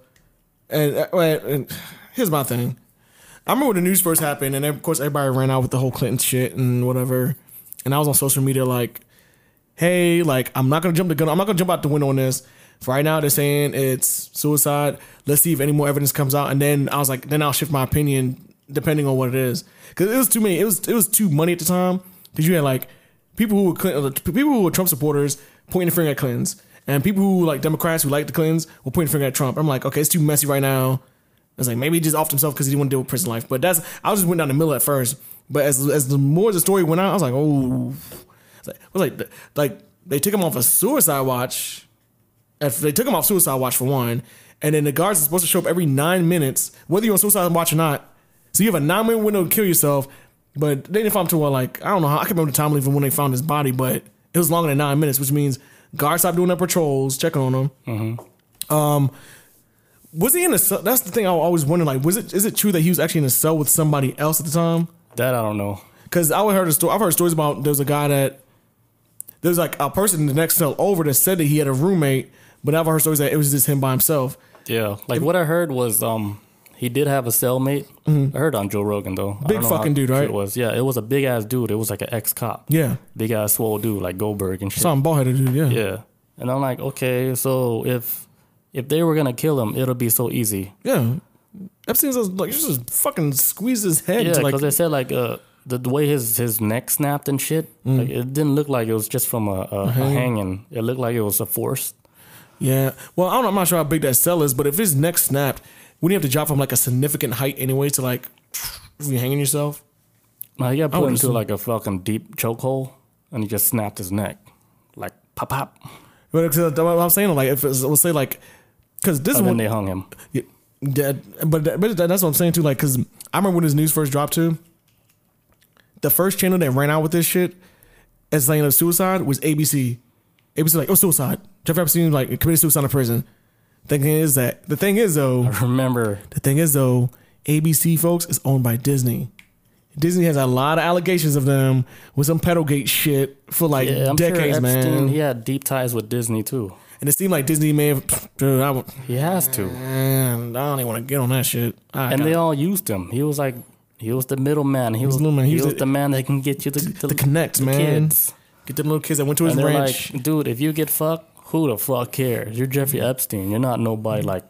And, uh, and here's my thing. I remember when the news first happened, and of course everybody ran out with the whole Clinton shit and whatever. And I was on social media like, "Hey, like I'm not gonna jump the gun. I'm not gonna jump out the window on this. For right now, they're saying it's suicide. Let's see if any more evidence comes out, and then I was like, then I'll shift my opinion depending on what it is, because it was too many. It was it was too money at the time. Because you had like people who were Clinton, uh, people who were Trump supporters pointing the finger at Clintons, and people who like Democrats who like the Clintons were pointing the finger at Trump. I'm like, okay, it's too messy right now. I was like, maybe he just offed himself because he didn't want to deal with prison life. But that's I was just went down the middle at first. But as as the more the story went out, I was like, oh, it's like, I was like, like they took him off a suicide watch. If they took him off suicide watch for one, and then the guards are supposed to show up every nine minutes, whether you're on suicide watch or not. So you have a nine minute window to kill yourself. But they didn't find him to well, like I don't know how I can remember the time even when they found his body, but it was longer than nine minutes, which means guards stopped doing their patrols, checking on him. Um, was he in a cell? That's the thing I always wonder. Like, was it is it true that he was actually in a cell with somebody else at the time? that I don't know. Because I heard a story. I've heard stories about there's a guy that there's like a person in the next cell over that said that he had a roommate, but I've heard stories that it was just him by himself. Yeah, like what I heard was um he did have a cellmate. I heard on Joe Rogan though. Mm-hmm. Big don't know how fucking dude, right? It was yeah, it was a big ass dude. It was like an ex cop, Yeah, big ass swole dude like Goldberg and shit. some bald headed dude. Yeah. Yeah, and I'm like, okay, so if if they were gonna kill him, it'll be so easy. yeah. Epstein's like just fucking squeeze his head. Yeah, because like they said like uh the, the way his his neck snapped and shit, Mm. like it didn't look like it was just from a, a, a hanging. It looked like it was a force. Yeah. Well, I don't. know, I'm not sure how big that cell is, but if his neck snapped, wouldn't you have to drop from like a significant height anyway to like if you hanging yourself? No, he got put into like a fucking deep chokehold, and he just snapped his neck, like pop pop. But uh, what I'm saying, like, if it's, we'll say like, because this is And one, they hung him. Yeah, that, but that- but that's what I'm saying too. Like, because I remember when this news first dropped too. The first channel that ran out with this shit as saying of suicide was ABC. ABC like, oh, suicide. Jeffrey Epstein like committed suicide in prison. Thing is that the thing is though, I remember the thing is though, ABC folks is owned by Disney. Disney has a lot of allegations of them with some pedogate shit for like yeah, I'm decades, sure Epstein, man. He had deep ties with Disney too. And it seemed like Disney may have, dude, I, would- He has to, man, I don't even want to get on that shit. And they all used him. He was like he was the middleman. He was, the middleman. He he was was the- the, man that can get you the, the, the connect, man. kids. Get them little kids that went to his And ranch. like, dude, if you get fucked, who the fuck cares? You're Jeffrey Epstein. You're not nobody like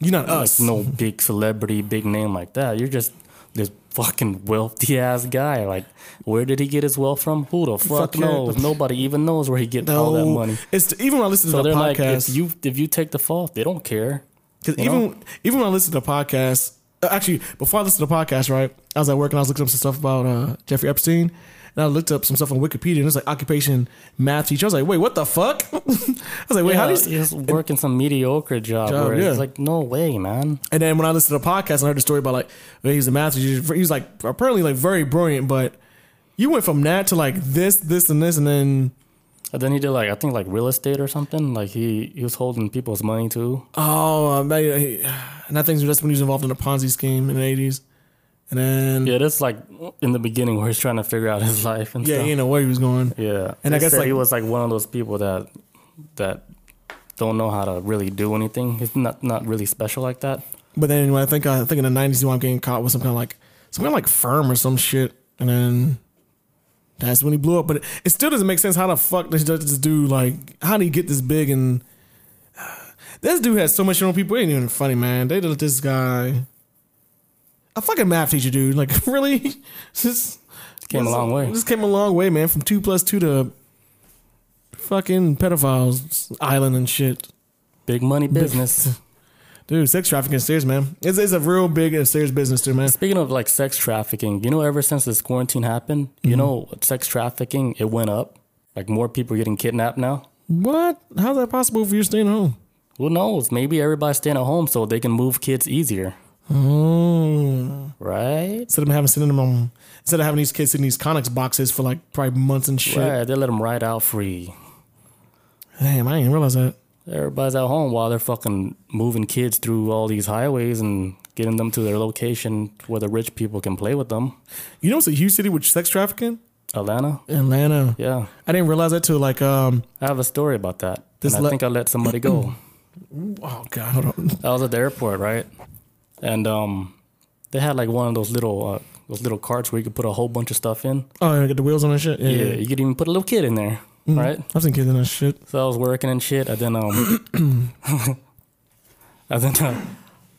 You're not like us. no big celebrity, big name like that. You're just this fucking wealthy ass guy. Like, where did he get his wealth from? Who the fuck, Fuck yeah. knows? Nobody even knows where he get all that money. It's even when I listen So to the they're like, podcast. if you if you take the fall, they don't care. Because even know? even when I listen to the podcast, uh, actually before I listened to the podcast, right, I was at work and I was looking up some stuff about uh, Jeffrey Epstein, and I looked up some stuff on Wikipedia, and it's like occupation math teacher. I was like, wait, what the fuck? I was like, wait, how Yeah, do you? he's working some mediocre job, Job, where yeah. it's like, no way, man. And then when I listened to the podcast, I heard the story about like well, he's a math teacher. He was like apparently like very brilliant, but you went from that to like this, this, and this, and then And then he did like I think like real estate or something. Like he he was holding people's money too. oh, maybe, and I think that's when he was involved in a Ponzi scheme in the eighties. And then Yeah, that's like in the beginning where he's trying to figure out his life and yeah, stuff. you know where he was going. Yeah, And I guess, like- he was like one of those people that that don't know how to really do anything. He's not not really special like that. But then when I think I think in the nineties he wound up getting caught with some kind of like some kind of like firm or some shit, and then that's when he blew up. But it, it still doesn't make sense how the fuck does this dude like how did he get this big and this dude has so much on people. It ain't even funny, man. They let this guy a fucking math teacher, dude. Like really, just Came a long way. This came a long way, man. From two plus two to fucking pedophiles island and shit. Big money business. Dude, sex trafficking is serious, man. It's, it's a real big and serious business, too, man. Speaking of like sex trafficking, you know, ever since this quarantine happened, Mm-hmm. you know, sex trafficking it went up. Like more people are getting kidnapped now. What? How's that possible if you're staying home? Who knows? Maybe everybody's staying at home so they can move kids easier, Oh. right? Instead of having sitting them on, instead of having these kids in these Conex boxes for like probably months and shit. Right? They let them ride out free. Damn, I didn't realize that. Everybody's at home while they're fucking moving kids through all these highways and getting them to their location where the rich people can play with them. You know, it's a huge city with sex trafficking. Atlanta, Atlanta. yeah. I didn't realize that till like um. I have a story about that. This and I le- think I let somebody go. Oh god, hold on. I was at the airport, right? And um, they had like one of those little uh, those little carts where you could put a whole bunch of stuff in. Oh, yeah, get the wheels on that shit. Yeah, Yeah, yeah. you could even put a little kid in there, right? I've seen kids in that shit. So I was working and shit, and then um, and then uh,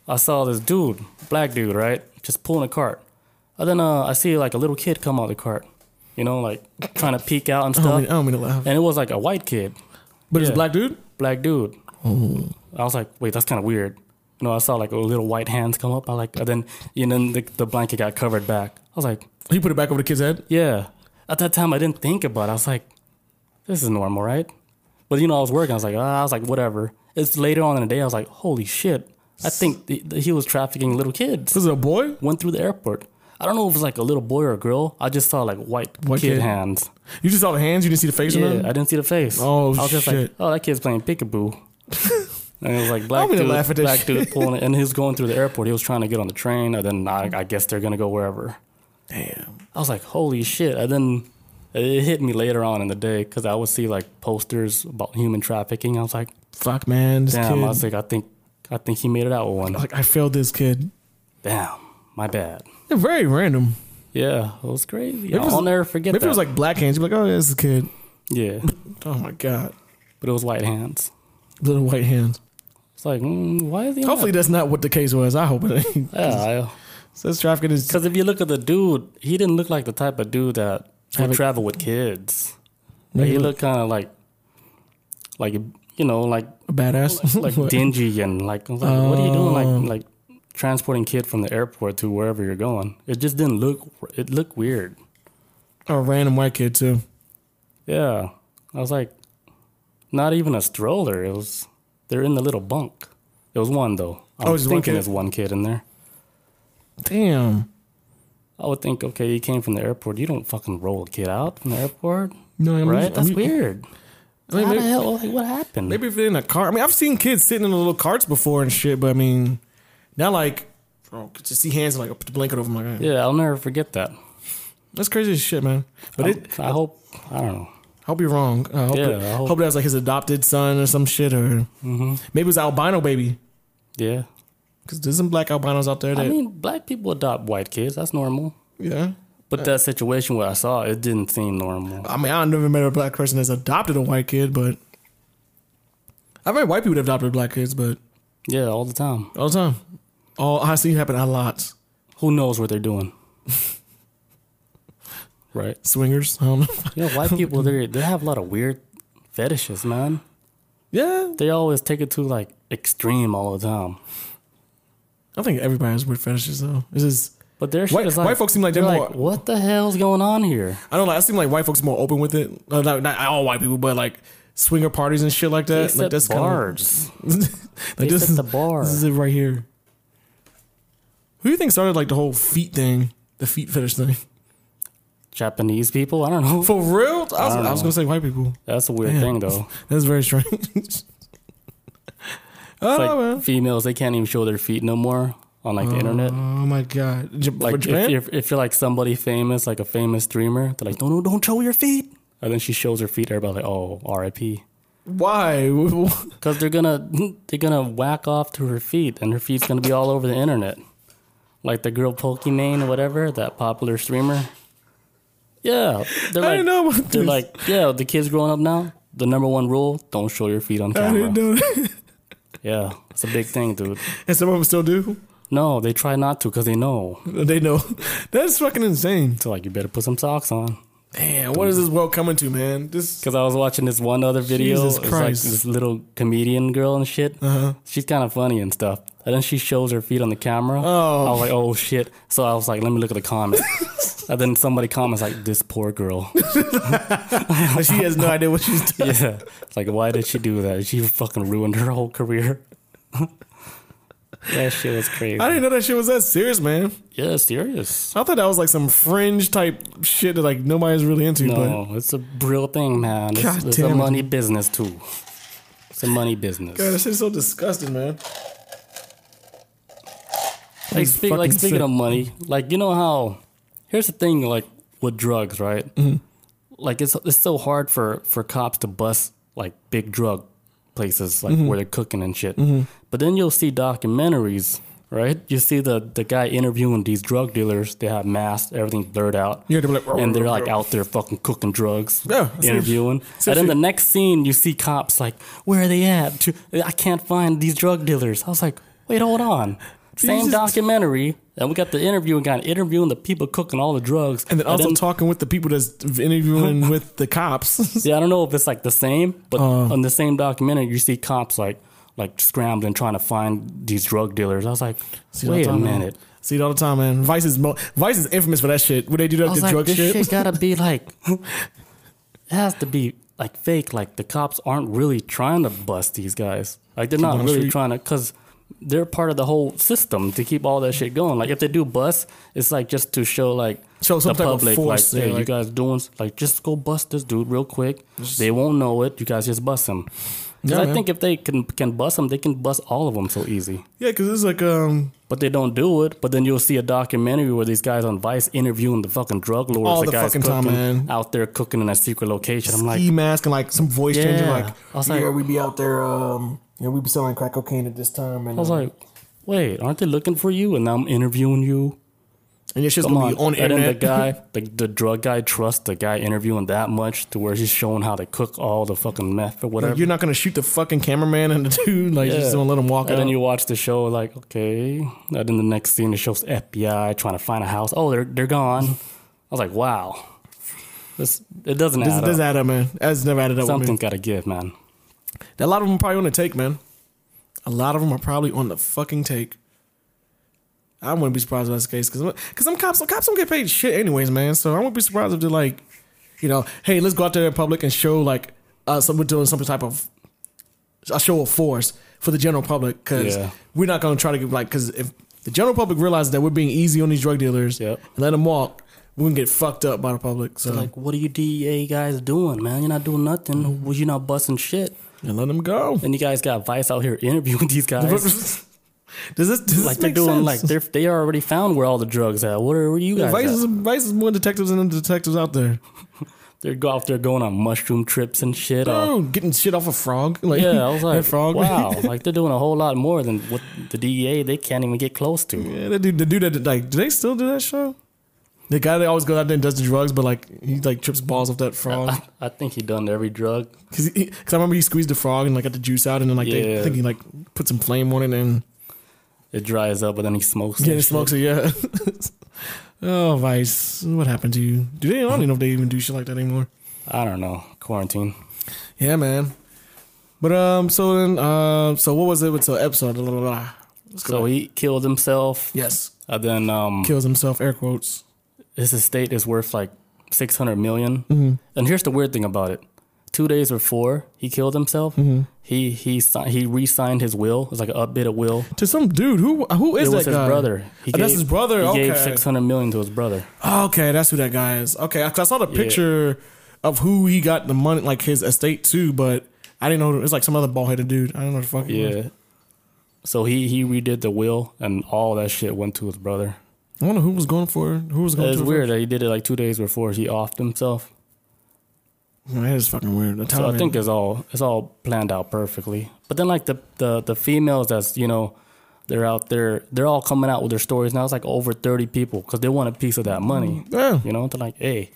I saw this dude, black dude, right, just pulling a cart. And then uh, I see like a little kid come out of the cart, you know, like trying to peek out and I don't, stuff. mean, I don't mean to laugh, And it was like a white kid, but it's a black dude. black dude. Oh. I was like, wait, that's kind of weird. You know, I saw like a little white hands come up. I like, and then you know, the, the blanket got covered back. I was like, He put it back over the kid's head. yeah. At that time, I didn't think about it. I was like, this is normal, right? But you know, I was working. I was like, ah, I was like, whatever. It's later on in the day. I was like, holy shit. I think the, the, he was trafficking little kids. Was it a boy? Went through the airport. I don't know if it was like a little boy or a girl. I just saw like white, White kid, kid. hands. You just saw the hands. You didn't see the face. Yeah? I didn't see the face. Oh, I was just like, shit. oh, that kid's playing peekaboo. and it was like black dude, laugh black shit. dude pulling it, and he was going through the airport. He was trying to get on the train, and then I, I guess they're gonna go wherever. Damn. I was like, holy shit! And then It hit me later on in the day because I would see like posters about human trafficking. I was like, Fuck, man. This damn. kid. I was like, I think, I think he made it out with one. like, I failed this kid. Damn, my bad. They're very random. Yeah, it was crazy. I'll never forget Maybe that. it was like black hands. You'd be like, oh, yeah, this is a kid. yeah, Oh my god, but it was white hands. little white hands. It's like, mm, why is he? Hopefully, that's not what the case was. I hope it ain't. yeah. Says trafficking is. Because if you look at the dude, he didn't look like the type of dude that would travel with kids. Like, he looked kind of like, like you know, like A badass. like What? dingy and like, like what are you doing? Oh. Like like transporting kid from the airport to wherever you're going. It just didn't look. It looked weird. a random white kid too. Yeah, I was like, not even a stroller. It was. They're in the little bunk. It was one though. I'm Oh, one thinking there's one kid in there. Damn. I would think, okay, he came from the airport. You don't fucking roll a kid out from the airport, No, I mean, right? I That's mean- weird. I mean, How maybe, the hell? Like, what happened? maybe if they're in a car. I mean, I've seen kids sitting in the little carts before and shit, but I mean, not like, oh, just see hands and like put the blanket over my guy. Yeah, I'll never forget that. That's crazy as shit, man. But it, I hope. I don't know. Hope you're wrong. Uh, I hope, Yeah, it, I hope. hope- that was like his adopted son or some shit, or mm-hmm. maybe it was albino baby. Yeah. Because there's some black albinos out there that, I mean, black people adopt white kids. That's normal. yeah. But that situation where I saw it, didn't seem normal. I mean, I've never met a black person that's adopted a white kid, but I've met white people that adopted black kids, but Yeah, all the time. all the time. All I see it happen a lot. Who knows what they're doing? right. Swingers. I don't know. Yeah, white people they they have a lot of weird fetishes, man. yeah, They always take it to like extreme all the time. I think everybody has weird fetishes though. This is But their shit White- is like white folks seem like they're they're more- like, what the hell's going on here? I don't know. I seem like white folks are more open with it. Uh, not, not all white people, but like swinger parties and shit like They that. set Like that's bars. Kind of, They like this, set the bar. This is it right here. Who do you think started like the whole feet thing, the feet fetish thing? Japanese people. I don't know. For real? I was, I don't was gonna say white people. That's a weird Damn. thing though. That's very strange. oh like man. females, they can't even show their feet no more on like the internet. Oh my god. J- Like if Japan? you're, if you're like somebody famous, like a famous streamer, they're like, no, don't show your feet. And then she shows her feet. Everybody's like, oh, R.I.P. Why? Because they're gonna they're gonna whack off to her feet, and her feet's gonna be all over the internet. Like the girl Pokimane or whatever, that popular streamer. Yeah, they're I like didn't know about they're this. like yeah, the kids growing up now. The number one rule: don't show your feet on I camera. didn't know that. Yeah, it's a big thing, dude. And some of them still do. No, they try not to because they know. They know. That's fucking insane. So like, you better put some socks on. Damn, what is this world coming to, man? This Because I was watching this one other video. Jesus It's like this little comedian girl and shit. Uh-huh. She's kind of funny and stuff. And then she shows her feet on the camera. Oh. I was like, oh shit. So I was like, let me look at the comments. and then somebody comments like, this poor girl. she has no idea what she's doing. yeah. It's like, why did she do that? She fucking ruined her whole career. That shit was crazy. I didn't know that shit was that serious, man. yeah, serious. I thought that was like some fringe type shit that like nobody's really into. No, it's a real thing, man. It's, God it's damn a it. money business too. It's a money business. But God, that shit's so disgusting, man. like, speak, like speaking sick. of money, like you know how here's the thing, like with drugs, right? Mm-hmm. Like it's it's so hard for for cops to bust like big drug places, like Mm-hmm. where they're cooking and shit. But then you'll see documentaries, right? You see the the guy interviewing these drug dealers. They have masks, everything blurred out. Yeah, they're like, and they're like out there fucking cooking drugs, Yeah, interviewing. see And then the next scene, you see cops like, "Where are they at? I can't find these drug dealers." I was like, "Wait, hold on." Same documentary, and we got the interviewing guy interviewing the people cooking all the drugs, And then also talking with the people that's interviewing with the cops. yeah, I don't know if it's like the same, but Uh. on the same documentary, you see cops like like scrambling trying to find these drug dealers. I was like, See wait a time, man. minute. See it all the time, man. Vice is mo- Vice is infamous for that shit. When they do that was the like, drug this shit. shit gotta be like, it has to be like fake. Like the cops aren't really trying to bust these guys. Like they're not on the really trying to, cause they're part of the whole system to keep all that shit going. Like if they do bust, it's like just to show like Show some the type public, of force. like, hey, you guys doing like just go bust this dude real quick. they won't know it. You guys just bust him. Yeah, I man. think if they can can bust them, they can bust all of them so easy. yeah, because it's like um But they don't do it. But then you'll see a documentary where these guys on Vice interviewing the fucking drug lords. All the, the guys fucking time, man. out there cooking in a secret location. I'm like, ski mask and like some voice changer. Yeah. Like, I was like- yeah, we be out there. Um, you know, we be selling crack cocaine at this time, and I was uh, like, wait, aren't they looking for you? And now I'm interviewing you. and your shit's Come gonna on. be on the and then the guy, the, the drug guy, trusts the guy interviewing that much to where he's showing how to cook all the fucking meth or whatever. Like, you're not gonna shoot the fucking cameraman and the dude. Like, you just gonna let him walk And out. then you watch the show, like, okay. And then the next scene, it shows FBI trying to find a house. Oh, they're they're gone. I was like, wow. This it doesn't this add does up. add up, man. That's never added up. Something's got to give, man. A lot of them are probably on the take, man. A lot of them are probably on the fucking take. I wouldn't be surprised if that's the case because because some cops, some cops don't get paid shit anyways, man. So I wouldn't be surprised if they're like, you know, hey, let's go out there in public and show like uh, some we're doing some type of a show of force for the general public because Yeah. we're not going to try to get like because if the general public realizes that we're being easy on these drug dealers Yep. and let them walk, we're gonna get fucked up by the public. So Like, what are you DEA guys doing, man? You're not doing nothing. Was you not busting shit? And let them go. And you guys got Vice out here interviewing these guys. does this, does like this they're doing sense? like they're they already found where all the drugs at. What are, where you guys? Vice at? is, Vice is more detectives than the detectives out there. They're go out there going on mushroom trips and shit. Uh, Oh, getting shit off a frog. Like, yeah, I was like, frog. wow, like they're doing a whole lot more than what the DEA they can't even get close to. yeah, they do. the dude that like, do they still do that show? The guy that always goes out there and does the drugs, but like he like trips balls off that frog. I, I think he done every drug. Cause, he, cause I remember he squeezed the frog and like got the juice out, and then like they Yeah. I think he like put some flame on it and It dries up, but then he smokes. It. Yeah, and he shit. smokes it. Yeah. oh, Vice, what happened to you? Do they? I don't even know if they even do shit like that anymore. I don't know. Quarantine. Yeah, man. But um, so then uh, so what was it with the episode? Blah, blah, blah. So he killed himself. Yes, And then um, kills himself. Air quotes. His estate is worth like six hundred million. Mm-hmm. And here's the weird thing about it: two days before he killed himself, Mm-hmm. he he he re-signed his will. It's like an updated will. To some dude who who is it that was his guy? brother. He Oh, that's his brother? He gave Okay. six hundred million to his brother. Oh, okay, that's who that guy is. Okay, I saw the picture of who he got the money, like his estate too, but I didn't know it's like some other bald headed dude. I don't know the fuck. he was. Yeah. So he he redid the will, and all that shit went to his brother. I wonder who was going for who was going. It's weird that he did it like two days before he offed himself. That is fucking weird. So I think it's all it's all planned out perfectly. But then like the the the females that's you know they're out there they're all coming out with their stories now. It's like over thirty people because they want a piece of that money. yeah. You know, they're like, hey,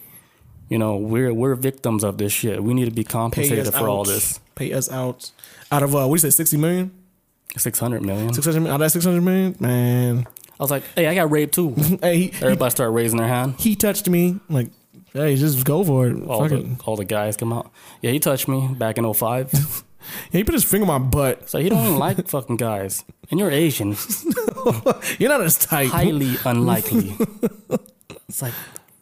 you know, we're we're victims of this shit. We need to be compensated for all this. Pay us out. Out of uh, what do you say, sixty million? Six hundred million. Six hundred million. Out of that six hundred million, man. I was like, hey, I got raped too. Hey, he, Everybody started raising their hand. he touched me. I'm like, hey, just go for it. All Fuck the it. all the guys come out. Yeah, he touched me back in 05. Yeah, he put his finger in my butt. So he don't even like fucking guys. And you're Asian. You're not as tight. Highly unlikely. It's like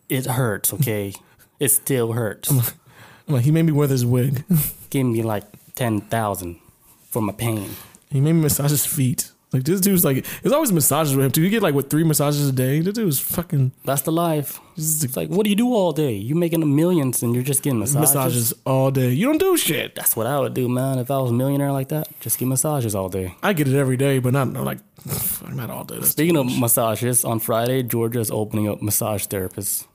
it hurts, okay? It still hurts. I'm like, he made me wear this wig. Give me like ten thousand for my pain. He made me massage his feet. Like this dude's like, there's always massages with him too. You get like what three massages a day. This dude's fucking That's the life. It's like, what do you do all day? You making millions and you're just getting massages. massages all day. You don't do shit. That's what I would do, man. If I was a millionaire like that, just get massages all day. I get it every day, but not like not all day. That's Speaking of massages, on Friday, Georgia is opening up massage therapists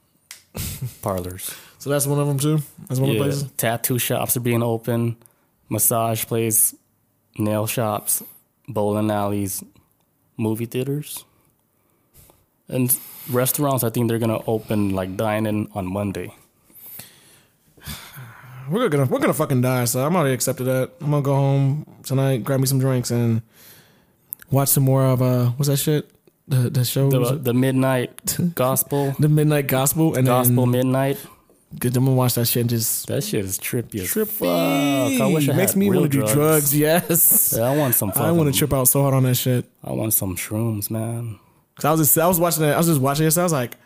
parlors. so that's one of them too. That's one of the places. tattoo shops are being open, massage place, nail shops, bowling alleys, movie theaters, and restaurants. I think they're gonna open like dining on Monday. We're gonna we're gonna fucking die. So I'm already accepted that. I'm gonna go home tonight, grab me some drinks, and watch some more of uh what's that shit? The the show The, the, midnight gospel, the midnight gospel and gospel Then, midnight. I'm gonna watch that shit and just That shit is trippy. as trip. Fuck. I wish I makes me want to do drugs. Yes, Yeah, I want some. Fucking, I want to trip out so hard on that shit. I want some shrooms, man. Cause I was just I was watching it. I was just watching it. So I was like,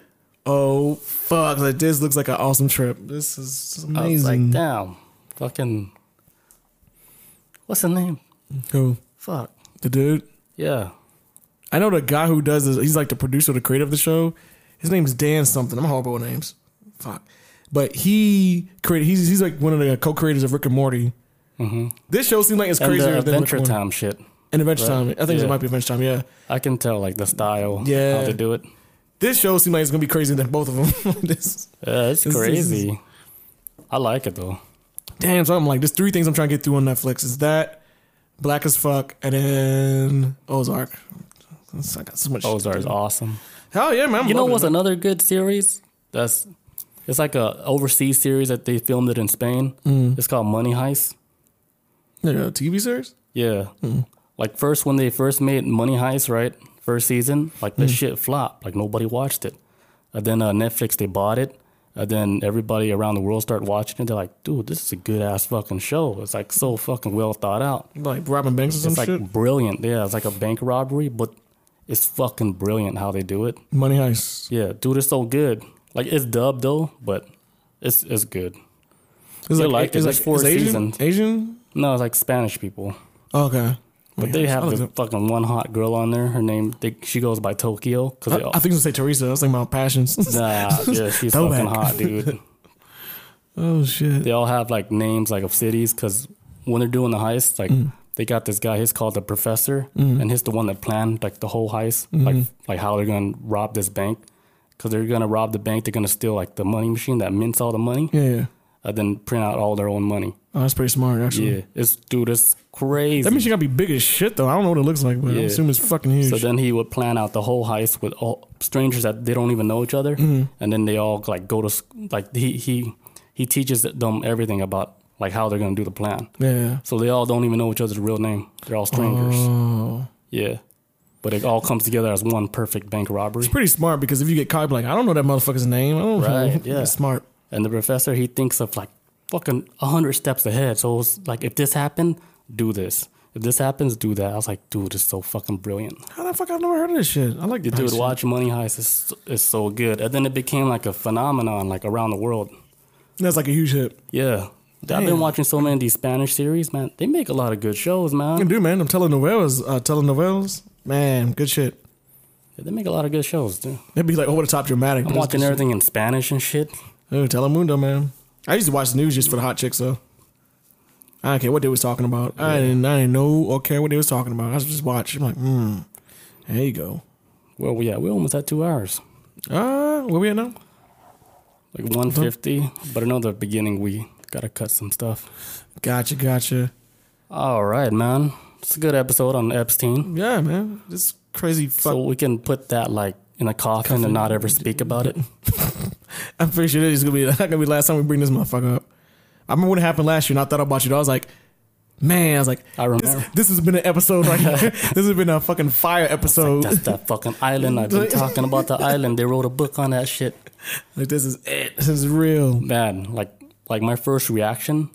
oh fuck! Like this looks like an awesome trip. This is I was amazing. like, damn, fucking. What's the name? Who Fuck. the dude? Yeah. I know the guy who does this. He's like the producer, the creator of the show. his name is Dan something. I'm horrible with names. Fuck. But he created. He's he's like one of the co-creators of Rick and Morty. This show seems like it's Mm-hmm. And crazier than Rick Adventure Morty. Time shit. And Adventure Time. I think Yeah. it might be Adventure Time. Yeah. I can tell like the style, Yeah. how they do it. This show seems like it's gonna be crazier than both of them. this, Yeah, it's This- this crazy. I like it though. damn. So I'm like, there's three things I'm trying to get through on Netflix. Is that Black as Fuck, and then Ozark. I got so much. Ozark is awesome. Hell yeah, man! I'm You know what's it. another good series? That's it's like a overseas series that they filmed it in Spain. Mm. It's called Money Heist. Yeah, a TV series. Yeah. Hmm. Like first when they first made Money Heist, right? First season, like the shit flopped. Like nobody watched it. And then uh, Netflix they bought it. And then everybody around the world started watching it. They're like, dude, this is a good ass fucking show. It's like so fucking well thought out. Like Robin Banks or some It's like shit. brilliant. Yeah, it's like a bank robbery, but it's fucking brilliant how they do it. Money Heist. Yeah, dude, it's so good. Like it's dubbed though, but it's it's good. It's like it. it's There's four it's Asian? seasons. Asian. No, it's like Spanish people. Okay. But they have the fucking one hot girl on there. Her name, they, she goes by Tokyo. Cause I, all, I think you say Teresa. I was thinking about passions. nah, yeah, she's fucking hot, dude. oh shit. They all have like names like of cities. Cause when they're doing the heist, like Mm. they got this guy. He's called the professor, and he's the one that planned like the whole heist, Mm-hmm. like like how they're gonna rob this bank. Cause they're gonna rob the bank. They're gonna steal like the money machine that mints all the money, Yeah, yeah. and then print out all their own money. Oh, that's pretty smart, actually. Yeah, it's dude, it's crazy. That means she gotta be big as shit, though. I don't know what it looks like, but I Yeah. assume it's fucking huge. So then he would plan out the whole heist with all strangers that they don't even know each other, Mm-hmm. and then they all like go to like he he he teaches them everything about like how they're gonna do the plan. yeah. So they all don't even know each other's real name. They're all strangers. Oh. Yeah, but it all comes together as one perfect bank robbery. It's pretty smart because if you get caught, like, I don't know that motherfucker's name. I don't know. Right, yeah. It's smart. And the professor he thinks of like fucking a hundred steps ahead. So it's like if this happened, do this. If this happens, do that. I was like, dude, it's so fucking brilliant. How the fuck I've never heard of this shit? I like Dude, this. watch Money Heist is is so good. And then it became like a phenomenon like around the world. That's like a huge hit. Yeah. I've been watching so many of these Spanish series, man. They make a lot of good shows, man. can do, man. I'm telenovelas. Uh, telenovelas. Man, good shit. They make a lot of good shows, dude. They'd be like over the top dramatic. I'm watching everything in Spanish and shit. Oh, Telemundo, man. I used to watch the news just for the hot chicks, though. I don't care what they was talking about. I didn't. I didn't know or care what they was talking about. I was just watching. I'm like, hmm. There you go. Where we at? We almost at two hours. Uh, where we at now? Like 150. But I know the beginning we gotta cut some stuff. Gotcha, gotcha. All right, man. It's a good episode on Epstein. Yeah, man. This crazy fuck. So we can put that like in a coffin, and not ever speak about it. I'm pretty sure this is gonna be not gonna be the last time we bring this motherfucker up. I remember when it happened last year, and I thought about you. I was like, man, I was like, I this, remember. this has been an episode right here. this has been a fucking fire episode. That's that fucking island. I've been talking about the island. They wrote a book on that shit. like this is it. This is real. man, like like my first reaction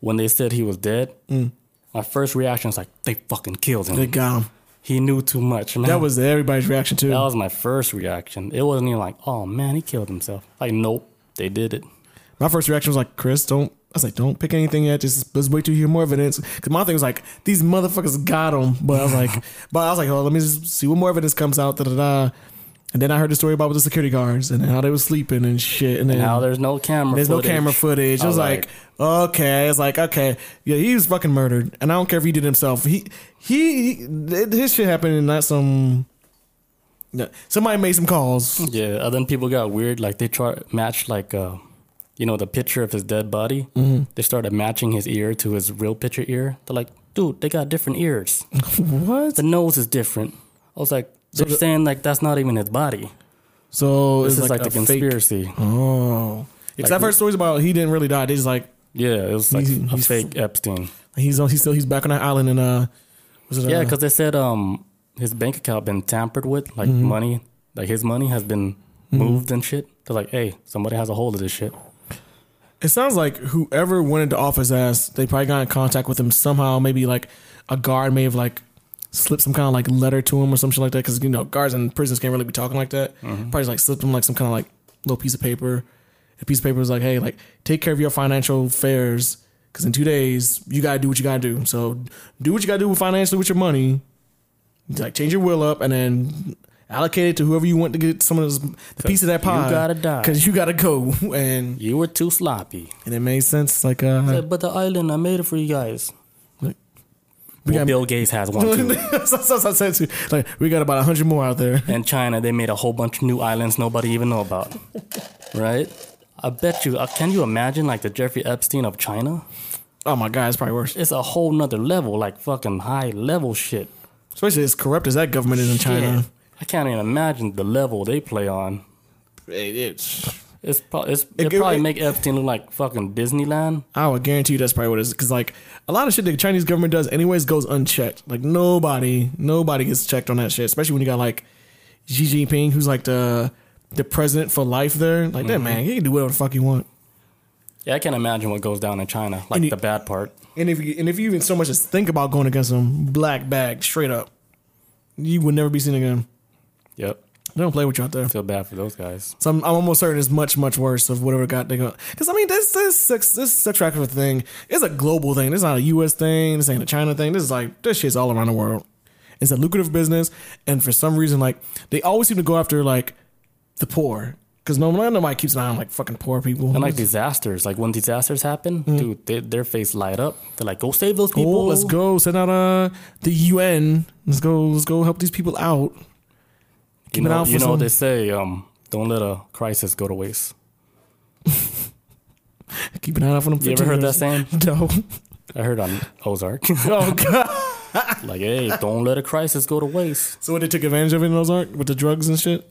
when they said he was dead, mm. My first reaction was like, they fucking killed him. They got him. he knew too much, man. That was everybody's reaction too. that was my first reaction. It wasn't even like, oh man, he killed himself. Like, nope, they did it. My first reaction was like, Chris, don't. I was like, don't pick anything yet. Just let's wait till you hear more evidence. Because my thing was like, these motherfuckers got him. But I was like, but I was like, oh, let me just see what more evidence comes out. Da da da. And then I heard the story about with the security guards and how they were sleeping and shit. And then Now there's no camera. There's footage. no camera footage. I was Alright. like, okay. It's like, okay, yeah, he was fucking murdered, and I don't care if he did it himself. He he, his shit happened, and not some. Somebody made some calls. Yeah, and then people got weird. Like they try matched like uh, you know, the picture of his dead body. Mm-hmm. They started matching his ear to his real picture ear. They're like, dude, they got different ears. What? the nose is different. I was like, they're the- saying like that's not even his body. So This it's is like, like, a the fake- conspiracy. Oh, because I've heard stories about he didn't really die. They just like Yeah, it was like He's- a he's- fake Epstein. he's on. He's still he's back on that island and uh, was it? Yeah, uh, because they said um his bank account been tampered with, like Mm-hmm. money, like his money has been moved and shit. They're like, hey, somebody has a hold of this shit. It sounds like whoever went into office ass, they probably got in contact with him somehow. Maybe like a guard may have like slipped some kind of like letter to him or some shit like that. Because you know guards in prisons can't really be talking like that. Probably just, like slipped him like some kind of like little piece of paper. A piece of paper was like, hey, like take care of your financial affairs. Because in two days you gotta do what you gotta do. So do what you gotta do with financially with your money. Like change your will up, and then allocate it to whoever you want to get some of this, the piece of that pie. you gotta die. because you gotta go, and You were too sloppy. and it made sense. Like uh, Said, but the island, I made it for you guys. We Well, got Bill Gates has one too. like we got about hundred more out there. In China, they made a whole bunch of new islands nobody even know about. right? I bet you. Uh, can you imagine like the Jeffrey Epstein of China? Oh my god, it's probably worse. It's a whole nother level, like fucking high level shit. Especially as corrupt as that government is in China. Shit. I can't even imagine the level they play on. It- it's. It's, pro- it's It- it, probably it- make Epstein look like fucking Disneyland. I would guarantee you that's probably what it is. Because like a lot of shit the Chinese government does, anyways, goes unchecked. Like nobody, nobody gets checked on that shit. Especially when you got like Xi Jinping, who's like the the president for life there. Like that mm-hmm. man, he can do whatever the fuck he want. Yeah, I can't imagine what goes down in China, like you- the bad part. And if you and if you even so much as think about going against them, black bag straight up, you would never be seen again. Yep, They don't play with you out there. I feel bad for those guys. So I'm, I'm almost certain it's much, much worse of whatever got they go. Because I mean, this this sex this sex trafficking thing is a global thing. This is not a U.S. thing. This ain't a China thing. This is like this shit's all around the world. It's a lucrative business, and for some reason, like they always seem to go after like the poor. Because no one, nobody keeps an eye on like fucking poor people. And like disasters, like when disasters happen, dude, they, their face light up. They're like, "Go save those people! oh, let's go send out uh the UN. Let's go. Let's go help these people out. You Keep eye know, you know what they say? Um, don't let a crisis go to waste. Keep an eye out for them. You ever heard that saying? No. I heard on Ozark. oh god. like, hey, don't let a crisis go to waste. So what they took advantage of in Ozark with the drugs and shit.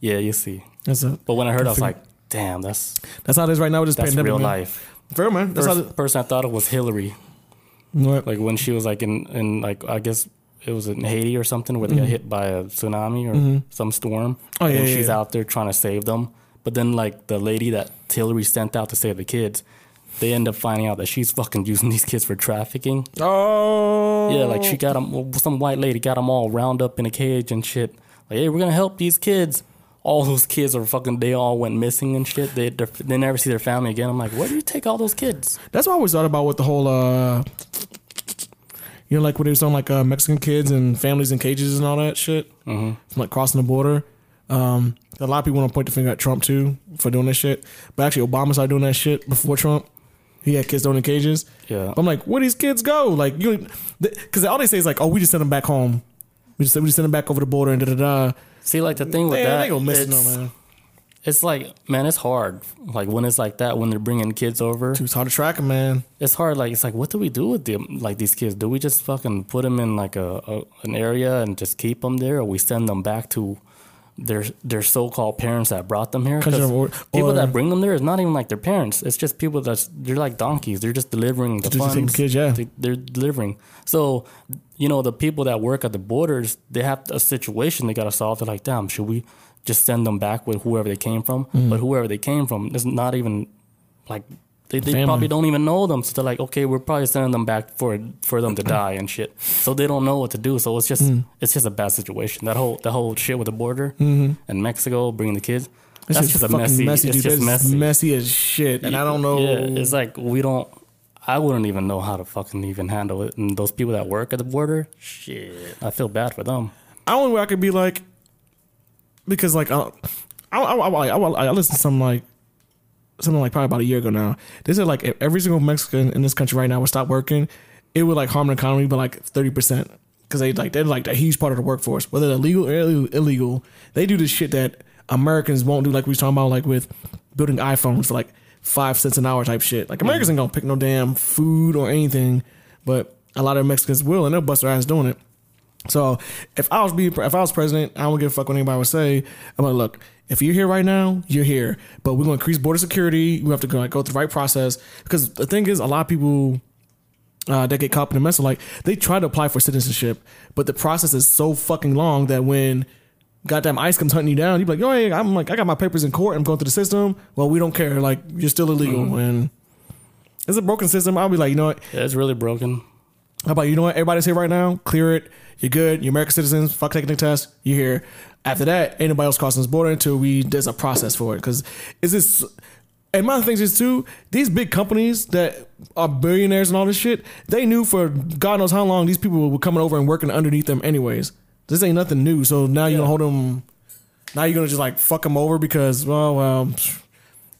Yeah, you see. That's it. But when I heard, I was like, damn, that's That's how it is right now with this that's pandemic. real man. life. Fair man. That's how. First person I thought it was Hillary. What? Like when she was like in, in like I guess it was in Haiti or something where they got hit by a tsunami or some storm. Mm-hmm. Oh, yeah, and yeah, she's yeah. out there trying to save them. But then like the lady that Hillary sent out to save the kids, they end up finding out that she's fucking using these kids for trafficking. Oh. Yeah, like she got them. Some white lady got them all round up in a cage and shit. Like, hey, we're gonna help these kids. All those kids are fucking. They all went missing and shit. They they never see their family again. I'm like, where do you take all those kids? That's what I always thought about with the whole. uh You know, like when they was on like uh, Mexican kids and families in cages and all that shit, mm-hmm. from like crossing the border. Um, a lot of people want to point the finger at Trump too for doing this shit, but actually Obama started doing that shit before Trump. He had kids thrown in cages. Yeah. But I'm like, where these kids go? Like you, because all they say is like, oh, we just send them back home. We just we just send them back over the border and da da da. See, like the thing with They, that, they gonna miss it, no man. It's like, man, it's hard. Like when it's like that, when they're bringing kids over, It's hard to track them, man. it's hard. Like it's like, what do we do with them? Like these kids, do we just fucking put them in like a, a an area and just keep them there, or we send them back to their their so-called parents that brought them here? 'Cause Country or- people that bring them there is not even like their parents. It's just people that's they're like donkeys. They're just delivering the funds. the kids, yeah. They- They're delivering. So, you know, the people that work at the borders, they have a situation they got to solve. They're like, damn, should we just send them back with whoever they came from? Mm. But whoever they came from is not even like they, they Family. probably don't even know them. So they're like, okay, we're probably sending them back for for them to die and shit. So they don't know what to do. So it's just Mm. it's just a bad situation. That whole that whole shit with the border and Mexico bringing the kids. It's That's just a fucking messy. messy, it's just messy. messy as shit, and I don't know. Yeah, it's like we don't. I wouldn't even know how to fucking even handle it. And those people that work at the border, shit, I feel bad for them. I only way I could be like, because like uh, I I I, I, I, listened to some like something like probably about a year ago now. They said like if every single Mexican in this country right now would stop working, it would like harm the economy by like thirty percent because they like they're like a huge part of the workforce, whether they're legal or illegal. They do this shit that Americans won't do, like we was talking about, like with building iPhones for like five cents an hour type shit. Like Americans ain't gonna pick no damn food or anything, but a lot of Mexicans will, and they'll bust their ass doing it. So if I was be if I was president, I don't give a fuck what anybody would say. I'm like, look, if you're here right now, you're here. But we're gonna increase border security. We have to go, like, go through the right process because the thing is, a lot of people uh, that get caught in the mess, are like they try to apply for citizenship, but the process is so fucking long that when goddamn ICE comes hunting you down, you be like, yo, hey, I'm like, I got my papers in court. I'm going through the system. Well, we don't care. Like you're still illegal, and it's a broken system. I'll be like, you know what? Yeah, it's really broken. How about you know what? Everybody's here right now. Clear it. You're good. You're American citizens. Fuck taking the test. You're here. After that, anybody else crossing this border until we there's a process for it. Because is this? And my thing is too. These big companies that are billionaires and all this shit, they knew for God knows how long these people were coming over and working underneath them anyways. This ain't nothing new. So now you're gonna hold them. Now you're gonna just like fuck them over because well, well,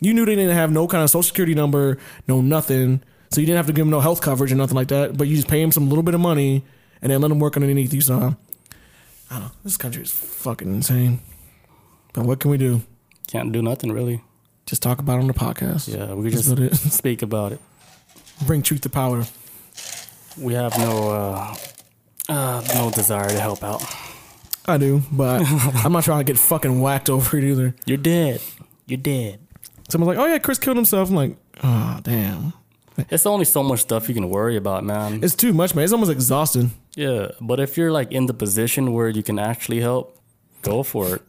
you knew they didn't have no kind of social security number, no nothing. So you didn't have to give them no health coverage or nothing like that. But you just pay them some little bit of money and then let them work underneath you. So I don't know. This country is fucking insane. But what can we do? Can't do nothing really. Just talk about it on the podcast. Yeah, we That's just about speak about it. Bring truth to power. We have no uh, uh, no desire to help out. I do, but I'm not trying to get fucking whacked over it either. You're dead. You're dead. Someone's like, "Oh yeah, Chris killed himself." I'm like, "Oh damn, It's only so much stuff you can worry about, man. it's too much, man. It's almost exhausting." Yeah, but if you're like in the position where you can actually help, go for it.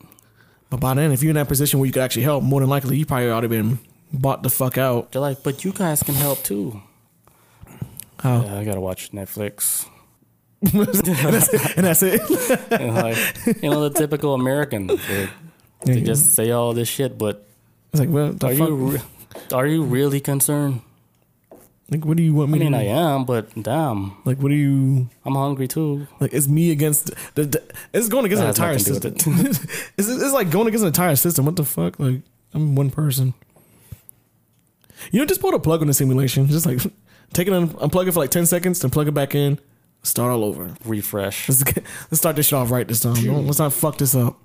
But by then, if you're in that position where you could actually help, more than likely you probably ought to been bought the fuck out. They're like, but you guys can help too. How? Yeah, I gotta watch Netflix. and that's it. And like, you know, the typical American. They, they just say all this shit, but It's like, well, the are fuck? you re- are you really concerned? Like, what do you want me I mean, to I am, but damn, Like, what do you I'm hungry too. like? It's me against the. the it's going against That the has entire nothing to do system. it's, it's like going against an entire system. What the fuck? Like, I'm one person. You know, just put a plug in the simulation. Just like take it, un- unplug it for like ten seconds, then plug it back in, start all over. Refresh. Let's get, let's start this shit off right this time. Don't- let's not fuck this up.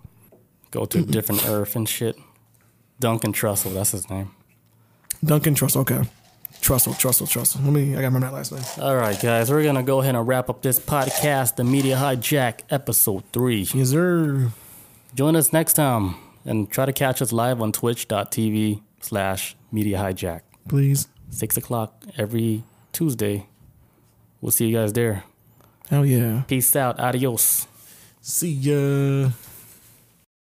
Go to a different earth and shit. Duncan Trussell, that's his name. Duncan Trussell. Okay, Trussell, Trussell, Trussell. Let me. I gotta remember that last name. All right, guys, we're gonna go ahead and wrap up this podcast, the Media Hijack, episode three. Yes, sir. Join us next time and try to catch us live on twitch.tv slash media hijack. Please. Six o'clock every Tuesday. We'll see you guys there. Hell yeah. Peace out. Adios. See ya.